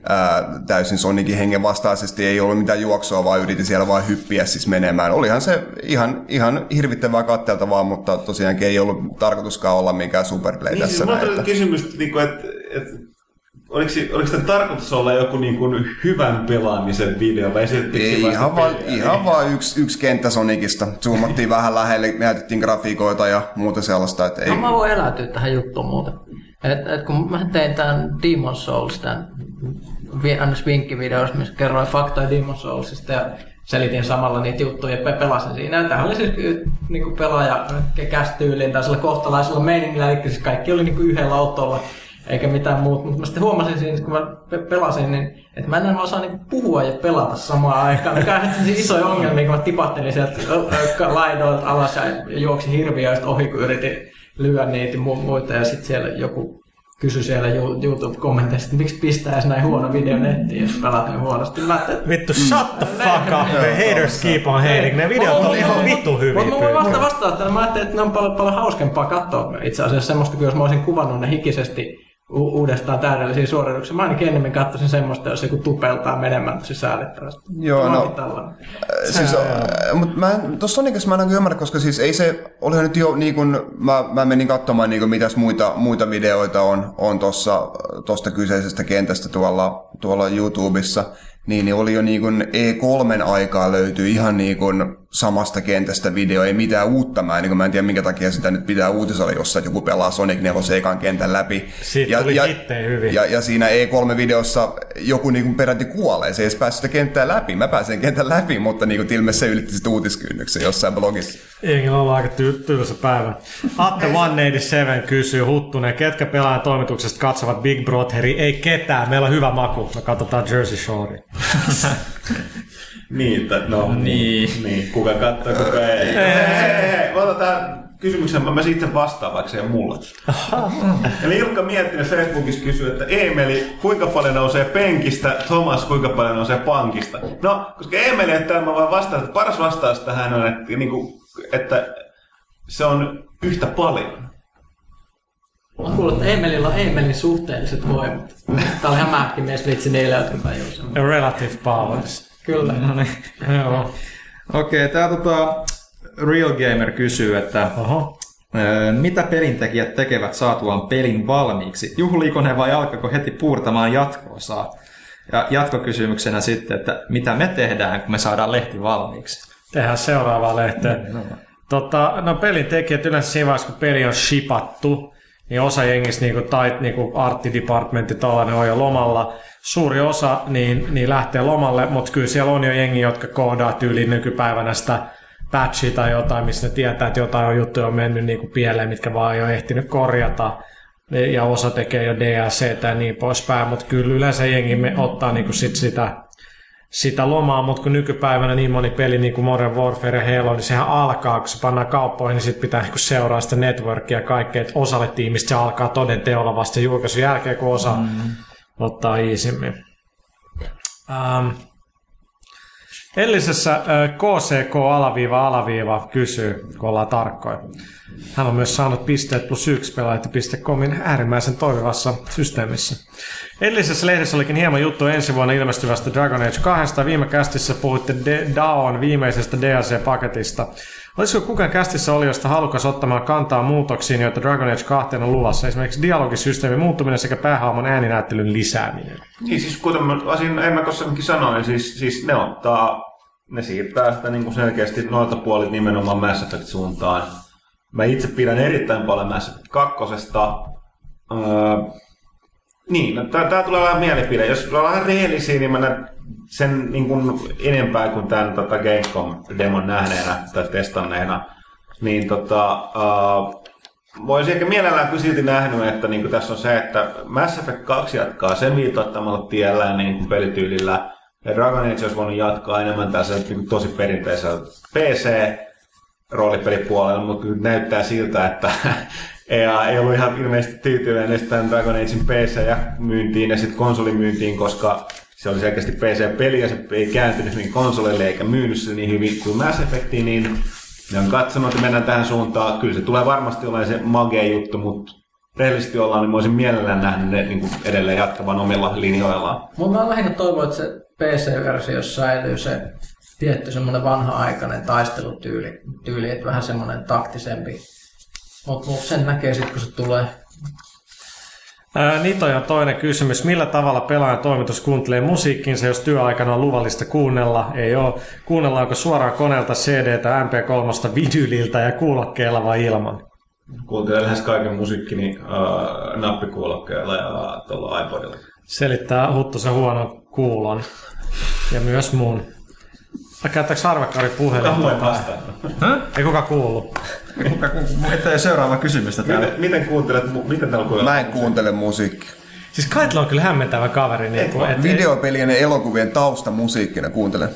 Ää, täysin Sonicin hengen vastaisesti ei ollut mitään juoksua, vaan yritin siellä vaan hyppiä siis menemään. Olihan se ihan, ihan hirvittävää katteltavaa, mutta tosiaankin ei ollut tarkoituskaan olla mikään superplay Niin, tässä siis näin. on että- kysymys, että, niinku, että, että oliko, oliko tämä tarkoitus olla joku niin kuin hyvän pelaamisen video vai Ei, ihan, vaan, peliä? ihan vaan yksi, yksi kenttä Sonicista. Zoomattiin vähän lähelle, näytettiin grafiikoita ja muuta sellaista, että ei. No, mä voin eläytyä tähän juttuun muuten. Et, et kun mä tein tämän Demon Souls, tämän vinkkivideossa, missä kerroin faktoja Demon Soulsista ja selitin samalla niitä juttuja ja pe- pelasin siinä. Tämähän oli siis niin pelaaja kästyyliin sillä kohtalaisella meiningillä, eli siis kaikki oli niin kuin yhdellä autolla eikä mitään muuta. Mutta mä sitten huomasin siinä, kun mä pe- pelasin, niin että mä en enää osaa niin puhua ja pelata samaan aikaan. Mikä on sellaisia isoja ongelmia, kun mä tipahtelin sieltä laidoilta alas ja juoksin hirviöistä ohi, kun yritin lyödä niitä mu- muita ja sitten siellä joku kysyi siellä Yo- YouTube-kommenteissa, että miksi pistää edes näin huono video nettiin, jos pelaat niin huonosti. Mä ajattelin, Vittu, shut the fuck up. The haters keep on hating. Ne videot on ihan vittu hyviä. Mutta mä vasta vastata, että mä ajattelin, että ne on paljon, paljon hauskempaa katsoa itse asiassa semmoista, kuin jos mä olisin kuvannut ne hikisesti u- uudestaan täydellisiä suorituksia. Mä ainakin enemmän katsoisin semmoista, jos joku tupeltaa menemään tosi säälittävästi. Joo, no- tällainen. Siis, mutta mä en, tossa Sonicissa mä en oikein ymmärrä, koska siis ei se, olihan nyt jo niin kun, mä, mä menin katsomaan niin kun, mitäs muita, muita videoita on, on tossa, tosta kyseisestä kentästä tuolla, tuolla YouTubessa, niin, niin oli jo niin kun E3 aikaa löytyi ihan niin kun samasta kentästä video, ei mitään uutta. Mä en, niin mä en tiedä minkä takia sitä nyt pitää uutisella, jossa että joku pelaa Sonic 4 ekan kentän läpi. Siitä tuli hittejä hyvin. Ja, ja siinä E3-videossa joku niin kuin peräti kuolee, se ei edes päässyt sitä kenttää läpi. Mä pääsen kentän läpi, mutta niin kuin ilmeisesti se ylitti sitten uutiskynnyksen jossain blogissa. Jengillä on aika ty- tylsä päivä. Atte 187 kysyy Huttunen, ketkä pelaajan toimituksesta katsovat Big Brotheri? Ei ketään, meillä on hyvä maku. Me katsotaan Jersey Shore. Niin, että no Niin. niin. Kuka katsoo, kuka ei. Hei, hei, hei, mä otan tähän kysymyksen, mä, mä sitten vastaan, vaikka se ei mulle. Eli Ilkka Miettinen Facebookissa kysyy, että Emeli, kuinka paljon nousee penkistä, Thomas, kuinka paljon nousee pankista? No, koska Emeli, että mä voin vastata, että paras vastaus tähän on, että, niin kuin, että se on yhtä paljon. Mä oon kuullut, että Emelillä on Emelin suhteelliset voimat. Tää oli ihan mäkin mies vitsi niille, jotka tajuu sen. Relative powers. Kyllä. No niin. Joo. Okei, tää tota, Real Gamer kysyy, että Oho. Mitä pelintekijät tekevät saatuaan pelin valmiiksi? Juhliiko ne vai alkaako heti puurtamaan jatko-osaa? Ja jatkokysymyksenä sitten, että mitä me tehdään, kun me saadaan lehti valmiiksi? Tehdään seuraavaa lehteä. Tota, no pelin tekijät yleensä siinä vaiheessa, kun peli on shipattu, niin osa jengistä, niin kuin, tai niin kuin arttidepartmentti tällainen on jo lomalla. Suuri osa niin, niin lähtee lomalle, mutta kyllä siellä on jo jengi, jotka koodaa tyyliin nykypäivänä sitä patchia tai jotain, missä ne tietää, että jotain on juttuja on mennyt niin kuin pieleen, mitkä vaan ei ole ehtinyt korjata. Ja osa tekee jo DLC ja niin poispäin, mutta kyllä yleensä jengi me ottaa niin kuin sit sitä sitä lomaa, mutta kun nykypäivänä niin moni peli niin kuin Modern Warfare ja Halo, niin sehän alkaa, kun se pannaan kauppoihin, niin sitten pitää niin seuraa sitä networkia ja kaikkea, että osalle tiimistä se alkaa toden teolla vasta julkaisun jälkeen, kun osa mm. ottaa iisimmin. Ähm. Ellisessä äh, KCK alaviiva alaviiva kysyy, kun ollaan tarkkoja. Hän on myös saanut pisteet plus yksi pelaajat.comin äärimmäisen toimivassa systeemissä. Edellisessä lehdessä olikin hieman juttu ensi vuonna ilmestyvästä Dragon Age 2. Viime kästissä puhuitte De- Daon viimeisestä DLC-paketista. Olisiko kukaan kästissä olijoista halukas ottamaan kantaa muutoksiin, joita Dragon Age 2 on luvassa? Esimerkiksi dialogisysteemin muuttuminen sekä päähahmon ääninäyttelyn lisääminen. Niin siis kuten mä siinä Emmakossakin sanoin, siis, siis ne ottaa, ne siirtää sitä niin kuin selkeästi noilta puolit nimenomaan Mass Effect suuntaan. Mä itse pidän erittäin paljon Mass Effect 2. Öö, niin, no, tää tulee vähän mielipide. Jos ollaan rehellisiä, niin mä näen sen niin kuin enempää kuin tämän tota Gamescom-demon nähneenä tai testanneena. Niin tota, uh, Voisin ehkä mielellään kyllä silti nähnyt, että niin kuin tässä on se, että Mass Effect 2 jatkaa sen viitoittamalla tiellä niin kuin pelityylillä. Ja Dragon Age olisi voinut jatkaa enemmän tässä niin kuin tosi perinteisellä PC-roolipelipuolella, mutta kyllä näyttää siltä, että EA ei ollut ihan ilmeisesti tyytyväinen tämän Dragon Agein PC- ja sitten konsolimyyntiin, koska se oli selkeästi PC-peli ja se ei kääntynyt niin konsolille eikä myynyt se niin hyvin kuin Mass Effectiin, niin ne on katsonut, että mennään tähän suuntaan. Kyllä se tulee varmasti olemaan se magea juttu, mutta rehellisesti ollaan, niin mä olisin mielellään nähnyt ne niin kuin edelleen jatkavan omilla linjoillaan. Mutta mä lähinnä toivon, että se PC-versiossa säilyy se tietty semmoinen vanha-aikainen taistelutyyli, tyyli, että vähän semmoinen taktisempi. Mutta mut sen näkee sitten, kun se tulee. Ää, Nitoja on toinen kysymys. Millä tavalla pelaajan toimitus kuuntelee musiikkinsa, jos työaikana on luvallista kuunnella? Ei ole. Kuunnellaanko suoraan koneelta CD-tä, MP3 vidyliltä ja kuulokkeella vai ilman? Kuuntelen lähes kaiken musiikkini uh, nappikuulokkeella ja tuolla iPodilla. Selittää Huttusen huonon kuulon. Ja myös mun. Vai käyttääkö Arvekkari puhelin? Kuka voi vastaa? Ei kuka kuullut. Että seuraava kysymystä täällä. Miten, miten kuuntelet, mu- miten täällä kuulee? Mä en kuuntele musiikkia. Siis Kaitla on kyllä hämmentävä kaveri. Niin kuin, et, Videopelien ja elokuvien taustamusiikkina kuuntelen.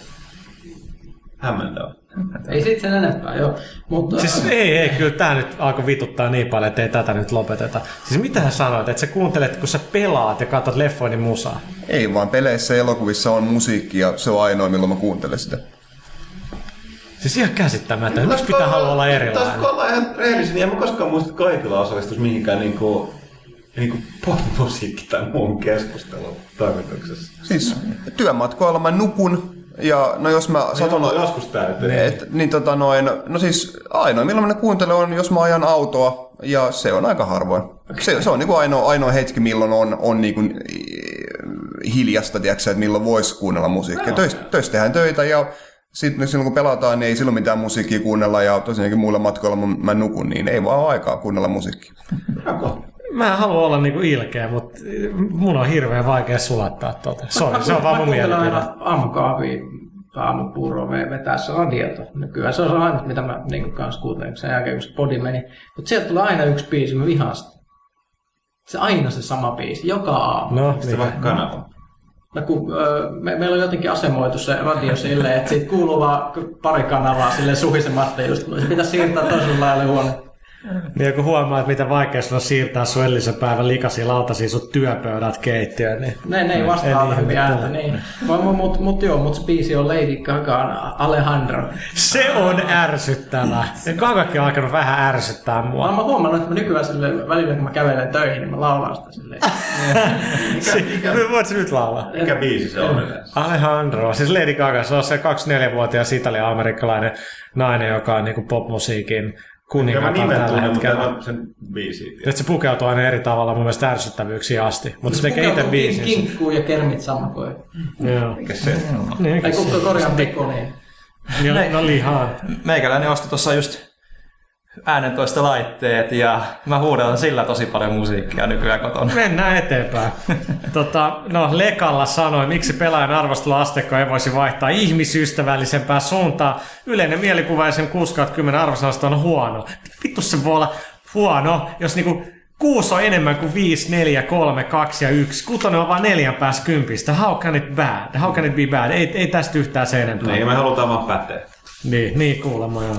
Hämmentävä. Ei sit sen enempää, joo. Mutta, Siis ei, ei, kyllä tämä nyt alkoi vituttaa niin paljon, että ei tätä nyt lopeteta. Siis mitä sä sanoit, että sä kuuntelet, kun sä pelaat ja katsot leffoini musaa? Ei vaan peleissä ja elokuvissa on musiikki ja se on ainoa, milloin mä kuuntelen sitä. Siis ihan käsittämätöntä. Miksi pitää haluaa olla erilainen? Taisko olla ihan rehellisen, en mä koskaan muista, että kaikilla osallistuisi mihinkään niinku, niinku popmusiikki tai muun keskustelun tarkoituksessa. Siis työmatkoilla mä nukun ja no jos mä satun... Joo, joskus täytyy. Et, niin tota noin, no siis ainoa milloin mä ne kuuntelen on, jos mä ajan autoa, ja se on aika harvoin. Se, se on niinku ainoa, ainoa hetki, milloin on, on niinku eh, hiljasta, tiedätkö, että milloin voisi kuunnella musiikkia. Töistä, töistä tehdään töitä, ja sitten silloin kun pelataan, niin ei silloin mitään musiikkia kuunnella, ja tosiaankin muilla matkoilla mä, mä nukun, niin ei vaan ole aikaa kuunnella musiikkia. Mä en halua olla niinku ilkeä, mutta mun on hirveän vaikea sulattaa tota. Sori, se on vaan mun mielipide. aina aamukahvia tai aamupuuroa ve- vetää se radiota. Nykyään se on se ainut, mitä mä niin kanssa kuuntelen sen jälkeen, kun se podi meni. Mutta sieltä tulee aina yksi biisi, mä vihaan sitä. Se aina se sama biisi, joka aamu. No, Sitten niin. vaikka kanava. No, kun, me, meillä on jotenkin asemoitu se radio silleen, että siitä kuuluu vaan pari kanavaa silleen suhisematta just. Se pitäisi siirtää toiselle laajalle huone. Niin kun huomaa, että miten vaikea sulla on siirtää sun edellisen päivän likaisia lautasia sun työpöydät keittiöön, niin Ne, ne ei vastaa ihmettele. ääntä, niin. Mutta mut, mut, joo, mutta se biisi on Lady Gagaan Alejandro. se on ärsyttävää. Ja kakakin on alkanut vähän ärsyttää Mä mua. oon huomannut, että mä nykyään sille, välillä kun mä kävelen töihin, niin mä laulan sitä silleen. Voit sä nyt laulaa? Mikä biisi se on? Alejandro, siis Lady Gaga, se on se 24-vuotias italia-amerikkalainen nainen, joka on niin popmusiikin Nimen tällä hetkellä. sen biisiä tiedä. Nyt se pukeutuu aina eri tavalla mun mielestä ärsyttävyyksiin asti, mutta se tekee itse biisinsä. Kinkkuu ja kermit sammakoi. Joo. Mikä se on? Niin, Ei kukko korjaan pikku niin. niin, no lihaa. Meikäläinen osti tuossa just äänentoista laitteet ja mä huudan sillä tosi paljon musiikkia nykyään kotona. Mennään eteenpäin. tota, no, Lekalla sanoi, miksi pelaajan arvosteluasteikko ei voisi vaihtaa ihmisystävällisempää suuntaan. Yleinen mielikuva sen 6 10 arvosanasta on huono. Vittu se voi olla huono, jos niinku kuusi on enemmän kuin 5, 4, 3, 2 ja 1. Kutonen on vaan neljän päässä kympistä. How can it bad? How can it be bad? Ei, ei tästä yhtään se enempää. Niin, me halutaan vaan päteä. Niin, niin kuulemma joo.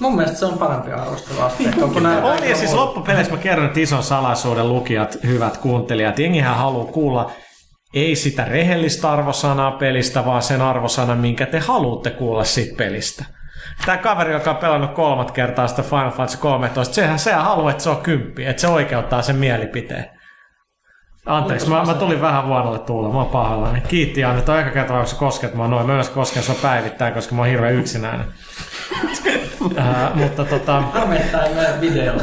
Mun mielestä se on parempi arvosteluasteikko kuin nämä On ja siis loppupeleissä mä kerron nyt ison salaisuuden lukijat, hyvät kuuntelijat. Jengihän haluaa kuulla ei sitä rehellistä arvosanaa pelistä, vaan sen arvosanan, minkä te haluatte kuulla siitä pelistä. Tämä kaveri, joka on pelannut kolmat kertaa sitä Final Fantasy 13, sehän, sehän haluaa, että se on kymppi, että se oikeuttaa sen mielipiteen. Anteeksi, mä, mä tulin vähän huonolle tuulle, mä oon pahoillani. Kiitti Janne, toi eka kerta, kun sä kosket mua noin. Mä myös kosken sua päivittäin, koska mä oon hirveän yksinäinen. äh, mutta tota... Meidän videolla.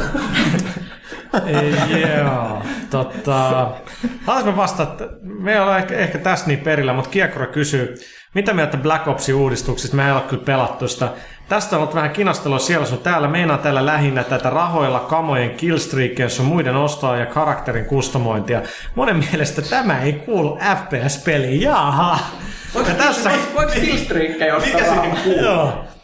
Joo, tota... Haluaisin vastata, me ei ole ehkä, ehkä tässä niin perillä, mutta Kiekura kysyy, mitä mieltä Black Opsin uudistuksista? Me ei ole kyllä pelattu sitä. Tästä on ollut vähän kinastelua siellä sun täällä. Meinaa täällä lähinnä tätä rahoilla kamojen killstreakia, sun muiden ostoa ja karakterin kustomointia. Monen mielestä tämä ei kuulu FPS-peliin. Jaha! Ja tässä... Voiko killstreakkejä ostaa? Joo. Ihan oikein.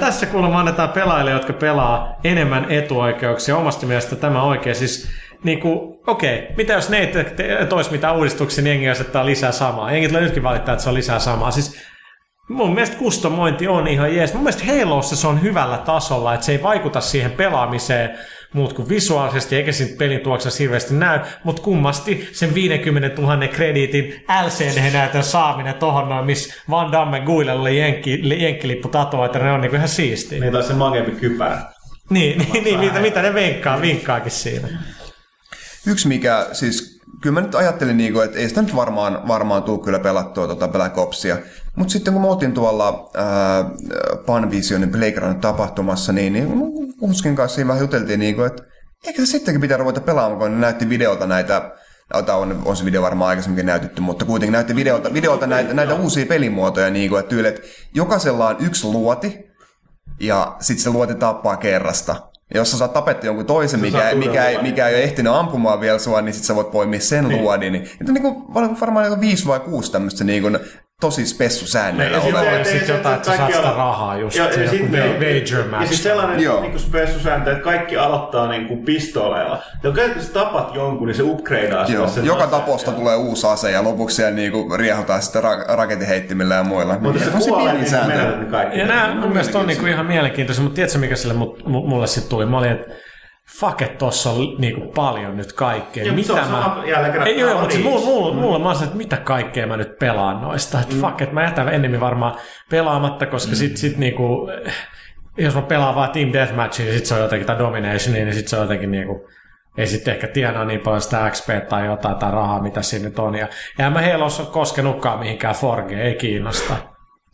Tässä kuulemma annetaan pelaajille, jotka pelaa enemmän etuoikeuksia. Omasta mielestä tämä oikein. Siis, niin kuin, okei, mitä jos ne ei te- te- tois mitään uudistuksia, niin jengi asettaa lisää samaa. Jengi tulee nytkin valittaa, että se on lisää samaa. Siis, mun mielestä kustomointi on ihan jees. Mun mielestä Halossa se on hyvällä tasolla, että se ei vaikuta siihen pelaamiseen muut kuin visuaalisesti, eikä siinä pelin tuoksessa hirveästi näy, mutta kummasti sen 50 000 krediitin LCD-näytön saaminen tohon noin, missä Van Damme Guilella oli jenkki, jenkkilippu tatoa, ne on niinku ihan siistiä. Niin, tai se makeampi kypärä. Niin, niin, niin mitä, mitä ne venkkaa, vinkkaakin siinä. Yksi mikä, siis kyllä mä nyt ajattelin, niinku, että ei sitä nyt varmaan, varmaan tule kyllä pelattua tuota Black Opsia. Mutta sitten kun me oltiin tuolla ää, Panvisionin Playground tapahtumassa, niin, niin Huskin kanssa siinä vähän juteltiin, niinku, että eikö sittenkin pitää ruveta pelaamaan, kun ne näytti videolta näitä Ota, on, on se video varmaan aikaisemminkin näytetty, mutta kuitenkin näytti videolta, videolta näitä, näitä uusia pelimuotoja, niin kuin, että tyyli, että jokaisella on yksi luoti, ja sitten se luoti tappaa kerrasta. Ja jos sä saat tapettu jonkun toisen, mikä, saat mikä, uuden mikä ei ole ehtinyt ampumaan vielä sua, niin sit sä voit poimia sen niin. luodin. Niin, että niin kuin, varmaan joku viisi vai kuusi tämmöistä niin kuin, tosi spessusäännöillä Ja oleva. oli et- sit et- jotain, et että sä saat sitä rahaa just, ja, se ja, joku sit, wager match. Ja sitten sellainen Joo. niin spessusääntö, että kaikki aloittaa niin kuin pistoleilla. Ja kun sä tapat jonkun, niin se upgradeaa Joo, sen joka aseen. taposta tulee uusi ase ja lopuksi siellä niinku riehutaan sitten ra- raketinheittimillä ja muilla. Mutta se kuolee, niin sääntö. menee ne kaikki. Ja nämä mun mielestä on niinku ihan mielenkiintoisia, mutta tiedätkö mikä sille mulle sitten tuli? Mä olin, että fuck, että tossa on niinku paljon nyt kaikkea. Joo, se mitä on mä... jälleen Ei, joo, mutta siis mulla, mulla, mulla mä olisin, että mitä kaikkea mä nyt pelaan noista. Että fuck, että mä jätän enemmän varmaan pelaamatta, koska sit, sit niinku, jos mä pelaan vaan Team Deathmatchia, niin sit se on jotenkin, tai Dominationia, niin sit se on jotenkin niinku, ei sitten ehkä tienaa niin paljon sitä XP tai jotain tai rahaa, mitä siinä nyt on. Ja, ja en mä Halos ole koskenutkaan mihinkään Forge, ei kiinnosta.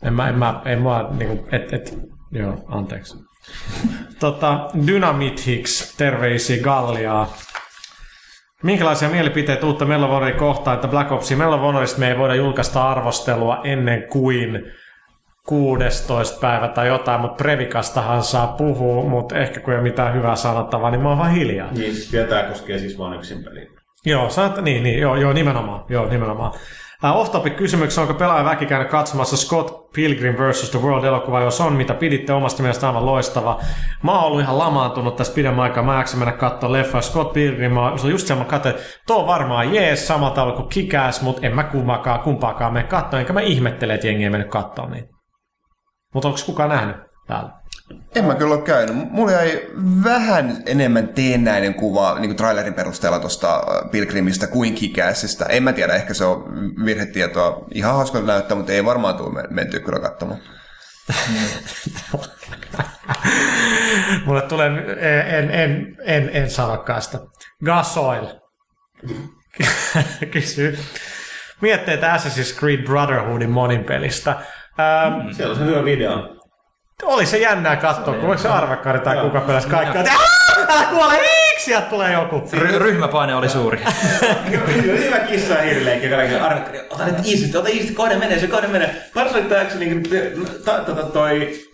En mä, en mä, en mä niinku, et, et, joo, anteeksi. Tota, Dynamit Hicks, terveisiä Galliaa. Minkälaisia mielipiteitä uutta Honoria kohtaan, että Black of Honorista me ei voida julkaista arvostelua ennen kuin 16. päivä tai jotain, mutta Previkastahan saa puhua, mutta ehkä kun ei ole mitään hyvää sanottavaa, niin mä oon vaan hiljaa. Niin, siis vielä tämä koskee siis vain yksin peliä. Joo, sanot, niin, niin, joo, joo, nimenomaan, joo, nimenomaan. Uh, off-topic kysymyksessä, onko pelaaja väki käynyt katsomassa Scott Pilgrim vs. The World elokuva, jos on, mitä piditte omasta mielestä aivan loistava. Mä oon ollut ihan lamaantunut tästä pidemmän aikaa, mä jaksan mennä katsoa leffa Scott Pilgrim, se on just se, mä katsoin, että tuo on varmaan jees, sama tavalla kuin Kick-Ass, mutta en mä kumpaakaan, kumpaakaan mene katsoa, enkä mä ihmettele, että jengi ei mennyt katsoa niin. Mutta onko kukaan nähnyt täällä? En mä kyllä ole käynyt. Mulla jäi vähän enemmän teennäinen kuva niin kuin trailerin perusteella tuosta Pilgrimistä kuin Kikäsistä. En mä tiedä, ehkä se on virhetietoa. Ihan hauskalta näyttää, mutta ei varmaan tule men- mentyä kyllä katsomaan. Mulle tulee, en, en, en, en sitä. Gasoil. Kysyy. Mietteitä Assassin's Creed Brotherhoodin monin pelistä. Ähm, Siellä on se hyvä video. Oli se jännää katsoa, kun oliko se arvekkari tai kuka pelasi kaikkea. Älä kuole, iiksi, sieltä tulee joku. Ry- ryhmäpaine oli suuri. Hyvä kissa ja hirleikki. Arvekkari, ota nyt iisisti, ota iisisti, kohde menee, se kohde menee. Varsinaisesti tämä niin ta, ta, ta, toi...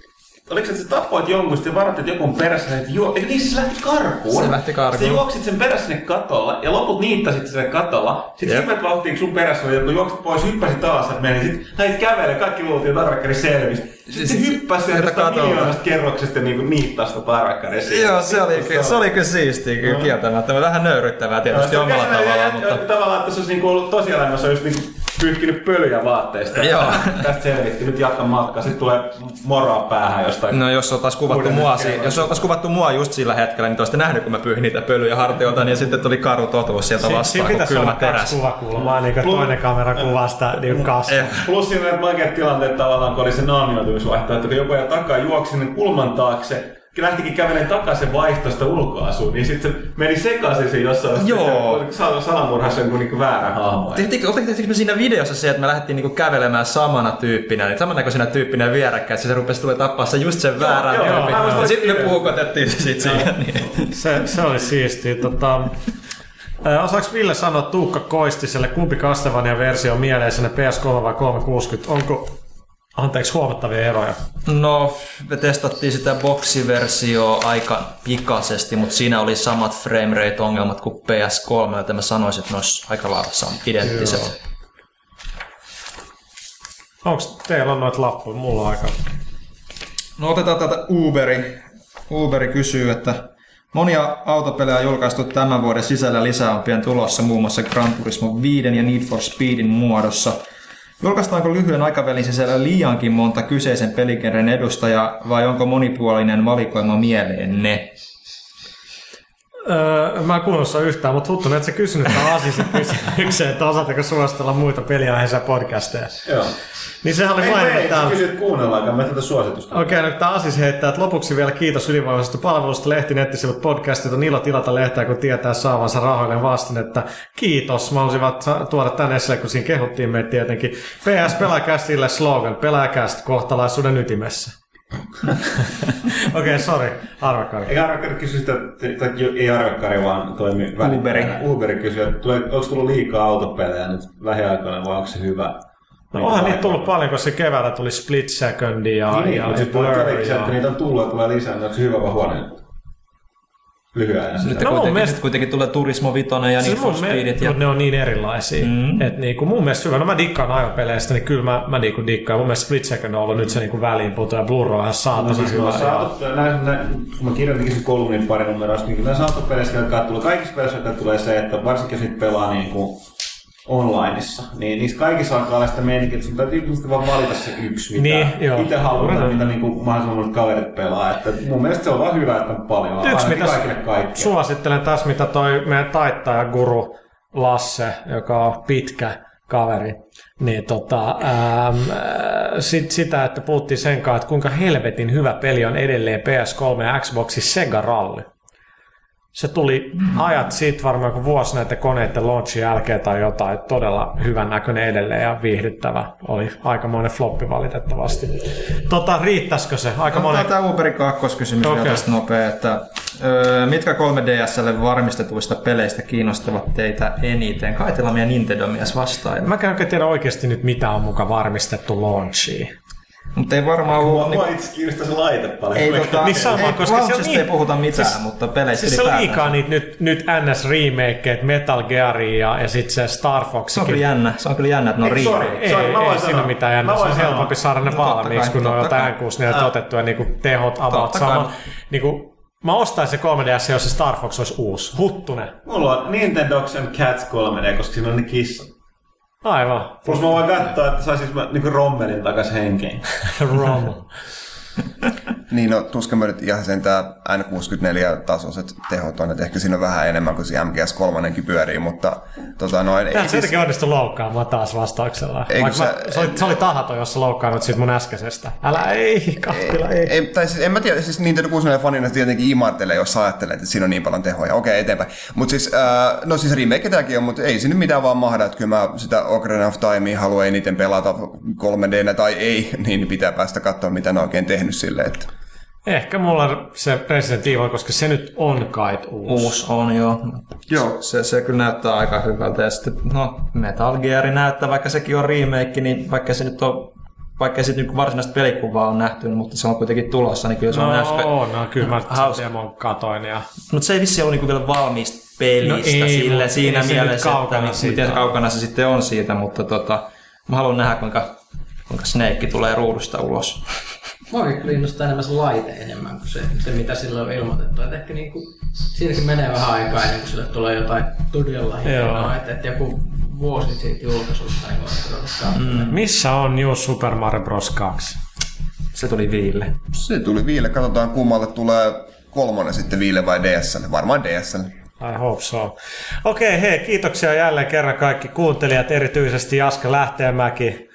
Oliko se, että sä tapoit jonkun, sitten varoitit, on perässä, että juo... Eikö niin se lähti karkuun? Se lähti karkuun. Sitten juoksit sen perässä sinne katolla, ja loput niittasit sinne katolla. Sitten Jep. hypät vauhtiin, kun sun perässä oli, että juoksit pois, hyppäsit taas, että meni. Sitten näit kävelee, kaikki luultiin, että arvekkari selvisi. Sitten se Siis- hyppäsi sieltä miljoonasta kerroksesta niin sitä arvekkaria. Joo, se oli, ky- se oli kyllä siistiä, kyllä kieltämättä. Vähän nöyryttävää tietysti Joo, omalla se- se- tavallaan, se- mutta... Tavallaan, että se olisi niinku ollut tosielämässä olisi niinku pyyhkinyt pölyjä vaatteista. Joo. Tästä selvitti, nyt jatkan matkaa. Sitten tulee moroa päähän jostain. No jos oltais kuvattu, mua, si- jos oltais kuvattu mua just sillä hetkellä, niin te olisitte nähnyt, kun mä pyyhin niitä pölyjä hartioilta, niin sitten tuli karu totuus sieltä Siinä vastaan, kun pitäisi olla kylmä kaksi teräs. kuvakulmaa, niin kuin toinen kamera kuvasta niin kasvaa. Eh, Plus siinä ne vaikeat tilanteet tavallaan, kun oli se naamioitumisvaihtoehto, että kun joku jäi takaa juoksi sinne kulman taakse, lähtikin kävelemään takaisin vaihtosta ulkoasuun, niin sitten se meni sekaisin se jossain Joo. sal- salamurhassa jonkun niinku väärä hahmo. Tehtiinkö, otettiinko me siinä videossa se, että me lähdettiin niinku kävelemään samana tyyppinä, niin samannäköisenä tyyppinä vierekkäin, että se rupesi tulee tappaa se just sen väärän joo, tyypin. aivan Ja sitten me sitä. puukotettiin se sit siihen. Niin. Se, se oli siistiä. Tota, osaako Ville sanoa Tuukka Koistiselle, kumpi Castlevania-versio on mieleisenne PS3 vai 360? Onko, anteeksi, huomattavia eroja? No, me testattiin sitä boksiversioa aika pikaisesti, mutta siinä oli samat framerate-ongelmat kuin PS3, joten mä sanoisin, että ne olisi aika lailla identtiset. Onko teillä on noita lappuja? Mulla on aika. No otetaan tätä Uberi. Uberi kysyy, että monia autopelejä on julkaistu tämän vuoden sisällä lisää on pian tulossa muun muassa Gran Turismo 5 ja Need for Speedin muodossa. Julkaistaanko lyhyen aikavälin sisällä liiankin monta kyseisen pelikerran edustajaa vai onko monipuolinen valikoima mieleenne? Öö, mä en kuunnellut sua yhtään, mutta Huttunen, että sä kysynyt tämän Asisen kysymyksen, että osaatteko suositella muita peliaiheisia podcasteja. Joo. Niin sehän oli Ei, mainittu ei, kysyt kuunnellaankaan, mä tätä suositusta. Okei, nyt tämä Asis heittää, että lopuksi vielä kiitos ylivoimaisesta palvelusta lehti nettisivut podcastit. On ilo tilata lehteä, kun tietää saavansa rahoilleen vastin, että kiitos. Mä halusin tuoda tänne esille, kun siinä kehuttiin meitä tietenkin. PS Pelaakästille slogan, Pelaakäst kohtalaisuuden ytimessä. Okei, okay, sorry, arvakari. Ei Arvekkari kysy sitä, tai ei Arvekkari vaan toimi välittäjänä. Uberi. Uberi kysyy, että tulee, onko tullut liikaa autopelejä nyt lähiaikoina vai onko se hyvä? No, onhan niitä tullut paljon, koska se keväällä tuli Split Second ja, Niin, ja että Ja... niitä on tullut ja tulee lisää, niin onko se hyvä vai huono juttu? lyhyen ajan. Nyt sitä. No mun kuitenkin, mielestä- nyt kuitenkin tulee Turismo Vitoinen ja Siis Need for Speedit. Ja... ne on niin erilaisia. Mm. Mm. Et niinku mun mielestä hyvä. No mä dikkaan ajopeleistä, niin kyllä mä, mä niinku dikkaan. Mun mielestä Split Second on ollut nyt se niinku väliinputo ja Blur on ihan No saatana siis hyvä. mä saatu, näin, näin, kun mä kirjoitinkin sen kolumnin pari numeroista, niin kyllä saatu peleissä, jotka tulee, kaikissa peleissä, jotka tulee se, että varsinkin jos niitä pelaa niin kuin onlineissa, niin niissä kaikissa alkaa olla sitä meininkiä, että sun täytyy ihmisesti vaan valita se yksi, mitä Niin, joo. itse haluaa, Mm. mitä niin kuin mahdollisimman kaverit pelaa. Että mun mielestä se on vaan hyvä, että on paljon. Yksi, mitä kaikille suosittelen taas, mitä toi meidän taittaja guru Lasse, joka on pitkä kaveri, niin tota, ähm, äh, sit, sitä, että puhuttiin sen kanssa, että kuinka helvetin hyvä peli on edelleen PS3 ja Xboxin Sega Rally. Se tuli ajat siitä varmaan kuin vuosi näiden koneiden launchin jälkeen tai jotain. Todella hyvän näköinen edelleen ja viihdyttävä. Oli aikamoinen floppi valitettavasti. Tota, riittäisikö se? Aika Otetaan monen... tämä Uberin kakkoskysymys okay. Tästä nopea, että öö, mitkä 3DSlle varmistetuista peleistä kiinnostavat teitä eniten? Kaitellaan meidän Nintendo-mies vastaan. Mä en oikein tiedä oikeasti nyt, mitä on muka varmistettu launchiin. Mutta ei varmaan Mua, ole... mua itse kiinnostaa se laite paljon. Ei, tota, Niin sama, ei, koska se on niin- ei puhuta mitään, siis- mutta peleistä Siis se on ylipäätään. liikaa niitä nyt, nyt ns remakeet Metal Gearia ja, ja sitten se Star Se on kyllä jännä, se on kyllä jännä, että ne on Ei, sorry. remake. Ei, Sorry, ei voin siinä mitään jännä. Se on helpompi saada ne No, valmiiksi, kun ne on jotain kai. N64 otettu ja niinku tehot about Totta kai. sama. Niinku, mä ostaisin se 3DS, jos se Star Fox olisi uusi. Huttunen. Mulla on Nintendo and Cats 3D, koska siinä on ne kissat. Aivan. Plus mä voin katsoa, että saisis mä niinku rommelin takas henkiin. Rom. Niin no, tuskin mä nyt ihan sen tää N64-tasoiset tehot on, että ehkä siinä on vähän enemmän kuin se MGS3 pyörii, mutta tota noin... Tää ei se jotenkin onnistu loukkaamaan taas vastauksella. Ei, Vaikka kun mä, se- oli, se oli tahaton, jos sä loukkaannut siitä mun äskeisestä. Älä ei, kahtila ei. ei, tai siis en mä tiedä, siis Nintendo 64 fanina sitä jotenkin imartelee, jos sä ajattelet, että siinä on niin paljon tehoja. Okei, eteenpäin. Mutta siis, äh, no siis remake tämäkin on, mutta ei siinä mitään vaan mahda, että kyllä mä sitä Ocarina of Timea haluan eniten pelata 3 d tai ei, niin pitää päästä katsoa, mitä ne on oikein tehnyt silleen, että... Ehkä mulla on se Resident Evil, koska se nyt on kait uusi. Uusi on jo. Joo. Se, se kyllä näyttää aika hyvältä. Ja sitten, no, Metal Gear näyttää, vaikka sekin on remake, niin vaikka se nyt on vaikka ei sitten varsinaista pelikuvaa on nähty, mutta se on kuitenkin tulossa, niin kyllä se on No, nähty. no kyllä mä Hauska. demon katoin. Ja... Mutta se ei vissi ollut niinku vielä valmista pelistä No ei, sille, siinä ei mielessä, että miten kaukana se sitten on siitä, mutta tota, mä haluan nähdä, kuinka, kuinka Snake tulee ruudusta ulos. Mua kyllä kiinnostaa enemmän se laite enemmän kuin se, se mitä sille on ilmoitettu. Et ehkä niinku, siinäkin menee vähän aikaa ennen kuin sille tulee jotain todella hienoa. Että et joku vuosi siitä julkaisusta ei voi odottaa. Mm. Missä on New Super Mario Bros. 2? Se tuli viille. Se tuli Viille, katsotaan kummalle tulee kolmonen sitten Viille vai DSL. Varmaan DSL. I hope so. Okei, hei, kiitoksia jälleen kerran kaikki kuuntelijat, erityisesti Jaska Lähteenmäki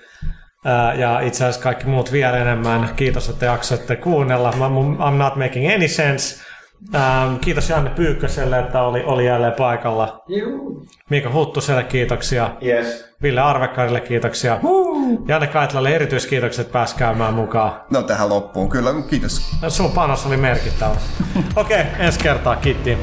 ja itse asiassa kaikki muut vielä enemmän. Kiitos, että jaksoitte kuunnella. I'm not making any sense. Ähm, kiitos Janne Pyykköselle, että oli, oli jälleen paikalla. Juu. Miika Huttuselle kiitoksia. Yes. Ville Arvekkarille kiitoksia. Janne Kaitlalle erityiskiitokset että pääsi käymään mukaan. No tähän loppuun, kyllä, kiitos. Sun panos oli merkittävä. Okei, ensi kertaa, kiitti.